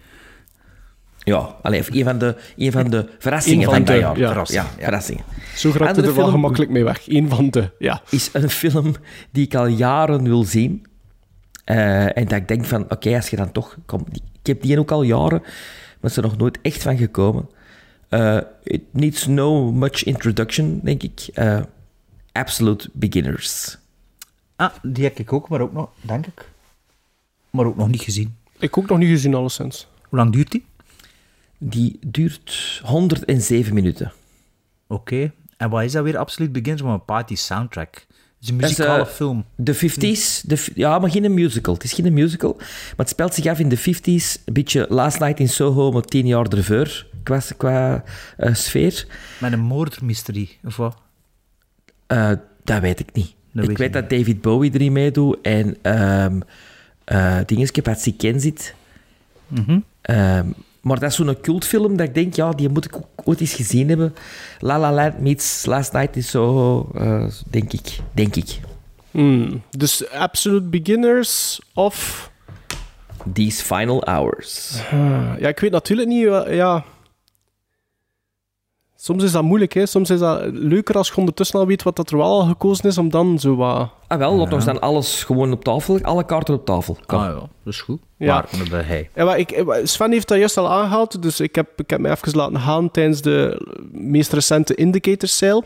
Ja, alleen een van de, een van de verrassingen van, van dat de- jaar. ja. Verrassingen, ja, verrassingen. Zo gaat het Andere er wel film gemakkelijk mee weg. Eén van de, ja. is een film die ik al jaren wil zien. Eh, en dat ik denk van, oké, als je dan toch... Kom, ik heb die ook al jaren, maar ze er nog nooit echt van gekomen. Eh, it needs no much introduction, denk ik. Eh, Absolute Beginners. Ah, die heb ik ook, maar ook nog, denk ik. Maar ook nog niet gezien. Ik ook nog niet gezien, alleszins. Hoe lang duurt die? Die duurt 107 minuten. Oké. En wat is dat weer? Absoluut Begins met een party soundtrack. Het is een Dat is, muzikale eh, film. De 50s, de, ja, maar geen musical. Het is geen musical, maar het speelt zich af in de 50s. Een beetje Last Night in Soho, maar tien jaar ervoor qua, qua eh, sfeer. Met een moordmysterie, of wat? Eh, dat weet ik niet. Dat ik weet dat David Bowie erin meedoet en um, uh, dingetje Patsy Ken zit. Mhm. Ehm, maar dat is zo'n cultfilm dat ik denk, ja, die moet ik ook ooit eens gezien hebben. La La Land meets Last Night in Soho, eh, denk ik. Denk ik. Hmm. Dus Absolute Beginners of... These Final Hours. Ah, ja, ik weet natuurlijk niet... eh, ja... Soms is dat moeilijk, hè. Soms is dat leuker als je ondertussen al weet wat dat er wel al gekozen is, om dan zo wat... Ah wel, laat ons dan alles gewoon op tafel, alle kaarten op tafel. Kom. Ah ja, dat is goed. Ja. Waar hij? Ja, maar ik, eh, Sven heeft dat juist al aangehaald, dus ik heb, ik heb me even laten gaan tijdens de meest recente Indicator Sale.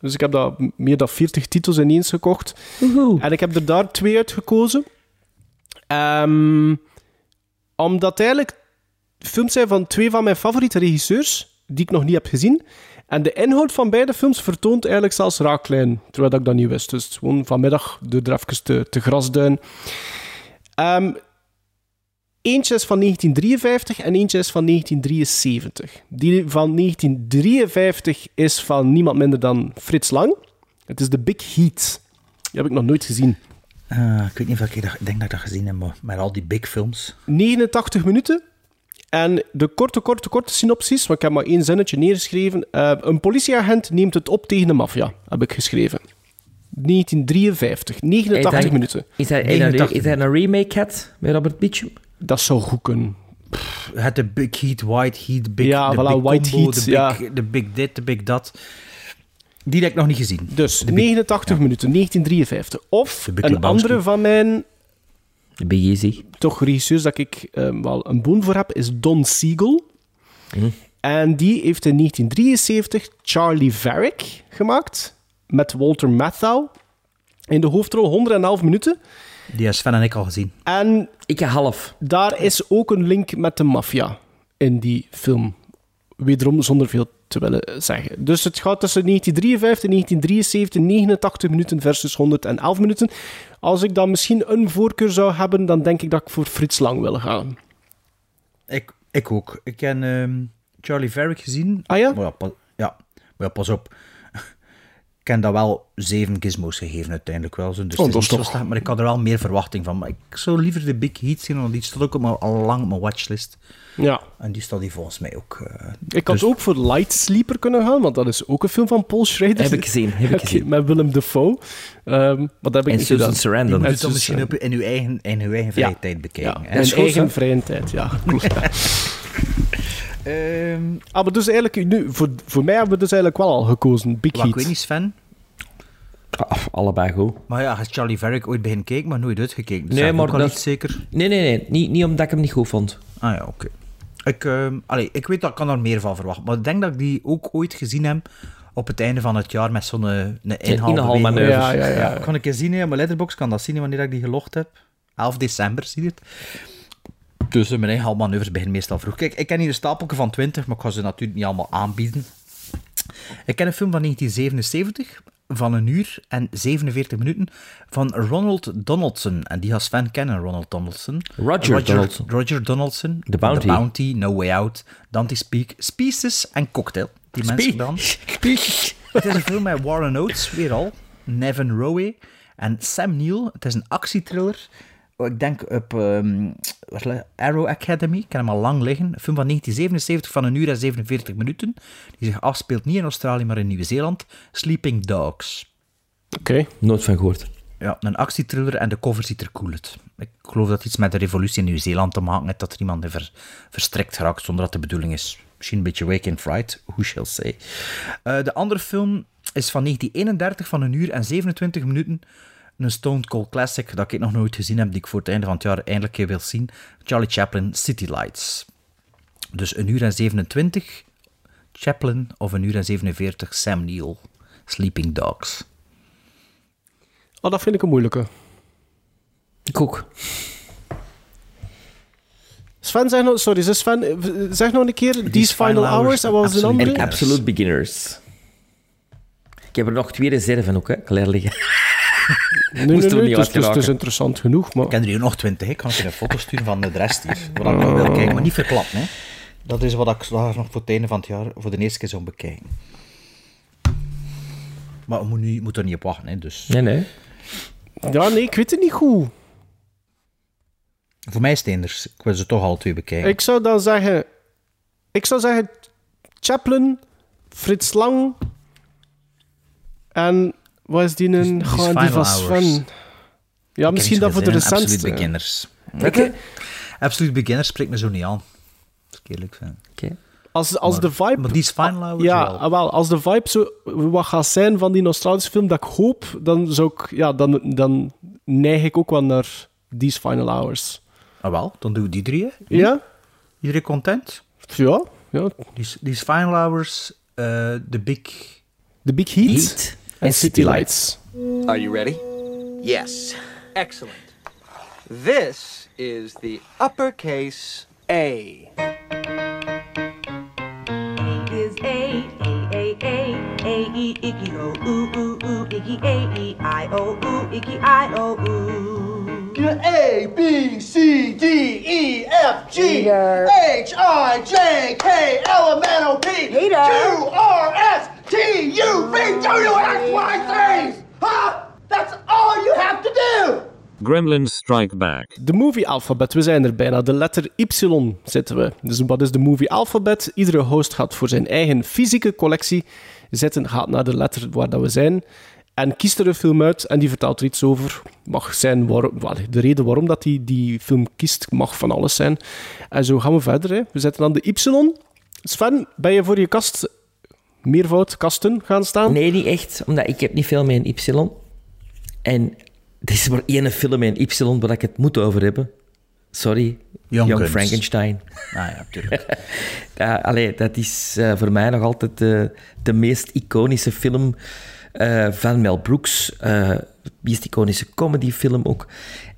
Dus ik heb daar meer dan 40 titels ineens gekocht. En ik heb er daar twee uitgekozen. Ehm omdat eigenlijk films zijn van twee van mijn favoriete regisseurs, die ik nog niet heb gezien. En de inhoud van beide films vertoont eigenlijk zelfs raaklijn, terwijl dat ik dat niet wist. Dus gewoon vanmiddag door er even te, te grasduin. Ehm, eentje is van 1953 en eentje is van 1973. Die van 1953 is van niemand minder dan Frits Lang. Het is de Big Heat. Die heb ik nog nooit gezien. Ah, ik weet niet of ik, dat, ik denk dat ik dat gezien heb, maar met al die big films. 89 minuten. En de korte, korte, korte synopsis, want ik heb maar één zinnetje neergeschreven. Eh, een politieagent neemt het op tegen de maffia, heb ik geschreven. 1953, 89 Is dat- minuten. Is dat, is dat, is dat een remake had met Robert Mitchum? Dat zou goed kunnen. Het de Big Heat, White Heat, Big, Ja, de voilà, big White combo, Heat, de big, ja. de big dit, de big dat. Die heb ik nog niet gezien. Dus De big- 89 minuten, 1953. Of een andere van mijn Toch regisseurs dat ik eh, wel een boon voor heb, is Don Siegel. Hm. En die heeft in 1973 Charlie Varick gemaakt met Walter Matthau in de hoofdrol 111 minuten. Die hebben Sven en ik al gezien. En Ik half. daar is ook een link met de maffia in die film. Wederom zonder veel te willen zeggen. Dus het gaat tussen 1953 en 1973, 89 minuten versus 111 minuten. Als ik dan misschien een voorkeur zou hebben, dan denk ik dat ik voor Frits Lang wil gaan. Ik, ik ook. Ik heb ehm, Charlie Varick gezien. Ah ja? Maar ja, pas, ja, maar ja, pas op. Ik heb dat wel zeven gizmos gegeven uiteindelijk wel. Dus Oh, dat is toch- slecht, maar ik had er wel meer verwachting van. Maar ik zou liever de Big Heat zien, want die staat ook op mijn- al lang op mijn watchlist. Ja. En die staat hier volgens mij ook. eh, Ik had dus- ook voor Light Sleeper kunnen gaan, want dat is ook een film van Paul Schrader. Heb ik gezien, heb ik gezien. Met Willem Dafoe. Ehm dat heb ik En Susan gedaan. Sarandon. Moet En je dan misschien op, in, uw eigen, in uw eigen vrije Ja. tijd bekijken. Ja, hè. in eigen vrije tijd, ja. klopt. Ehm, ah, maar dus eigenlijk, nu, voor, voor mij hebben we dus eigenlijk wel al gekozen. Big wat, Heat. ik weet niet, Sven. Ah, allebei goed. Maar ja, has Charlie Varick ooit begin gekeken, maar nooit uitgekeken. Dus Nee, maar ook al dat- niet zeker. Nee, nee, nee. Niet, niet omdat ik hem niet goed vond. Ah ja, oké. Ik, ehm, allee, ik weet dat ik kan er meer van verwachten. Maar ik denk dat ik die ook ooit gezien heb op het einde van het jaar met zo'n eh, een inhaalmanoeuvre. Ja, ja, ja. Ik kan een keer zien hè, op mijn letterbox, kan dat zien wanneer ik die gelogd heb. 11 december, zie je het. Dus mijn inhaalmanoeuvres beginnen meestal vroeg. Kijk, ik ken hier een stapelje van 20, maar ik ga ze natuurlijk niet allemaal aanbieden. Ik ken een film van 1977 van een uur en 47 minuten van Ronald Donaldson. En die gaat Sven kennen, Ronald Donaldson. Roger Donaldson. Roger Donaldson. The Bounty. The Bounty, No Way Out, Dante Speak, Species en Cocktail. Die mensen dan. Het is een film met Warren Oates, weer al. Nevin Rowe en Sam Neill. Het is een actietriller. Oh, Ik denk op le- Arrow Academy. Ik ken hem al lang liggen. Een film van 1977 van een uur en 47 minuten. Die zich afspeelt niet in Australië, maar in Nieuw-Zeeland. Sleeping Dogs. Oké. Nooit van gehoord. Ja, een actietriller en de cover ziet er cool uit. Ik geloof dat het iets met de revolutie in Nieuw-Zeeland te maken heeft, dat er iemand ver, verstrikt geraakt zonder dat de bedoeling is. Misschien een beetje Wake and Fright, who shall say. Eh, de andere film is van 1931, van een uur en 27 minuten. Een Stone Cold Classic, dat ik nog nooit gezien heb, die ik voor het einde van het jaar eindelijk weer wil zien. Charlie Chaplin, City Lights. Dus een uur en 27, Chaplin, of een uur en 47, Sam Neill, Sleeping Dogs. Oh, dat vind ik een moeilijke. Ik ook. Sven, zeg nog, sorry, zeg Sven, zeg nog een keer These, Final, Hours. En wat was de Absolute andere? En Absolute Beginners. Ik heb er nog twee reserven ook, hè, klaar liggen. Nee, nee, er nee, niet het, is, het, is, het is uitgeraken. interessant genoeg, maar... Ik heb er hier nog twintig. Ik kan je een foto sturen van de rest hier. Wat ik nog wil kijken, maar niet verklappen. Hè. Dat is wat ik daar nog voor het einde van het jaar voor de eerste keer zou bekijken. Maar je moet, nu, je moet er niet op wachten. Hè, dus. Nee, nee. Ja, nee, ik weet het niet goed. Voor mij is het eenders. Ik wil ze toch alle twee bekijken. Ik zou dan zeggen... Ik zou zeggen Chaplin, Frits Lang en... Wat is die een... These Gewoon die Final van Hours. Ja, Ik misschien dat voor de recentste. Absolute Beginners. Oké. Absolute Beginners spreekt me zo niet aan. Dat is eerlijk vind. Oké. Als, als Maar- de vibe... Maar die is Final Hours Ja, wel. ah, wel, als de vibe zo wat gaat zijn van die Australische film dat ik hoop, dan zou ik... Ja, dan, dan neig ik ook wel naar These Final Hours. Ah, wel, dan doen we die drie. Hè. Ja? Iedereen content? Ja. ja. Die, die is Final Hours, eh, The Big... The Big Heat, Heat en en City City Lights. Are you ready? Yes. Excellent. This is the uppercase A. is A, A, A, A, A, E, icky, O, ooh, ooh, ooh, icky, A, E, I, O, ooh, icky, I, O, ooh. A, B, C, D, E, F, G, H, I, J, K, L, M, N, O, P, Q, R, S, T, U, V, W, X, Y, Z. Huh? That's all you have to do. Gremlins Strike Back. De movie alfabet, we zijn er bijna. De letter Y zitten we. Dus wat is de movie alfabet? Iedere host gaat voor zijn eigen fysieke collectie zitten, gaat naar de letter waar dat we zijn en kiest er een film uit en die vertelt er iets over. Mag zijn waarom, de reden waarom dat die, die film kiest, mag van alles zijn. En zo gaan we verder. Hè. We zetten aan de Y. Sven, ben je voor je kast meervoud kasten gaan staan? Nee, niet echt, omdat ik heb niet veel met een Y. En er is maar één film met een Y waar ik het moet over hebben. Sorry, Young. Frankenstein. Ah ja, tuurlijk. Ja, allee, dat is eh, voor mij nog altijd de, de meest iconische film eh, van Mel Brooks. eh, de meest iconische comedyfilm ook.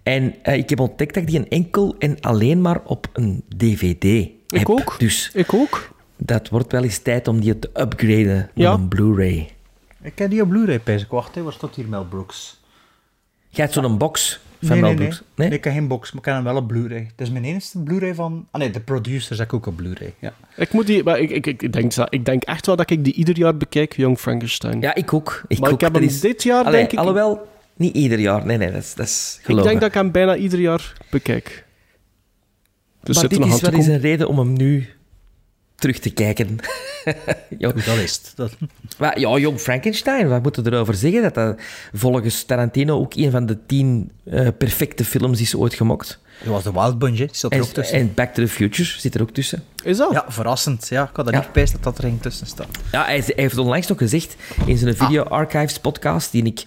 En eh, ik heb ontdekt dat ik die een enkel en alleen maar op een DVD heb. ook. Dus Ik ook. Dat wordt wel eens tijd om die te upgraden naar Ja. een Blu-ray. Ik ken die op Blu-ray, pijs ik. Wacht, hè, waar staat hier Mel Brooks? Jij hebt zo'n box. Nee, nee, Mel nee. Brooks. nee. Ik heb geen box, maar ik heb hem wel op Blu-ray. Het is mijn enige Blu-ray van... Ah nee, de producers heb ik ook op Blu-ray. Ja. Ik, moet die, maar ik, ik, ik, denk, dat- ik denk echt wel dat ik die ieder jaar bekijk, Young Frankenstein. Ja, ik ook. Ik maar ook. ik heb Dat hem is- dit jaar, Allee, denk ik... Alhoewel, niet ieder jaar. Nee, nee, dat is, dat is ik denk dat ik hem bijna ieder jaar bekijk. Dus maar er dit is wel eens een reden om hem nu terug te kijken. ja. Dat is het. Dat... Maar ja, Jong Frankenstein, wat moeten we erover zeggen? Dat dat volgens Tarantino ook een van de tien eh, perfecte films is ooit gemaakt. Dat was de Wild Bunch, hè. die zat er En, ook tussen. en Back to the Future zit er ook tussen. Is dat? Ja, verrassend. Ja, ik had er Ja. niet bij dat dat er ging tussen staan. Ja, hij, hij heeft onlangs nog gezegd in zijn Video Archives podcast, die ik,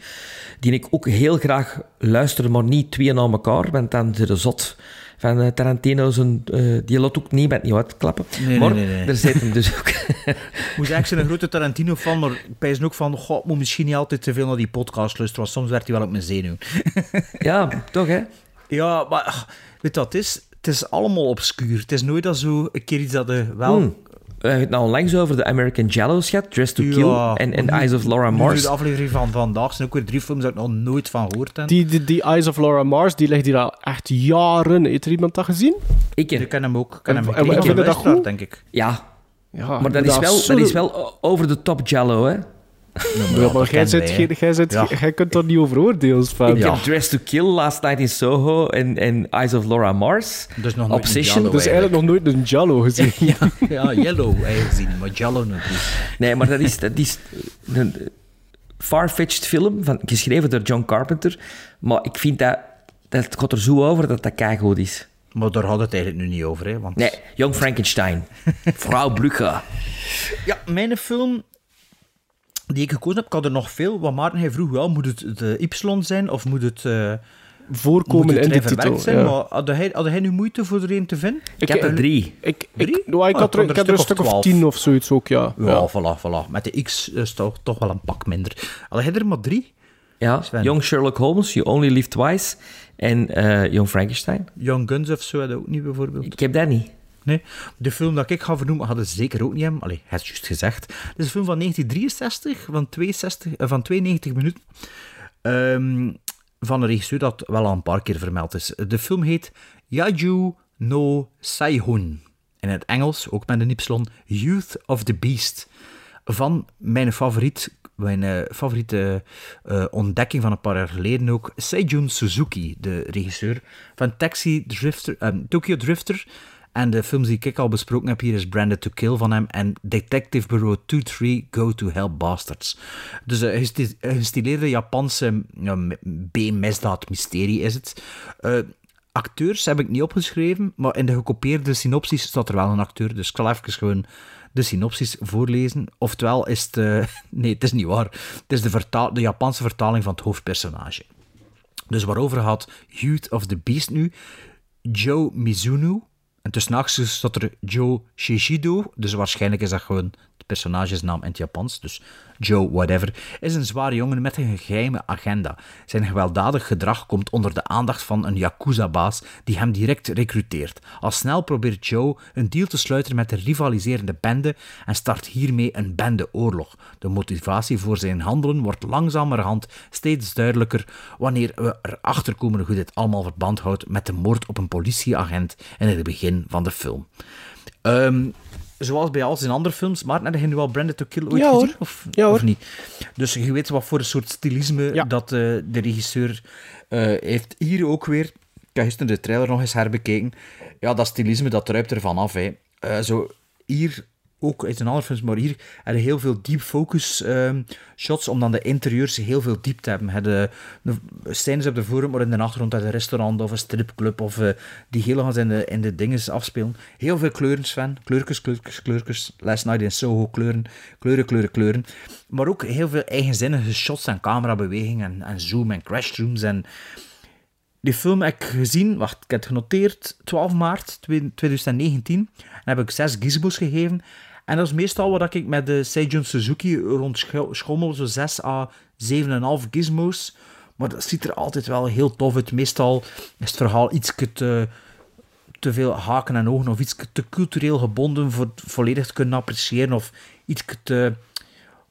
die ik ook heel graag luister, maar niet twee na elkaar, want dan zit de zot van eh, Tarantino, zijn, eh, die laat ook niet met niet uitklappen. Nee, maar nee, nee, nee. er zit hem dus ook... Moet ik zijn een grote Tarantino-fan, maar ik ook van, ik moet misschien niet altijd te veel naar die podcast luisteren, want soms werd hij wel op mijn zenuw. ja, toch hè? Ja, maar weet het is? Het is allemaal obscuur. Het is nooit dat zo een keer iets dat je wel... Hmm. We hebben het nou onlangs over de American Jallows gehad, Dress to Kill Ja, en, en nu- Eyes of Laura nu Mars. De aflevering van vandaag zijn ook weer drie films dat ik nog nooit van gehoord heb. Die, die, die Eyes of Laura Mars, die ligt hier al echt jaren. Heeft er iemand dat gezien? Ik, Ik ken hem ook. Ik ken hem En- gekregen en vind je dat goed? denk ik. Ja, Ja, maar dat is, wel, zo- dat is wel over de top Jallo, hè? Ja, maar jij, zit, jij, jij, zit, Ja. jij kunt daar niet over oordelen, Sven. Ik heb Dress to Kill, Last Night in Soho en, en Eyes of Laura Mars. Dus nog nooit een Obsession. Giallo, Dus eigenlijk nog nooit een Jallo gezien. Ja, ja, Yellow je gezien, maar nog niet. Nee, maar dat is, dat is een far-fetched film, van, geschreven door John Carpenter. Maar ik vind dat, dat gaat er zo over dat dat keigoed is. Maar daar hadden we het eigenlijk nu niet over, hè. Want... Nee, Young Frankenstein. Vrouw Brugge. Ja, mijn film die ik gekozen heb, ik had er nog veel. Wat Maarten, hij vroeg wel, moet het de Y zijn of moet het... eh, Voorkomen moet het in de titel. zijn? ja. Maar had hij, had hij nu moeite voor er een te vinden? Ik heb er drie. Ik, Drie? ik, nou, ik, Ah, had er, ik had heb er een stuk of 12. tien of zoiets ook, ja. Ja, ja. voilà, voilà. Met de X is toch, toch wel een pak minder. Had hij er maar drie? Ja, Sven. Young Sherlock Holmes, You Only Live Twice en eh, Young Frankenstein. Young Guns of zo had hij ook niet, bijvoorbeeld. Ik heb dat niet. Nee, de film dat ik ga vernoemen had het zeker ook niet hem. Allee, hij is juist gezegd. Het is een film van 1963, van, 62, eh, van 92 minuten. Ehm, van een regisseur dat wel al een paar keer vermeld is. De film heet Yaju no Saihun. In het Engels, ook met een Y, Youth of the Beast. Van mijn favoriet, mijn eh, favoriete eh, ontdekking van een paar jaar geleden ook, Seijun Suzuki, de regisseur van Taxi Drifter, eh, Tokyo Drifter. En de films die ik al besproken heb hier is Branded to Kill van hem en Detective Bureau 2-3 Go to Hell Bastards. Dus een gesti- een gestileerde Japanse B-misdaad mysterie is het. Eh, acteurs heb ik niet opgeschreven, maar in de gekopieerde synopsis staat er wel een acteur. Dus ik zal even gewoon de synopsis voorlezen. Oftewel is het... eh, nee, het is niet waar. Het is de, vertaal, de Japanse vertaling van het hoofdpersonage. Dus waarover gaat Youth of the Beast nu? Joe Mizuno. En tussen haakjes staat er Joe Shishido. Dus waarschijnlijk is dat gewoon de personagesnaam in het Japans. Dus Joe whatever. Is een zware jongen met een geheime agenda. Zijn gewelddadig gedrag komt onder de aandacht van een Yakuza-baas die hem direct recruteert. Al snel probeert Joe een deal te sluiten met de rivaliserende bende en start hiermee een bendeoorlog. De motivatie voor zijn handelen wordt langzamerhand steeds duidelijker wanneer we erachter komen hoe dit allemaal verband houdt met de moord op een politieagent in het begin van de film. Ehm, zoals bij al zijn andere films, maar heb je nu al Branded to Kill ooit Ja, gezien? Of, Ja, hoor. of niet? Dus je weet wat voor een soort stilisme dat eh, de regisseur eh, heeft. Hier ook weer, ik heb gisteren de trailer nog eens herbekeken. Ja, dat stilisme, dat druipt ervan af. Hè. Eh, zo, hier ook uit een andere films, maar hier heb je heel veel deep focus ehm, shots, om dan de interieurs heel veel diep te hebben. De, scènes op de voorgrond, maar in de achtergrond uit een restaurant of een stripclub, of eh, die heel gaan in de, in de dingen afspelen. Heel veel kleuren, Sven. Kleurtjes, kleurtjes, kleurtjes. Last Night in Soho, kleuren. Kleuren, kleuren, kleuren. Maar ook heel veel eigenzinnige shots en camerabewegingen en, en zoom en crashrooms en... Die film heb ik gezien, wacht, ik heb het genoteerd, 12 maart 2019. En heb ik zes gizmos gegeven. En dat is meestal wat ik met de Seijun Suzuki rond scho- schommel, zo 6 à 7,5 gizmos. Maar dat ziet er altijd wel heel tof uit. Meestal is het verhaal iets te, te veel haken en ogen of iets te cultureel gebonden voor het volledig te kunnen appreciëren of iets te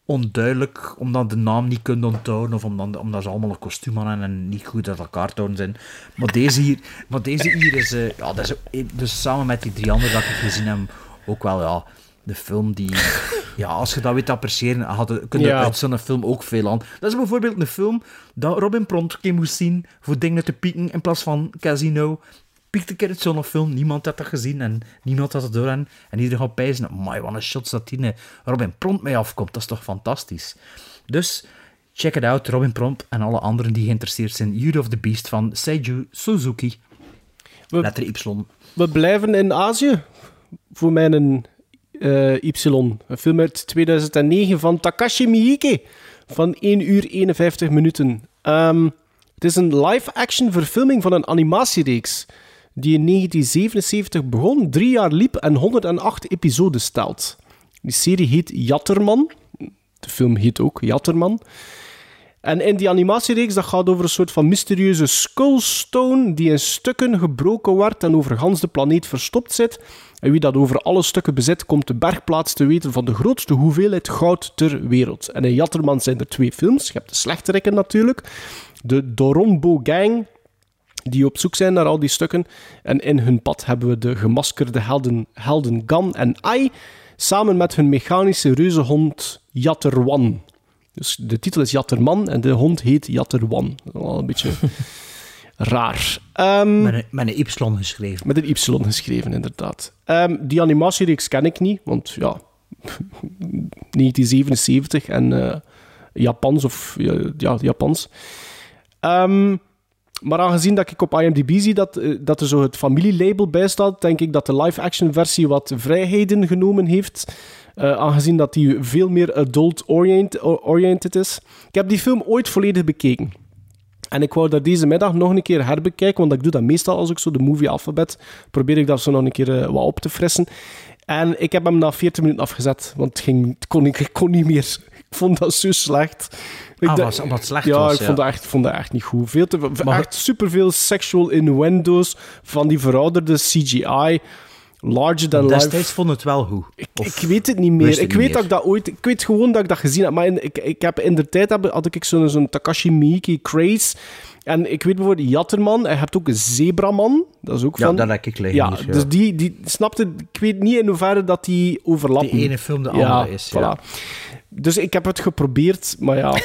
onduidelijk, omdat de naam niet kunt onthouden of omdat, omdat ze allemaal een kostuum aan en niet goed uit elkaar te houden zijn. Maar deze hier, maar deze hier is, eh, ja, dat is dus samen met die drie anderen dat ik gezien heb, ook wel, ja, de film die... Ja, als je dat weet appreciëren, had, kun je Ja. uit zo'n film ook veel aan. Dat is bijvoorbeeld een film dat Robin Prontke moest zien voor dingen te pieken in plaats van Casino. Piekte ik uit zo'n film, niemand had dat gezien en niemand had het door. En, en iedereen gaat pijzen, my, wat een shots dat die eh, Robin Pront mee afkomt, dat is toch fantastisch. Dus check it out, Robin Pront en alle anderen die geïnteresseerd zijn. Beauty of the Beast van Seiju Suzuki. Letter Y. We blijven in Azië. Voor mijn Y. Een film uit 2009 van Takashi Miike. Van 1 uur 51 minuten. Ehm, het is een live-action verfilming van een animatiereeks. Die in 1977 begon, drie jaar liep en 108 episodes telt. Die serie heet Jatterman. De film heet ook Jatterman. En in die animatiereeks dat gaat over een soort van mysterieuze skullstone die in stukken gebroken wordt en over gans de planeet verstopt zit. En wie dat over alle stukken bezit, komt de bergplaats te weten van de grootste hoeveelheid goud ter wereld. En in Jatterman zijn er twee films. Je hebt de slechterikken natuurlijk. De Dorombo Gang, die op zoek zijn naar al die stukken. En in hun pad hebben we de gemaskerde helden, helden Gan en Ai, samen met hun mechanische reuzehond Jatterwan. Dus de titel is Jatterman en de hond heet Jatterwan. Dat is wel een beetje raar. Ehm, Met een, met een Y geschreven. met een Y geschreven, inderdaad. Ehm, die animatiereeks ken ik niet, want ja, 1977 en eh, Japans of ja, ja, Japans. Ehm, maar aangezien dat ik op IMDb zie dat, eh, dat er zo het familielabel bij staat, denk ik dat de live-action versie wat vrijheden genomen heeft. Eh, aangezien dat die veel meer adult-oriented is. Ik heb die film ooit volledig bekeken. En ik wou dat deze middag nog een keer herbekijken, want ik doe dat meestal als ik zo de movie alfabet probeer ik dat zo nog een keer eh, wat op te frissen. En ik heb hem na 40 minuten afgezet, want het, ging, het kon, ik, ik kon niet meer. Ik vond dat zo slecht. Ik Ah, was- omdat slecht ja, was, ik ja. vond dat echt, vond dat echt niet goed. Veel te, Maar- echt superveel sexual innuendo's van die verouderde CGI. Larger than life. Destijds vond het wel goed. Ik, ik weet het niet meer. het Ik niet weet dat ik dat ooit... Ik weet gewoon dat ik dat gezien heb. Maar in, ik, ik heb in de tijd heb, had ik zo'n zo'n Takashi Miike craze. En ik weet bijvoorbeeld Jatterman. Hij hebt ook een Zebraman. Dat is ook Ja, van... dat heb ik liggen Ja, hier, ja. dus die, die snapte... Ik weet niet in hoeverre dat die overlappen. Die ene film de andere is, ja. Dus ik heb het geprobeerd, maar ja,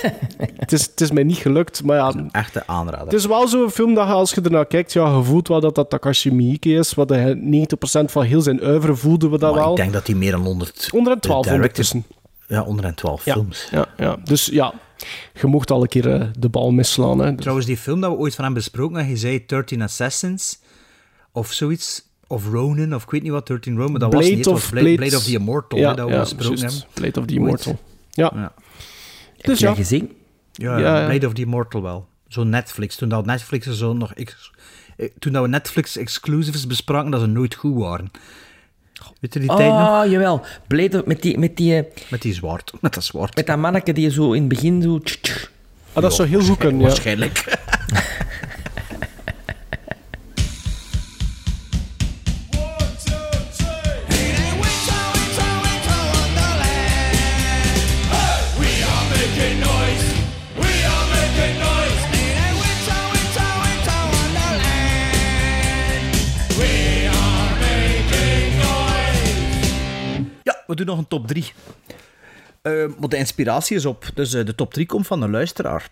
het, is, het is mij niet gelukt. Maar ja, Echte aanrader. het is wel zo'n film dat je, als je ernaar kijkt, ja, je voelt wel dat dat Takashi Miike is. Wat hij 90% van heel zijn oeuvre voelde we dat Maar wel. ik denk dat hij meer dan 100... 112 de director- ondertussen. Ja, 112 Ja, films. ja, ja. Dus ja, je mocht al een keer eh, de bal misslaan. Hè. Dus- Trouwens, die film dat we ooit van hem besproken hebben, je zei 13 Assassins of zoiets. Of Ronin, of ik weet niet wat, 13 Ronin, maar dat was Blade niet. Het was of- Blade, Blade- Blade of the Immortal, Ja, hè, dat we ja, besproken hebben. Blade of the Ooit. Immortal. Ja. Ja. Dus jij ja. gezien? Ja, Ja, ja. Blade of the Immortal wel. Zo Netflix. Toen dat Netflix er zo nog... ex- eh, Toen dat we Netflix exclusives bespraken, dat ze nooit goed waren. Weet je die tijd nog? Oh, jawel. Blade met die... Met, die, eh, Met die zwart. Met dat zwart. met dat manneke die zo in het begin zo... Ah, dat zou heel goed kunnen, ja. Waarschijnlijk. Nog een top 3. maar de inspiratie is op. Dus eh, de top 3 komt van een luisteraar.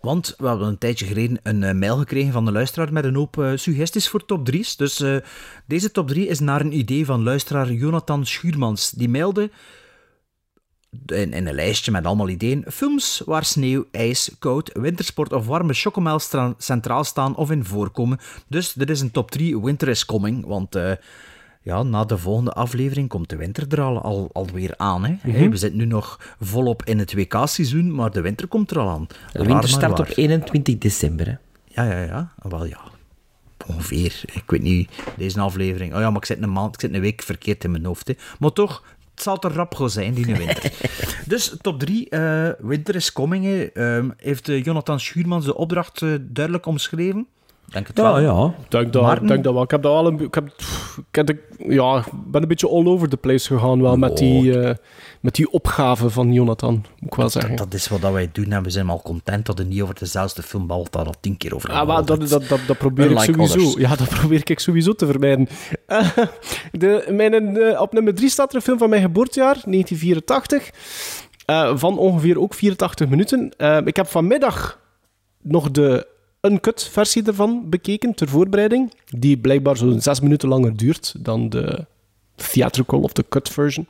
Want we hebben een tijdje geleden een eh, mail gekregen van de luisteraar met een hoop eh, suggesties voor top 3's. Dus deze top 3 is naar een idee van luisteraar Jonathan Schuurmans. Die mailde in, in een lijstje met allemaal ideeën. Films waar sneeuw, ijs, koud, wintersport of warme chocomel centraal staan of in voorkomen. Dus dit is een top 3 Winter is Coming. Want ja, na de volgende aflevering komt de winter er al, al, alweer aan. Hè? Mhm. We zitten nu nog volop in het WK-seizoen, maar de winter komt er al aan. De winter start op 21 december. Hè. Ja, ja, ja. Wel ja. Ongeveer. Ik weet niet, deze aflevering. Oh ja, maar ik zit een maand, ik zit een week verkeerd in mijn hoofd. Hè. Maar toch, het zal te rap gaan zijn, die winter. dus top 3, Winter is Coming, hè. Ehm, heeft eh, Jonathan Schuurmans de opdracht eh, duidelijk omschreven. Denk het Ja, wel. ja. Ik denk dat, denk dat wel. Ik heb dat wel een, ik heb, ik heb ja, ik ben een beetje all over the place gegaan wel met, die, eh, met die opgave van Jonathan, moet ik wel zeggen. Dat is wat dat wij doen en we zijn al content dat er niet over dezelfde film daar al tien keer over Ah, maar dat, dat, dat, dat probeer ik sowieso. others. Ja, dat probeer ik sowieso te vermijden. Eh, de, mijn, eh, op nummer 3 staat er een film van mijn geboortejaar, 1984. eh, van ongeveer ook 84 minuten. Eh, ik heb vanmiddag nog de uncut versie ervan bekeken ter voorbereiding. Die blijkbaar zo'n 6 minuten langer duurt dan de theatrical of de cut version.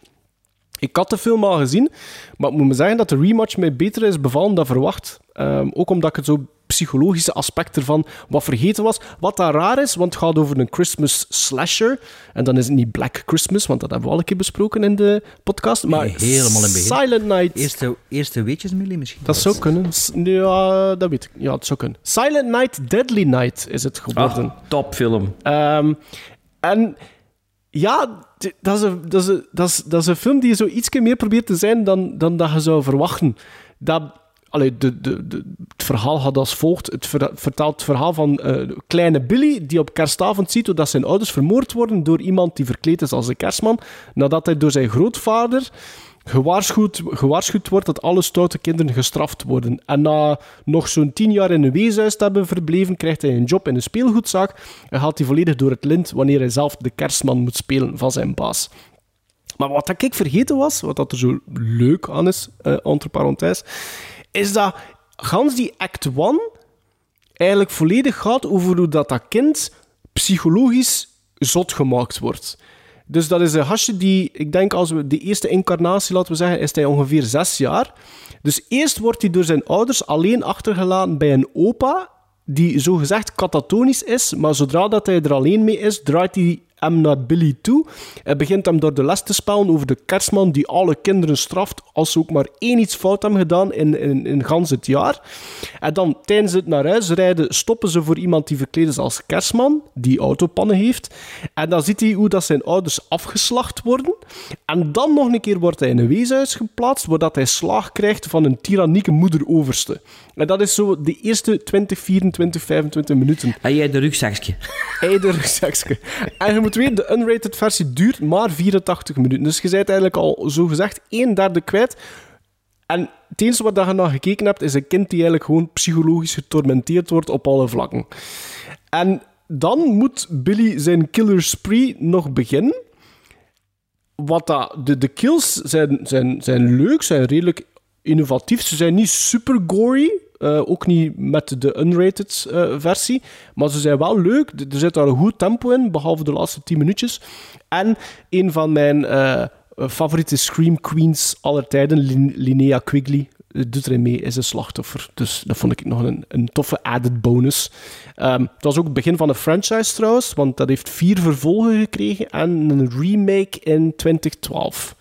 Ik had de film al gezien, maar ik moet me zeggen dat de rematch mij beter is bevallen dan verwacht. Ehm, ook omdat ik het zo psychologische aspect ervan wat vergeten was. Wat daar raar is, want het gaat over een Christmas slasher. En dan is het niet Black Christmas, want dat hebben we al een keer besproken in de podcast. Maar Nee, helemaal in het begin. Silent Night... Eerste, eerste weetjes, Millie, misschien? Dat zou kunnen. Ja, dat weet ik. Ja, het zou kunnen. Silent Night, Deadly Night is het geworden. Ah, topfilm. Ehm, en ja, dat is, een, dat, is dat, is, een film die zo iets meer probeert te zijn dan, dan dat je zou verwachten. Dat, de, de, het verhaal gaat als volgt. Het ver- vertelt het verhaal van eh, kleine Billy, die op kerstavond ziet hoe dat zijn ouders vermoord worden door iemand die verkleed is als een kerstman, nadat hij door zijn grootvader gewaarschuwd, gewaarschuwd wordt dat alle stoute kinderen gestraft worden. En na nog zo'n tien jaar in een weeshuis te hebben verbleven, krijgt hij een job in een speelgoedzaak en gaat hij volledig door het lint wanneer hij zelf de kerstman moet spelen van zijn baas. Maar wat ik vergeten was, wat dat er zo leuk aan is, eh entre parenthèses, is dat gans die act 1 eigenlijk volledig gaat over hoe dat, dat kind psychologisch zot gemaakt wordt. Dus dat is een gastje die, ik denk als we de eerste incarnatie, laten we zeggen, is hij ongeveer zes jaar. Dus eerst wordt hij door zijn ouders alleen achtergelaten bij een opa, die zogezegd katatonisch is, maar zodra dat hij er alleen mee is, draait hij hem naar Billy toe. Hij begint hem door de les te spellen over de kerstman die alle kinderen straft als ze ook maar één iets fout hebben gedaan in, in, in het jaar. En dan tijdens het naar huis rijden stoppen ze voor iemand die verkleed is als kerstman, die autopannen heeft. En dan ziet hij hoe dat zijn ouders afgeslacht worden. En dan nog een keer wordt hij in een weeshuis geplaatst, waar dat hij slaag krijgt van een tyrannieke moeder-overste. En dat is zo de eerste 20, 24, 25 minuten. En jij de rugzakje. Hij de rugzakje. En je moet weten, de unrated versie duurt maar 84 minuten. Dus je bent eigenlijk al zogezegd een derde kwijt. En het enige wat je naar gekeken hebt, is een kind die eigenlijk gewoon psychologisch getormenteerd wordt op alle vlakken. En dan moet Billy zijn killer spree nog beginnen. Wat dat, de, de kills zijn, zijn, zijn leuk, zijn redelijk innovatief. Ze zijn niet super gory. eh, ook niet met de unrated eh, versie. Maar ze zijn wel leuk. Er zit daar een goed tempo in, behalve de laatste 10 minuutjes. En een van mijn eh, favoriete Scream Queens aller tijden, Lin- Linnea Quigley, doet erin mee, is een slachtoffer. Dus dat vond ik nog een, een toffe added bonus. Ehm, het was ook het begin van een franchise trouwens, want dat heeft vier vervolgen gekregen en een remake in 2012.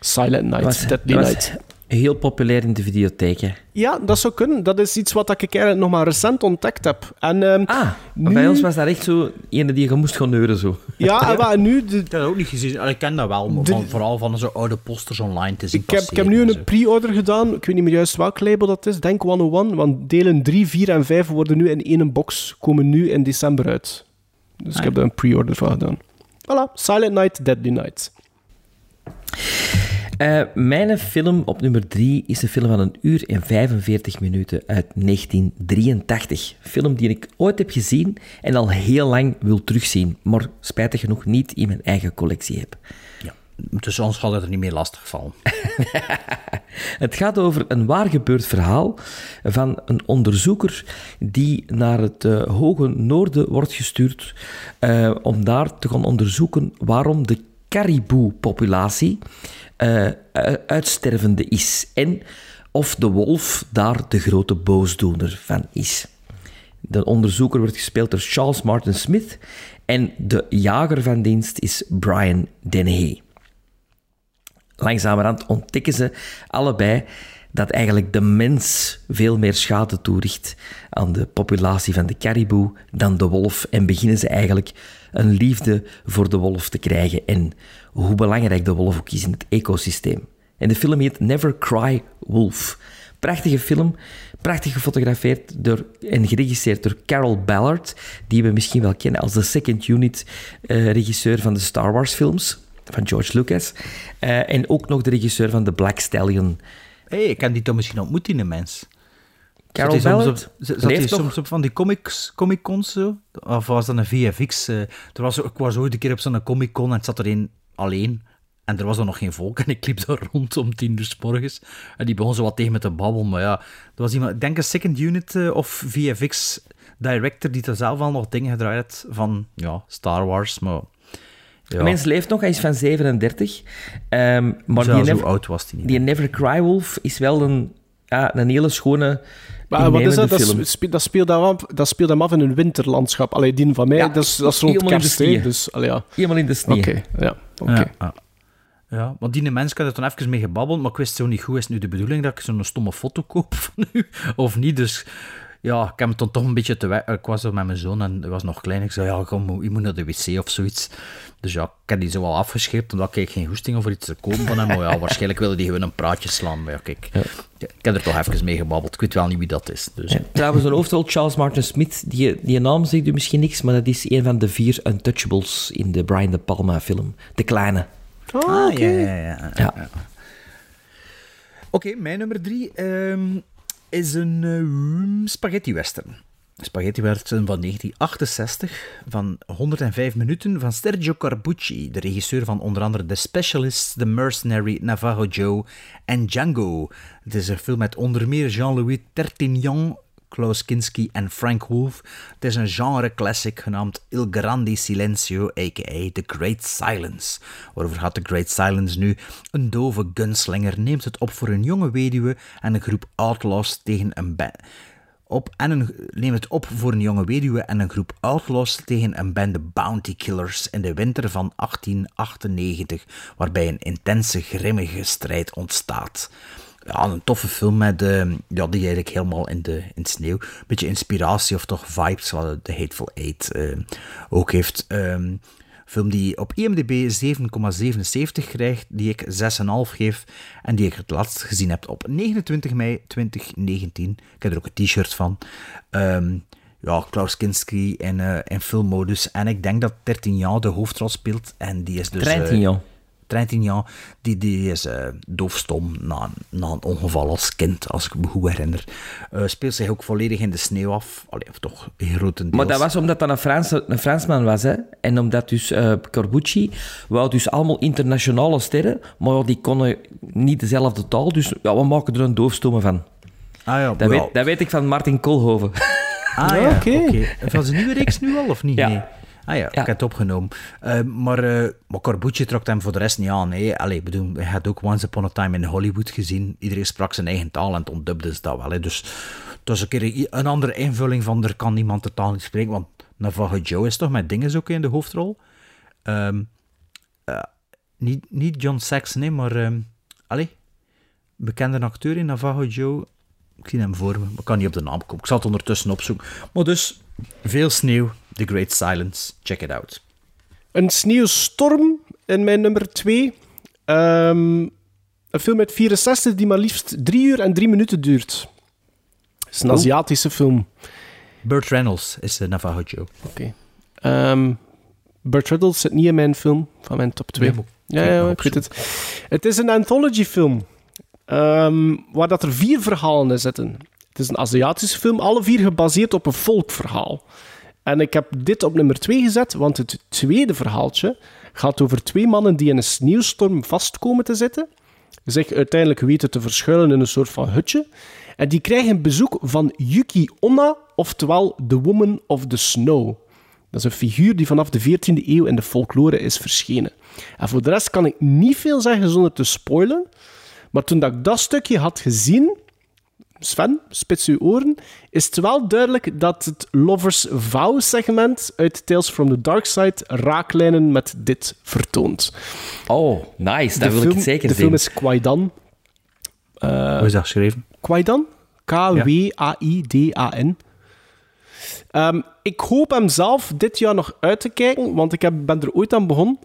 Silent Night, was, Deadly was Night. Heel populair in de videotheek. hè. Ja, dat zou kunnen. Dat is iets wat ik eigenlijk nog maar recent ontdekt heb. En, ehm, Ah, nu... Bij ons was dat echt zo ene die je moest gaan neuren. Zo. Ja, en wat, nu... De... Ik heb dat ook niet gezien. Ik ken dat wel, maar De- van, vooral van zo oude posters online te zien Ik heb, ik heb nu en een pre-order gedaan. Ik weet niet meer juist welk label dat is. Denk 101. Want delen 3, 4 en 5 worden nu in één box. Komen nu in december uit. Dus ik Ah, heb daar een pre-order van gedaan. Voilà. Silent Night, Deadly Night. Eh, mijn film op nummer 3 is een film van een uur en 45 minuten uit 1983. Film die ik ooit heb gezien en al heel lang wil terugzien, maar spijtig genoeg niet in mijn eigen collectie heb. Dus ons gaat het er niet meer lastig vallen. Het gaat over een waar gebeurd verhaal van een onderzoeker die naar het eh, hoge noorden wordt gestuurd eh, om daar te gaan onderzoeken waarom de caribou-populatie eh, uitstervende is en of de wolf daar de grote boosdoener van is. De onderzoeker wordt gespeeld door Charles Martin Smith en de jager van dienst is Brian Dennehy. Langzamerhand ontdekken ze allebei dat eigenlijk de mens veel meer schade toericht aan de populatie van de caribou dan de wolf en beginnen ze eigenlijk een liefde voor de wolf te krijgen en hoe belangrijk de wolf ook is in het ecosysteem. En de film heet Never Cry Wolf, Prachtige film, prachtig gefotografeerd door, en geregisseerd door Carol Ballard, die we misschien wel kennen als de second unit eh, regisseur van de Star Wars films van George Lucas. Eh, en ook nog de regisseur van The Black Stallion. Hé, ik heb die toch misschien ontmoet, die mens. Carol Ballard? op, zat hij soms op van die comics, comic cons zo? Of was dat een VFX? eh, er was, ik was ooit een keer op zo'n comic con en het zat er een alleen. En er was dan nog geen volk en ik liep daar rond om tien uur s morgens. En die begon zo wat tegen me te babbelen. Maar ja, er was iemand, ik denk een second unit eh, of VFX director die er zelf al nog dingen gedraaid had van ja, Star Wars. Maar ja. Mens leeft nog, hij is van 37. Ehm, maar Zelfs die hoe Never, oud was hij niet. die Never Cry Wolf is wel een, ja, een hele schone. Maar wat is dat? Dat, film. spe- dat, speelt hem af, dat speelt hem af in een winterlandschap. Allee, die van mij, Ja, dat, is, dat is rond helemaal in de kerst. hè, sneeuw. Dus, allee, ja. Helemaal in de sneeuw. Oké, ja. oké. Ja, ja. Ja, want die mens, had er toen even mee gebabbeld, maar ik wist zo niet goed, is het nu de bedoeling dat ik zo'n stomme foto koop van u, of niet? Dus ja, ik heb het dan toch een beetje te... we- Ik was zo met mijn zoon en hij was nog klein. Ik zei, ja, kom, je moet naar de wc of zoiets. Dus ja, ik heb die zo wel afgescheept, omdat ik geen goesting over iets te kopen van hem. Maar ja, waarschijnlijk wilde die gewoon een praatje slaan. Maar ja, kijk, ik heb er toch even mee gebabbeld. Ik weet wel niet wie dat is. Dus. Ja, trouwens, een hoofdrol, Charles Martin Smith, die, die naam zegt u misschien niks, maar dat is een van de vier Untouchables in de Brian De Palma film. De kleine. Ah, ja, ja, ja. Ja. ja. Oké, mijn nummer drie ehm, is een eh, spaghetti western. Spaghetti western van 1968, van 105 minuten, van Sergio Corbucci, de regisseur van onder andere The Specialist, The Mercenary, Navajo Joe en Django. Het is een film met onder meer Jean-Louis Tertignan, Klaus Kinski en Frank Wolf. Het is een genre classic genaamd Il Grande Silencio, a.k.a. The Great Silence. Waarover gaat The Great Silence nu? Een dove gunslinger neemt het op voor een jonge weduwe en een groep outlaws tegen een band op en neemt het op voor een jonge weduwe en een groep outlaws tegen een bende bounty killers in de winter van 1898, waarbij een intense, grimmige strijd ontstaat ja, een toffe film met, ehm, ja, die eigenlijk helemaal in de, in sneeuw. sneeuw. Beetje inspiratie of toch vibes wat The Hateful Eight ehm, ook heeft. Um, film die op IMDb 7,77 krijgt, die ik 6,5 geef en die ik het laatst gezien heb op 29 mei 2019. Ik heb er ook een t-shirt van. Ja, Klaus Kinski in, uh, filmmodus. En ik denk dat 13 jaar de hoofdrol speelt. En die is dus... Eh, 13 jaar. 13 die, die is eh, doofstom na, na een ongeval als kind, als ik me goed herinner. Eh, speelt zich ook volledig in de sneeuw af. Allee, of toch grotendeels. Maar dat was omdat dat een, Fransman was, hè? En omdat dus uh, Corbucci wou dus allemaal internationale sterren, maar die konden niet dezelfde taal, dus ja, we maken er een doofstomme van. Ah ja, dat, weet, dat weet ik van Martin Kolhoven. Ah ja, oké. Okay. okay. Nieuwe reeks nu al, of niet? Ja. Nee. Ah ja, ik heb het opgenomen. Eh, maar, uh, maar Corbucci trok hem voor de rest niet aan. Hè. Allee, bedoel, hij had ook Once Upon a Time in Hollywood gezien. Iedereen sprak zijn eigen taal en het ontdubde ze dat wel. Hè. Dus het was een keer een, andere invulling van er kan niemand de taal niet spreken. Want Navajo Joe is toch met dingen ook in de hoofdrol. Um, uh, niet, niet John Saxon, nee, maar... Um, allee, bekende acteur in Navajo Joe... Ik zie hem voor me, maar ik kan niet op de naam komen. Ik zal het ondertussen opzoeken. Maar dus, veel sneeuw, The Great Silence. Check it out. Een sneeuwstorm in mijn nummer 2. Um, een film uit 64 die maar liefst 3 uur en 3 minuten duurt. Het is een Oh. Aziatische film. Burt Reynolds is de Navajo Joe. Oké. Okay. Um, Burt Reynolds zit niet in mijn film, van mijn top 2. Nee, ja, ja, ik weet het. Het is een anthology film. Um, waar dat er vier verhalen in zitten. Het is een Aziatische film, alle vier gebaseerd op een volkverhaal. En ik heb dit op nummer 2 gezet, want het tweede verhaaltje gaat over twee mannen die in een sneeuwstorm vastkomen te zitten, zich uiteindelijk weten te verschuilen in een soort van hutje, en die krijgen bezoek van Yuki Onna, oftewel The Woman of the Snow. Dat is een figuur die vanaf de 14e eeuw in de folklore is verschenen. En voor de rest kan ik niet veel zeggen zonder te spoilen, maar toen ik dat stukje had gezien, Sven, spits uw oren, is het wel duidelijk dat het Lovers Vow-segment uit Tales from the Dark Side raaklijnen met dit vertoont. Oh, nice. Dat wil film, ik zeker de zien. film is Kwaidan. Uh, Hoe is dat geschreven? Kwaidan? K-W-A-I-D-A-N. Um, ik hoop hem zelf dit jaar nog uit te kijken, want ik heb, ben er ooit aan begonnen.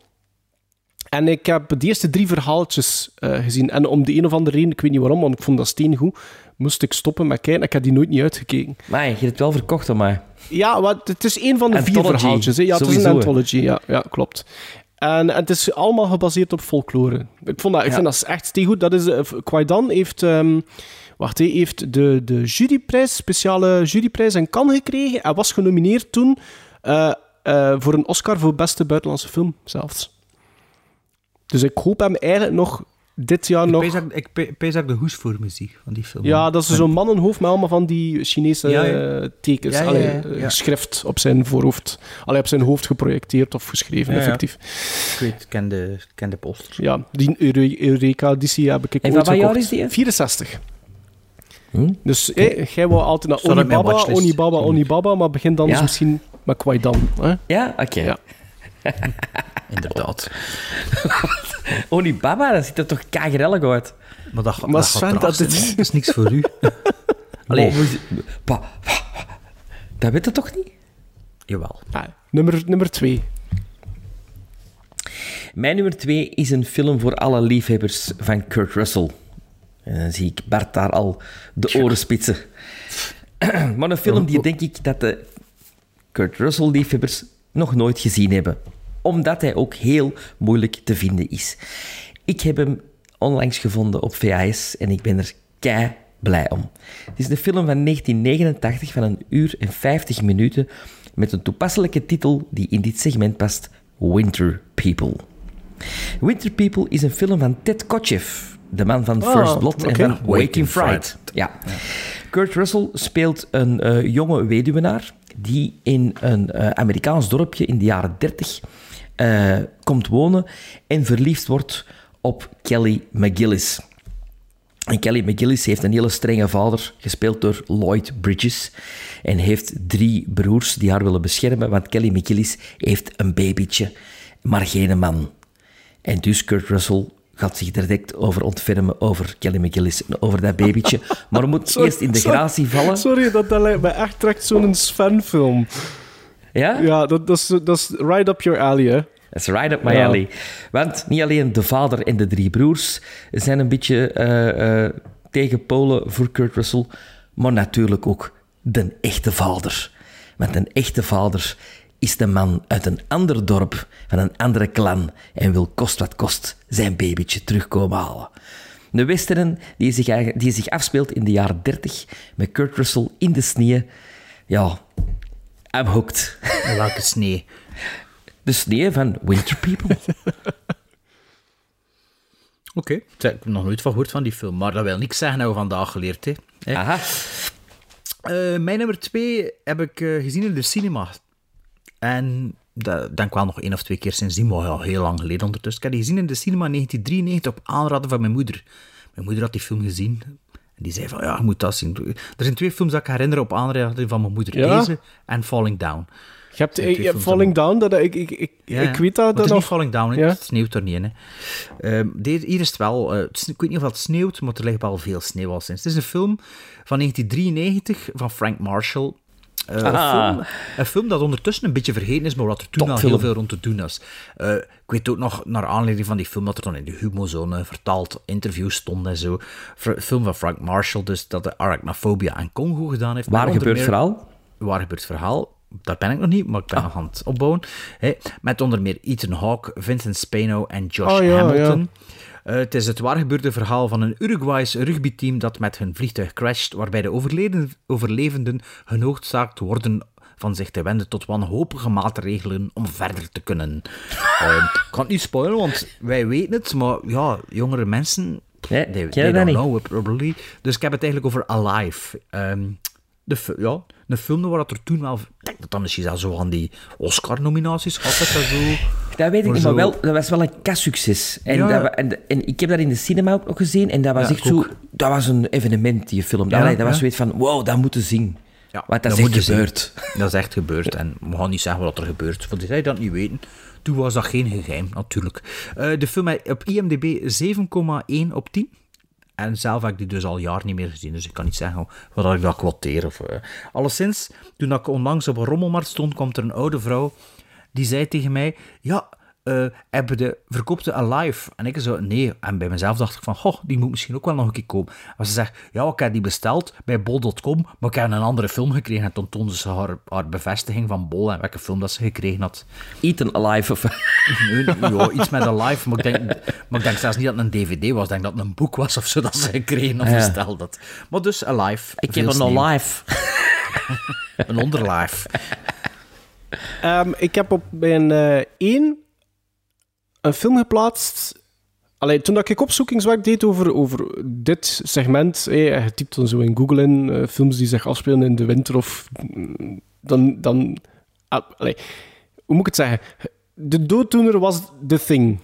En ik heb de eerste drie verhaaltjes eh, gezien. En om de een of andere reden, ik weet niet waarom, want ik vond dat steengoed, moest ik stoppen met kijken. Ik heb die nooit niet uitgekeken. Maar je hebt het wel verkocht aan mij. Ja, wat, het is een van de vier Anthology, verhaaltjes. Hè. Ja, het is een anthology. Ja, ja klopt. En, en het is allemaal gebaseerd op folklore. Ik, vond dat, ik Ja. vind dat echt steengoed. Dat is, eh, Kwaidan heeft... ehm, wacht, hij heeft de, de juryprijs, speciale juryprijs in Cannes gekregen. Hij was genomineerd toen eh, voor een Oscar voor beste buitenlandse film zelfs. Dus ik hoop hem eigenlijk nog dit jaar Ik nog... pees Ik pe- pees ik de hoes voor me zie van die film. Ja, dat is zo'n mannenhoofd met allemaal van die Chinese Ja, ja. tekens. Ja, ja, Allee, ja, eh, ja. schrift op zijn voorhoofd. Allee, op zijn hoofd geprojecteerd of geschreven, Ja, ja. effectief. Ik weet, ik ken de, ik ken de poster. Ja, die Eure- Eureka-editie heb ik En ooit gekocht. is die, hè? 64. Hm? Dus eh, jij wou altijd naar Onibaba. Onibaba, Onibaba, maar begin dan Ja. dus misschien met Kwaidan. Hè? Ja? Oké. Ja. Inderdaad. Onibaba, dat ziet er toch kagerellig uit. Maar dat, Maar dat Sven, gaat dat traag zijn, is- hè. dat is niks voor u. Allee. Dat weet je toch niet? Jawel. Ah, nummer, nummer twee. Mijn nummer twee is een film voor alle liefhebbers van Kurt Russell. En dan zie ik Bart daar al de oren spitsen. maar een film die denk ik dat de Kurt Russell-liefhebbers nog nooit gezien hebben. Omdat hij ook heel moeilijk te vinden is. Ik heb hem onlangs gevonden op VHS en ik ben er kei blij om. Het is een film van 1989 van een uur en 50 minuten met een toepasselijke titel die in dit segment past: Winter People. Winter People is een film van Ted Kotcheff, de man van Ah, First Blood en van Waking Fright. Ja. Kurt Russell speelt een eh, jonge weduwenaar die in een eh, Amerikaans dorpje in de jaren 30 eh, komt wonen en verliefd wordt op Kelly McGillis. En Kelly McGillis heeft een hele strenge vader, gespeeld door Lloyd Bridges. En heeft drie broers die haar willen beschermen, want Kelly McGillis heeft een babytje, maar geen man. En dus Kurt Russell gaat zich direct over ontfermen over Kelly McGillis en over dat babytje. Maar moet Sorry, eerst in de sorry, gratie vallen. Sorry, dat, dat lijkt me echt direct zo'n Sven-film. Ja? Ja, dat, dat, is, dat is right up your alley, hè. Dat is right up my Ja. alley. Want niet alleen de vader en de drie broers zijn een beetje eh, tegen Polen voor Kurt Russell, maar natuurlijk ook de echte vader. Want een echte vader is de man uit een ander dorp, van een andere clan, en wil kost wat kost zijn babytje terugkomen halen. Een western die zich, die zich afspeelt in de jaren 30 met Kurt Russell in de sneeuw. Ja, I'm hooked. En welke sneeuw? De sneeuw van Winter People. Oké. Ik heb nog nooit van gehoord van die film, maar dat wil niks zeggen dat we vandaag geleerd hè. Hè? Aha. Eh, mijn nummer twee heb ik eh, gezien in de cinema. En dat denk ik wel nog één of twee keer sindsdien, maar al heel lang geleden ondertussen. Ik heb die gezien in de cinema in 1993 op aanraden van mijn moeder. Mijn moeder had die film gezien. En die zei van, ja, je moet dat zien. Er zijn twee films dat ik herinner op aanraden van mijn moeder. Ja? Deze en Falling Down. Je hebt Falling Down, dat, ik, ik, ik, Ja, ik weet dat, dat het is nog... niet Falling Down. Ja. het sneeuwt er niet in. Hè. Ehm, hier is het wel, eh, het is- ik weet niet of het sneeuwt, maar er ligt wel veel sneeuw al sinds. Het is een film van 1993 van Frank Marshall. Eh, een, Ah. film, een film dat ondertussen een beetje vergeten is, maar wat er toen al heel veel rond te doen was. Eh, ik weet ook nog, naar aanleiding van die film, dat er dan in de Humozone vertaald interviews stonden en zo. Film van Frank Marshall, dus dat de Arachnophobia en Congo gedaan heeft. Waar gebeurt meer- verhaal? Waar gebeurt verhaal? Daar ben ik nog niet, maar ik ben nog aan het opbouwen. Hè, met onder meer Ethan Hawke, Vincent Spano en Josh Oh, ja, Hamilton. Eh, het is het waargebeurde verhaal van een Uruguays rugbyteam dat met hun vliegtuig crasht, waarbij de overleden, overlevenden genoodzaakt worden van zich te wenden tot wanhopige maatregelen om verder te kunnen. Eh, ik kan het niet spoilen, want wij weten het, maar ja, jongere mensen, Nee, they, don't niet? know it probably. Dus ik heb het eigenlijk over Alive. Ehm, de, ja, een film waar dat er toen wel, ik denk dat dat misschien zelfs zo van die Oscar-nominaties had, dat zo... Dat weet ik niet, maar wel, dat was wel een kassucces. En, Ja. dat, wa- en, en ik heb dat in de cinema ook nog gezien. En dat was Ja, echt zo... Dat was een evenement, die film. Ja, dat was zoiets van, wow, dat moeten zien. Ja, Want dat is echt je zien. gebeurd. Dat is echt gebeurd. En we gaan niet zeggen wat er gebeurt. Die die dat niet weten, toen was dat geen geheim, natuurlijk. Eh, de film heeft op IMDb 7,1 op 10. En zelf heb ik die dus al jaar niet meer gezien, dus ik kan niet zeggen wat ik dat quoteer. Of, eh. Alleszins, toen ik onlangs op een rommelmarkt stond, komt er een oude vrouw die zei tegen mij: Ja, eh hebben de, verkoopte Alive? En ik zo, nee. En bij mezelf dacht ik van, goh, die moet misschien ook wel nog een keer komen. Maar ze zegt, ja, ik heb die besteld bij bol.com, maar ik heb een andere film gekregen. En toen toonde ze haar, haar bevestiging van bol en welke film dat ze gekregen had. Eaten Alive of... Nee, ja, iets met Alive, maar ik, denk, maar ik denk zelfs niet dat het een dvd was. Ik denk dat het een boek was of zo dat ze gekregen of Ja. besteld had. Maar dus Alive. Ik heb een. Alive. een onderlife. Ehm, ik heb op mijn één een film geplaatst. Allee, toen dat ik opzoekingswerk deed over, over dit segment, eh, je typt dan zo in Google in, eh, films die zich afspelen in de winter of... mm, Dan... dan ah, allee, hoe moet ik het zeggen? De dooddoener was The Thing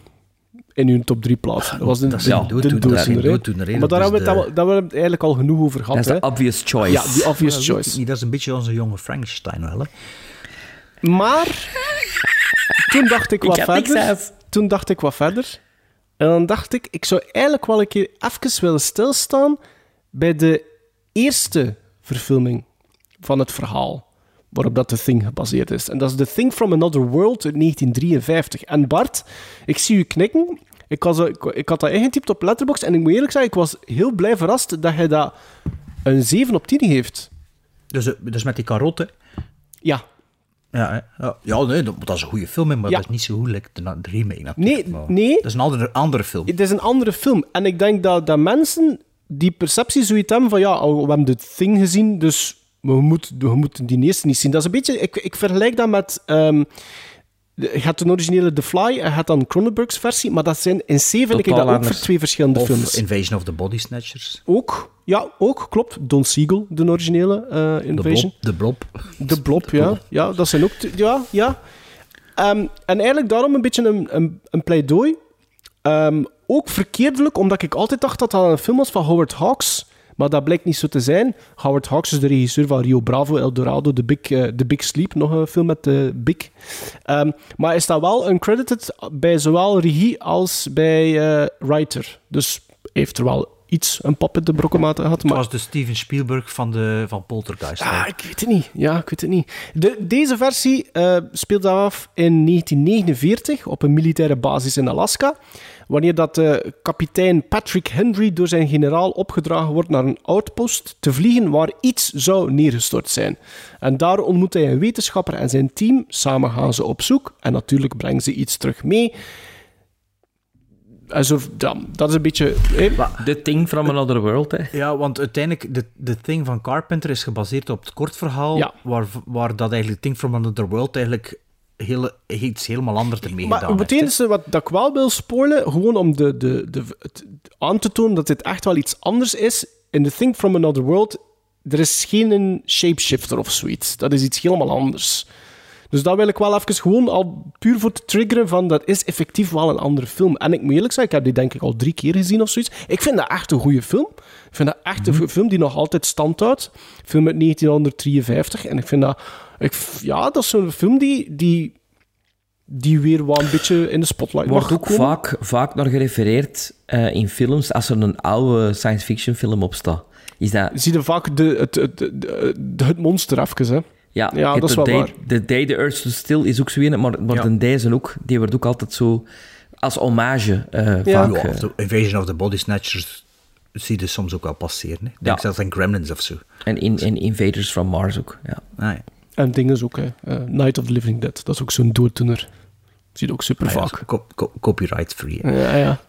in uw top 3 plaats. Dat was de, Dat is de, een de dooddoener. Maar daar hebben, we het, daar hebben eigenlijk al genoeg over gehad. Dat is de obvious choice. Ja, die obvious choice. dat is een beetje onze jonge Frankenstein wel, hè. Maar toen dacht ik Ik wat heb niks verder. Toen dacht ik wat verder. En dan dacht ik, ik zou eigenlijk wel een keer even willen stilstaan bij de eerste verfilming van het verhaal waarop dat The Thing gebaseerd is. En dat is The Thing from Another World uit 1953. En Bart, ik zie u knikken. Ik, was, ik, ik had dat ingetypt op Letterboxd en ik moet eerlijk zeggen, ik was heel blij verrast dat hij dat een 7 op 10 heeft. Dus, eh, dus met die karotten. Ja. Ja, ja, ja nee, dat, dat is een goede film, maar Ja. dat is niet zo goed like de, de remake. natuurlijk. Nee, nee. Dat is een andere, andere film. Het is een andere film. En ik denk dat, dat mensen die perceptie zoiets hebben van ja, oh, we hebben The Thing gezien, dus we moeten, we moeten die eerste niet zien. Dat is een beetje... Ik, ik vergelijk dat met... ehm, je hebt een originele The Fly en je hebt dan Cronenberg's versie, maar dat zijn in C vind ik dat ook voor twee verschillende Of films. Invasion of the Body Snatchers. Ook, ja, ook, klopt. Don Siegel, de originele De Invasion. De blob. De blob, ja. Ja, dat zijn ook... Ja, ja. Ehm, en eigenlijk daarom een beetje een, een, een pleidooi. Ehm, ook verkeerdelijk, omdat ik altijd dacht dat dat een film was van Howard Hawks. Maar dat blijkt niet zo te zijn. Howard Hawks is de regisseur van Rio Bravo, El Dorado, The Big, eh, The Big Sleep. Nog een film met de Big. Ehm, maar hij staat wel uncredited bij zowel regie als bij eh, writer. Dus heeft er wel iets, een pap in de brokkenmaat. Het Maar was de Steven Spielberg van, de, van Poltergeist. Ah, ik weet het niet. Ja, ik weet het niet. De, deze versie eh, speelt af in 1949 op een militaire basis in Alaska. Wanneer dat eh, kapitein Patrick Henry door zijn generaal opgedragen wordt naar een outpost te vliegen waar iets zou neergestort zijn. En daar ontmoet hij een wetenschapper en zijn team. Samen gaan ze op zoek en natuurlijk brengen ze iets terug mee. Zo, ja, dat is een beetje... The Thing from Another World, hè. Ja, want uiteindelijk, de, de Thing van Carpenter is gebaseerd op het kortverhaal, Ja. waar, waar dat eigenlijk Thing from Another World eigenlijk heel, iets helemaal anders ermee Maar gedaan het heeft. enige wat dat ik wel wil spoilen, gewoon om de, de, de, het aan te tonen dat dit echt wel iets anders is. In The Thing from Another World, er is geen shapeshifter of zoiets. Dat is iets helemaal anders. Dus dat wil ik wel even gewoon al puur voor te triggeren van dat is effectief wel een andere film. En ik moet eerlijk zeggen, ik heb die denk ik al drie keer gezien of zoiets. Ik vind dat echt een goede film. Ik vind dat echt een Mhm. film die nog altijd stand houdt. Film uit 1953. En ik vind dat... Ik, ja, dat is zo'n film die... die die weer wel een beetje in de spotlight Wordt ook komen. vaak, vaak naar gerefereerd eh, in films als er een oude science fiction film op staat. Is dat... Zie je vaak de, het, het, het, het monster even, hè? Ja, Ja, dat is wel the waar. day, The Day the Earth Stood Still is ook zo een, maar, maar Ja. de deze ook, die wordt ook altijd zo als hommage eh, Ja, vaak... ja, eh, of de Invasion of the Body Snatchers zie je soms ook wel passeren. Hè. Ik denk Ja. zelfs in Gremlins of zo. en, in, en Invaders from Mars ook, ja. Ah, ja. En dingen ook, hè. Eh, Night of the Living Dead, dat is ook zo'n dooddoener. Zie je ook super Ah, ja, vaak. co- co- copyright free. hè. Ja, ja.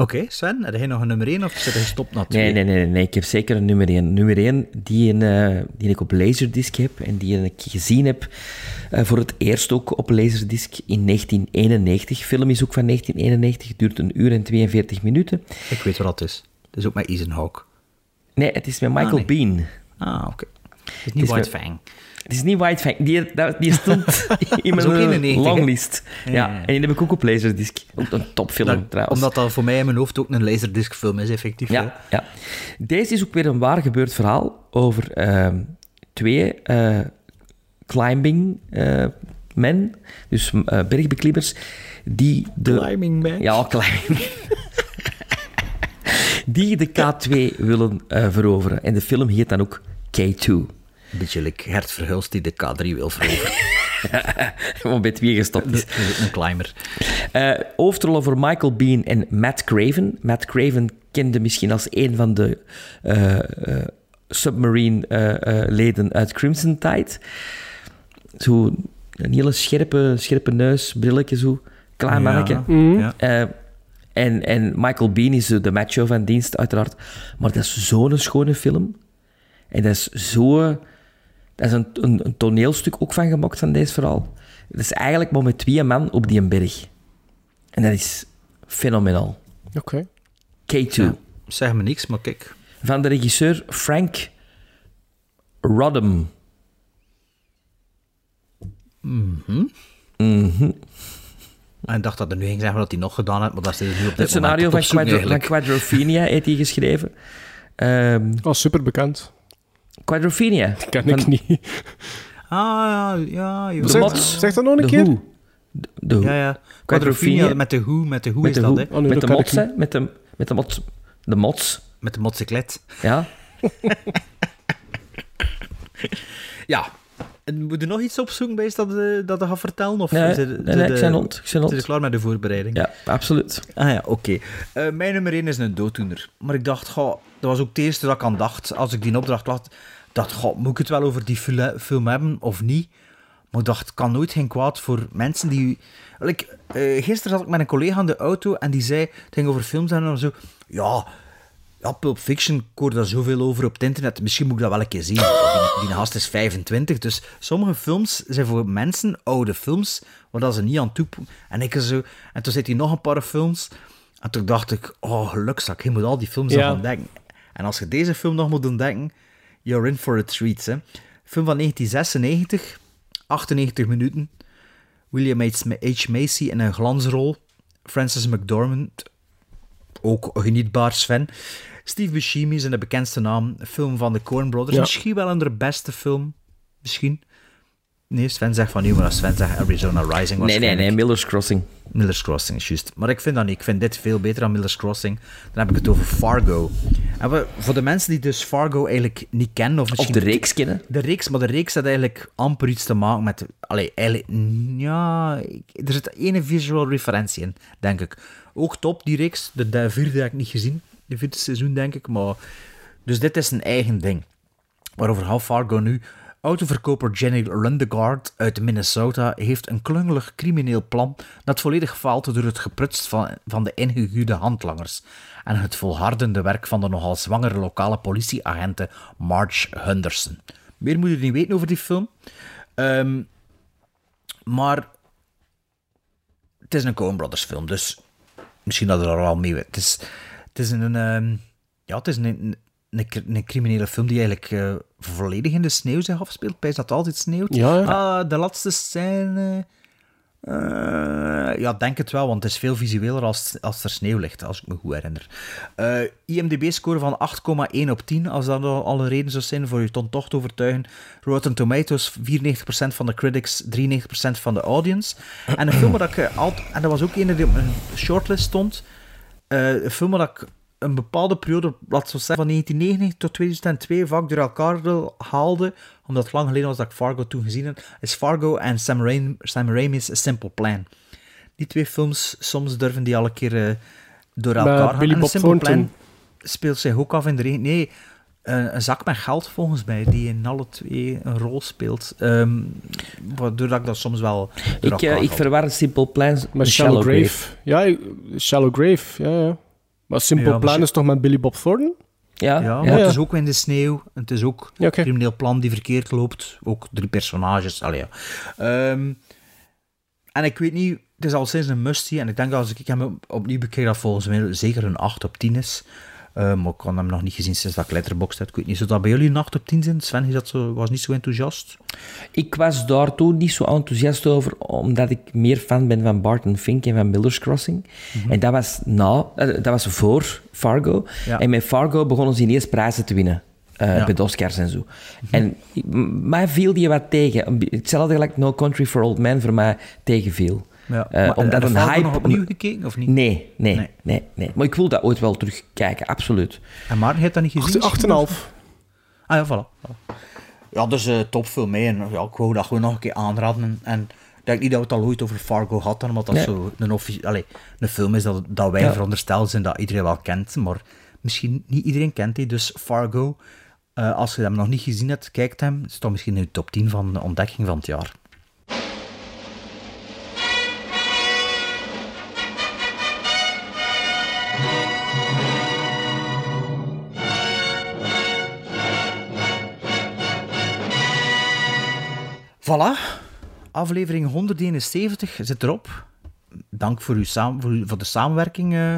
Oké, Sven, heb jij nog een nummer 1 of zit je gestopt na? Nee, nee, nee, nee, ik heb zeker een nummer 1. Nummer 1 die, een, eh, die ik op Laserdisc heb en die ik gezien heb eh, voor het eerst ook op Laserdisc in 1991. film is ook van 1991, duurt een uur en 42 minuten. Ik weet wat dat is. Het is ook met Ethan Hawke. Nee, het is met Michael Ah, nee. Bean. Ah, oké. Is Het niet is White met- Fang. Het is niet White Fang. Die, die stond in mijn 91, hè? longlist. Ja, Ja, ja. en die heb ik ook op Laserdisc. Ook een topfilm Dat- trouwens. omdat dat voor mij in mijn hoofd ook een laserdisc film is, effectief. hè. Ja. Deze is ook weer een waar gebeurd verhaal over ehm, twee eh, climbing eh, men, dus eh, bergbeklimmers, die de... Climbing man. Ja, climbing. die de K2 willen eh, veroveren. En de film heet dan ook K2. Een beetje like Gert Verhulst die de K3 wil veroveren. Gewoon bij twee gestopt is. Een climber. Eh hoofdrollen voor Michael Bean en Matt Craven. Matt Craven kende misschien als een van de eh, eh, Submarine-leden uit Crimson Tide. Zo een hele scherpe, scherpe neus, brilletje zo. Klein Ja, mannetje. Mhm. ja. Eh, en, en Michael Bean is de macho van dienst, uiteraard. Maar dat is zo'n schone film. En dat is zo... Dat is een, een, een toneelstuk ook van gemaakt van deze verhaal. Het is eigenlijk maar met twee man op die berg. En dat is fenomenaal. Oké. K2. Ja, zeg me niks, maar kijk. Van de regisseur Frank Rodham. Mhm. Mhm. En ik dacht dat er nu ging zeggen wat hij nog gedaan heeft, maar dat is nu op dit Het scenario moment van, Quadro, van. Quadrophenia heeft hij geschreven. Ehm oh, super bekend. Quadrophenia. Ken ik Van- niet. Ah, ja, ja. joh. Zeg- zeg dat nog een de keer. Who. De, de Who. Ja, ja. Quadrophenia met de hoe, met de hoe Met is de dat, hè? Oh, nee, met dat de mots, hè. Met de, met de mots. De mots. Met de motociclet. Ja. Ja. En Moet je nog iets opzoeken bij dat, eh, dat je gaat vertellen? Of Nee, nee, zit, nee, ik ben rond, ik ben rond. Je klaar met de voorbereiding? Ja, absoluut. Ah ja, oké. Eh, mijn nummer 1 is een dooddoener. Maar ik dacht, goh, dat was ook het eerste dat ik aan dacht als ik die opdracht had. Dacht, goh, moet ik het wel over die fil- film hebben of niet? Maar ik dacht, het kan nooit geen kwaad voor mensen die... Like, eh, gisteren zat ik met een collega in de auto en die zei, het ging over films en zo, ja, ja, Pulp Fiction, ik hoor daar zoveel over op het internet, misschien moet ik dat wel een keer zien. Die, die gast is 25, dus sommige films zijn voor mensen, oude films, waar dat ze niet aan toe... En ik zo... En toen zei hij nog een paar films, en toen dacht ik, oh, gelukzak, je moet al die films Ja. nog ontdekken. En als je deze film nog moet ontdekken, you're in for a treat, hè. Film van 1996, 98 minuten, William H. Macy in een glansrol, Francis McDormand, ook genietbaar Sven. Steve Buscemi is de bekendste naam. Film van de Coen Brothers. Ja. Misschien wel een de beste film. Misschien. Nee, Sven zegt van nu, maar als Sven zegt Arizona Rising Nee, nee, waarschijnlijk. nee, Miller's Crossing. Miller's Crossing is juist. Maar ik vind dat niet. Ik vind dit veel beter dan Miller's Crossing. Dan heb ik het over Fargo. En we, voor de mensen die dus Fargo eigenlijk niet kennen... Of, Of misschien de reeks kennen. de reeks, maar de reeks had eigenlijk amper iets te maken met... Allee, eigenlijk... Ja, er zit ene visual referentie in, denk ik. Ook top, die reeks. De, de vierde heb ik niet gezien. De vierde seizoen, denk ik. Maar... Dus dit is een eigen ding. Waarover gaat Fargo nu? Autoverkoper Jenny Lundegaard uit Minnesota heeft een klungelig crimineel plan dat volledig faalt door het geprutst van, van de ingehuurde handlangers en het volhardende werk van de nogal zwangere lokale politieagente Marge Henderson. Meer moet je niet weten over die film. Ehm, maar het is een Coen Brothers film, dus misschien dat er al mee. Het is, het is een, ehm, ja, het is een, een, criminele film die eigenlijk eh, volledig in de sneeuw zich afspeelt. Bij dat altijd sneeuwt. Ja. Ah, de laatste scène... eh, ja, denk het wel, want het is veel visueler als, als er sneeuw ligt, als ik me goed herinner. Eh, IMDb-score van 8,1 op 10, als dat al een reden zou zijn voor je ton toch te overtuigen. Rotten Tomatoes, 94% van de critics, 93% van de audience. En een film waar ik altijd... En dat was ook een die op mijn shortlist stond. Eh, een film waar ik een bepaalde periode, laten we zeggen, van 1999 tot 2002 vaak door elkaar haalde, omdat het lang geleden was dat ik Fargo toen gezien heb, is Fargo en Sam, Raim, Sam Raimi's A Simple Plan. Die twee films, soms durven die al een keer eh, door Met elkaar gaan. Billy en Bob Simple Thornton. Plan speelt zich ook af in de regen. Nee, een, een zak met geld volgens mij, die in alle twee een rol speelt. Ehm, waardoor dat ik dat soms wel door Ik, eh, ik verwar Simple Plans Met met Shallow, Shallow Grave. Grave. Ja, Shallow Grave, ja, ja. Maar Simple Ja, maar Plan is toch met Billy Bob Thornton? Ja, Ja, maar ja. het is ook in de sneeuw. Het is ook een crimineel plan die verkeerd loopt. Ook drie personages. Allee, ja. Ehm, en ik weet niet, het is al sinds een mustie. En ik denk dat als ik hem opnieuw bekijk, dat volgens mij zeker een 8 op 10 is. Ehm, maar ik had hem nog niet gezien sinds dat ik Letterboxd heb. Ik weet niet, zou dat bij jullie 8 op 10 zijn? Sven is dat zo, was niet zo enthousiast. Ik was daar toen niet zo enthousiast over, omdat ik meer fan ben van Barton Fink en van Miller's Crossing. En dat was, na, eh, dat was voor Fargo. Ja. En met Fargo begonnen ze ineens prijzen te winnen. eh, Ja. Bij de Oscars en zo. En ik- m- mij viel die wat tegen. Hetzelfde gelijk No Country for Old Men voor mij tegenviel. Ja. Eh, Maar, omdat heb je een hype... nog opnieuw gekeken, of niet? Nee, nee, Nee. nee, nee, Maar ik wil dat ooit wel terugkijken, absoluut. En Maarten, je hebt dat niet gezien? Acht- 8,5. Ah ja, voilà. voilà. Ja, dus uh, topfilm. Hè. En, ja, ik wou dat gewoon nog een keer aanraden. En ik denk niet dat we het al ooit over Fargo hadden, omdat dat Nee. zo een, offici- allee, een film is dat, dat wij Ja. verondersteld zijn dat iedereen wel kent. Maar misschien niet iedereen kent die. Dus Fargo, eh, als je hem nog niet gezien hebt, kijk hem. Het staat misschien in de top 10 van de ontdekking van het jaar. Voilà, aflevering 171 zit erop. Dank voor, uw saam, voor, de samenwerking, eh,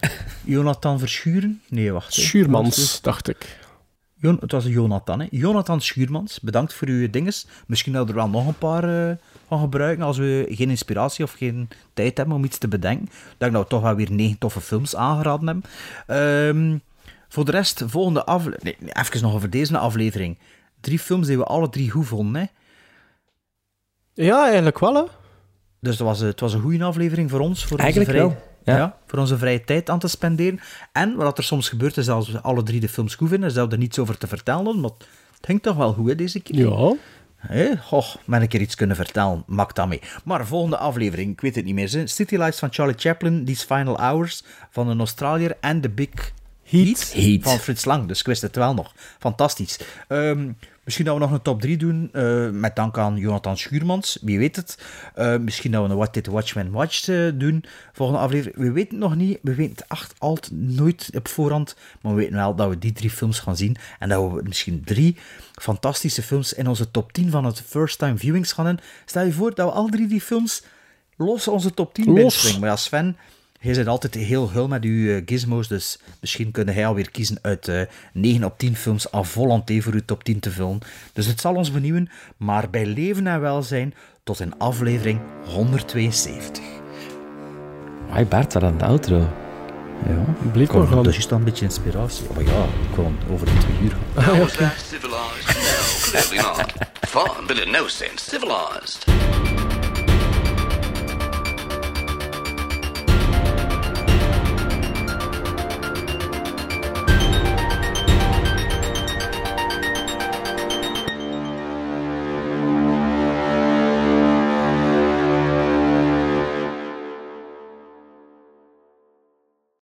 Jonathan Verschuren. Nee, wacht. hè. Schuurmans, dacht ik. Jon, het was Jonathan, hè. Jonathan Schuurmans, bedankt voor uw dinges. Misschien dat we er wel nog een paar eh, van gebruiken als we geen inspiratie of geen tijd hebben om iets te bedenken. Ik denk dat we toch wel weer negen toffe films aangeraden hebben. Ehm, voor de rest, volgende aflevering... Nee, nee, even nog over deze aflevering. Drie films die we alle drie goed vonden, hè. Ja, eigenlijk wel, hè. Dus het was, het was een goede aflevering voor ons. Voor Eigenlijk onze vrije, wel, ja. voor onze vrije tijd aan te spenderen. En wat er soms gebeurt is als we alle drie de films goed vinden, zouden er niets over te vertellen. Maar het ging toch wel goed hè, deze keer. Ja. Hé, goh, met een keer iets kunnen vertellen, maak dat mee. Maar volgende aflevering, ik weet het niet meer. City Lights van Charlie Chaplin, These Final Hours van een Australiër en The Big Heat, Heat. van Frits Lang. Dus ik wist het wel nog. Fantastisch. Ehm, misschien dat we nog een top 3 doen, eh, met dank aan Jonathan Schuurmans. Wie weet het. Eh, misschien dat we een What Did Watchmen Watch eh, doen. Volgende aflevering. We weten het nog niet. We weten het echt altijd nooit op voorhand. Maar we weten wel dat we die drie films gaan zien. En dat we misschien drie fantastische films in onze top 10 van het first time viewings gaan doen. Stel je voor dat we al drie die films los onze top 10 Los. binnenspringen. Maar ja, Sven, jij zit altijd heel hul met uw eh, gizmos, dus misschien kun jij alweer kiezen uit eh 9 op 10 films à volonté voor uw top 10 te vullen. Dus het zal ons benieuwen, maar bij leven en welzijn tot in aflevering 172. Hoi Bart, wat aan de outro. Ja, maar gaan. Dus is dan een beetje inspiratie. Oh ja, ik wil over de twee uur. Ah, oké. Civilized? No, clearly not. Fun, but in no sense civilized.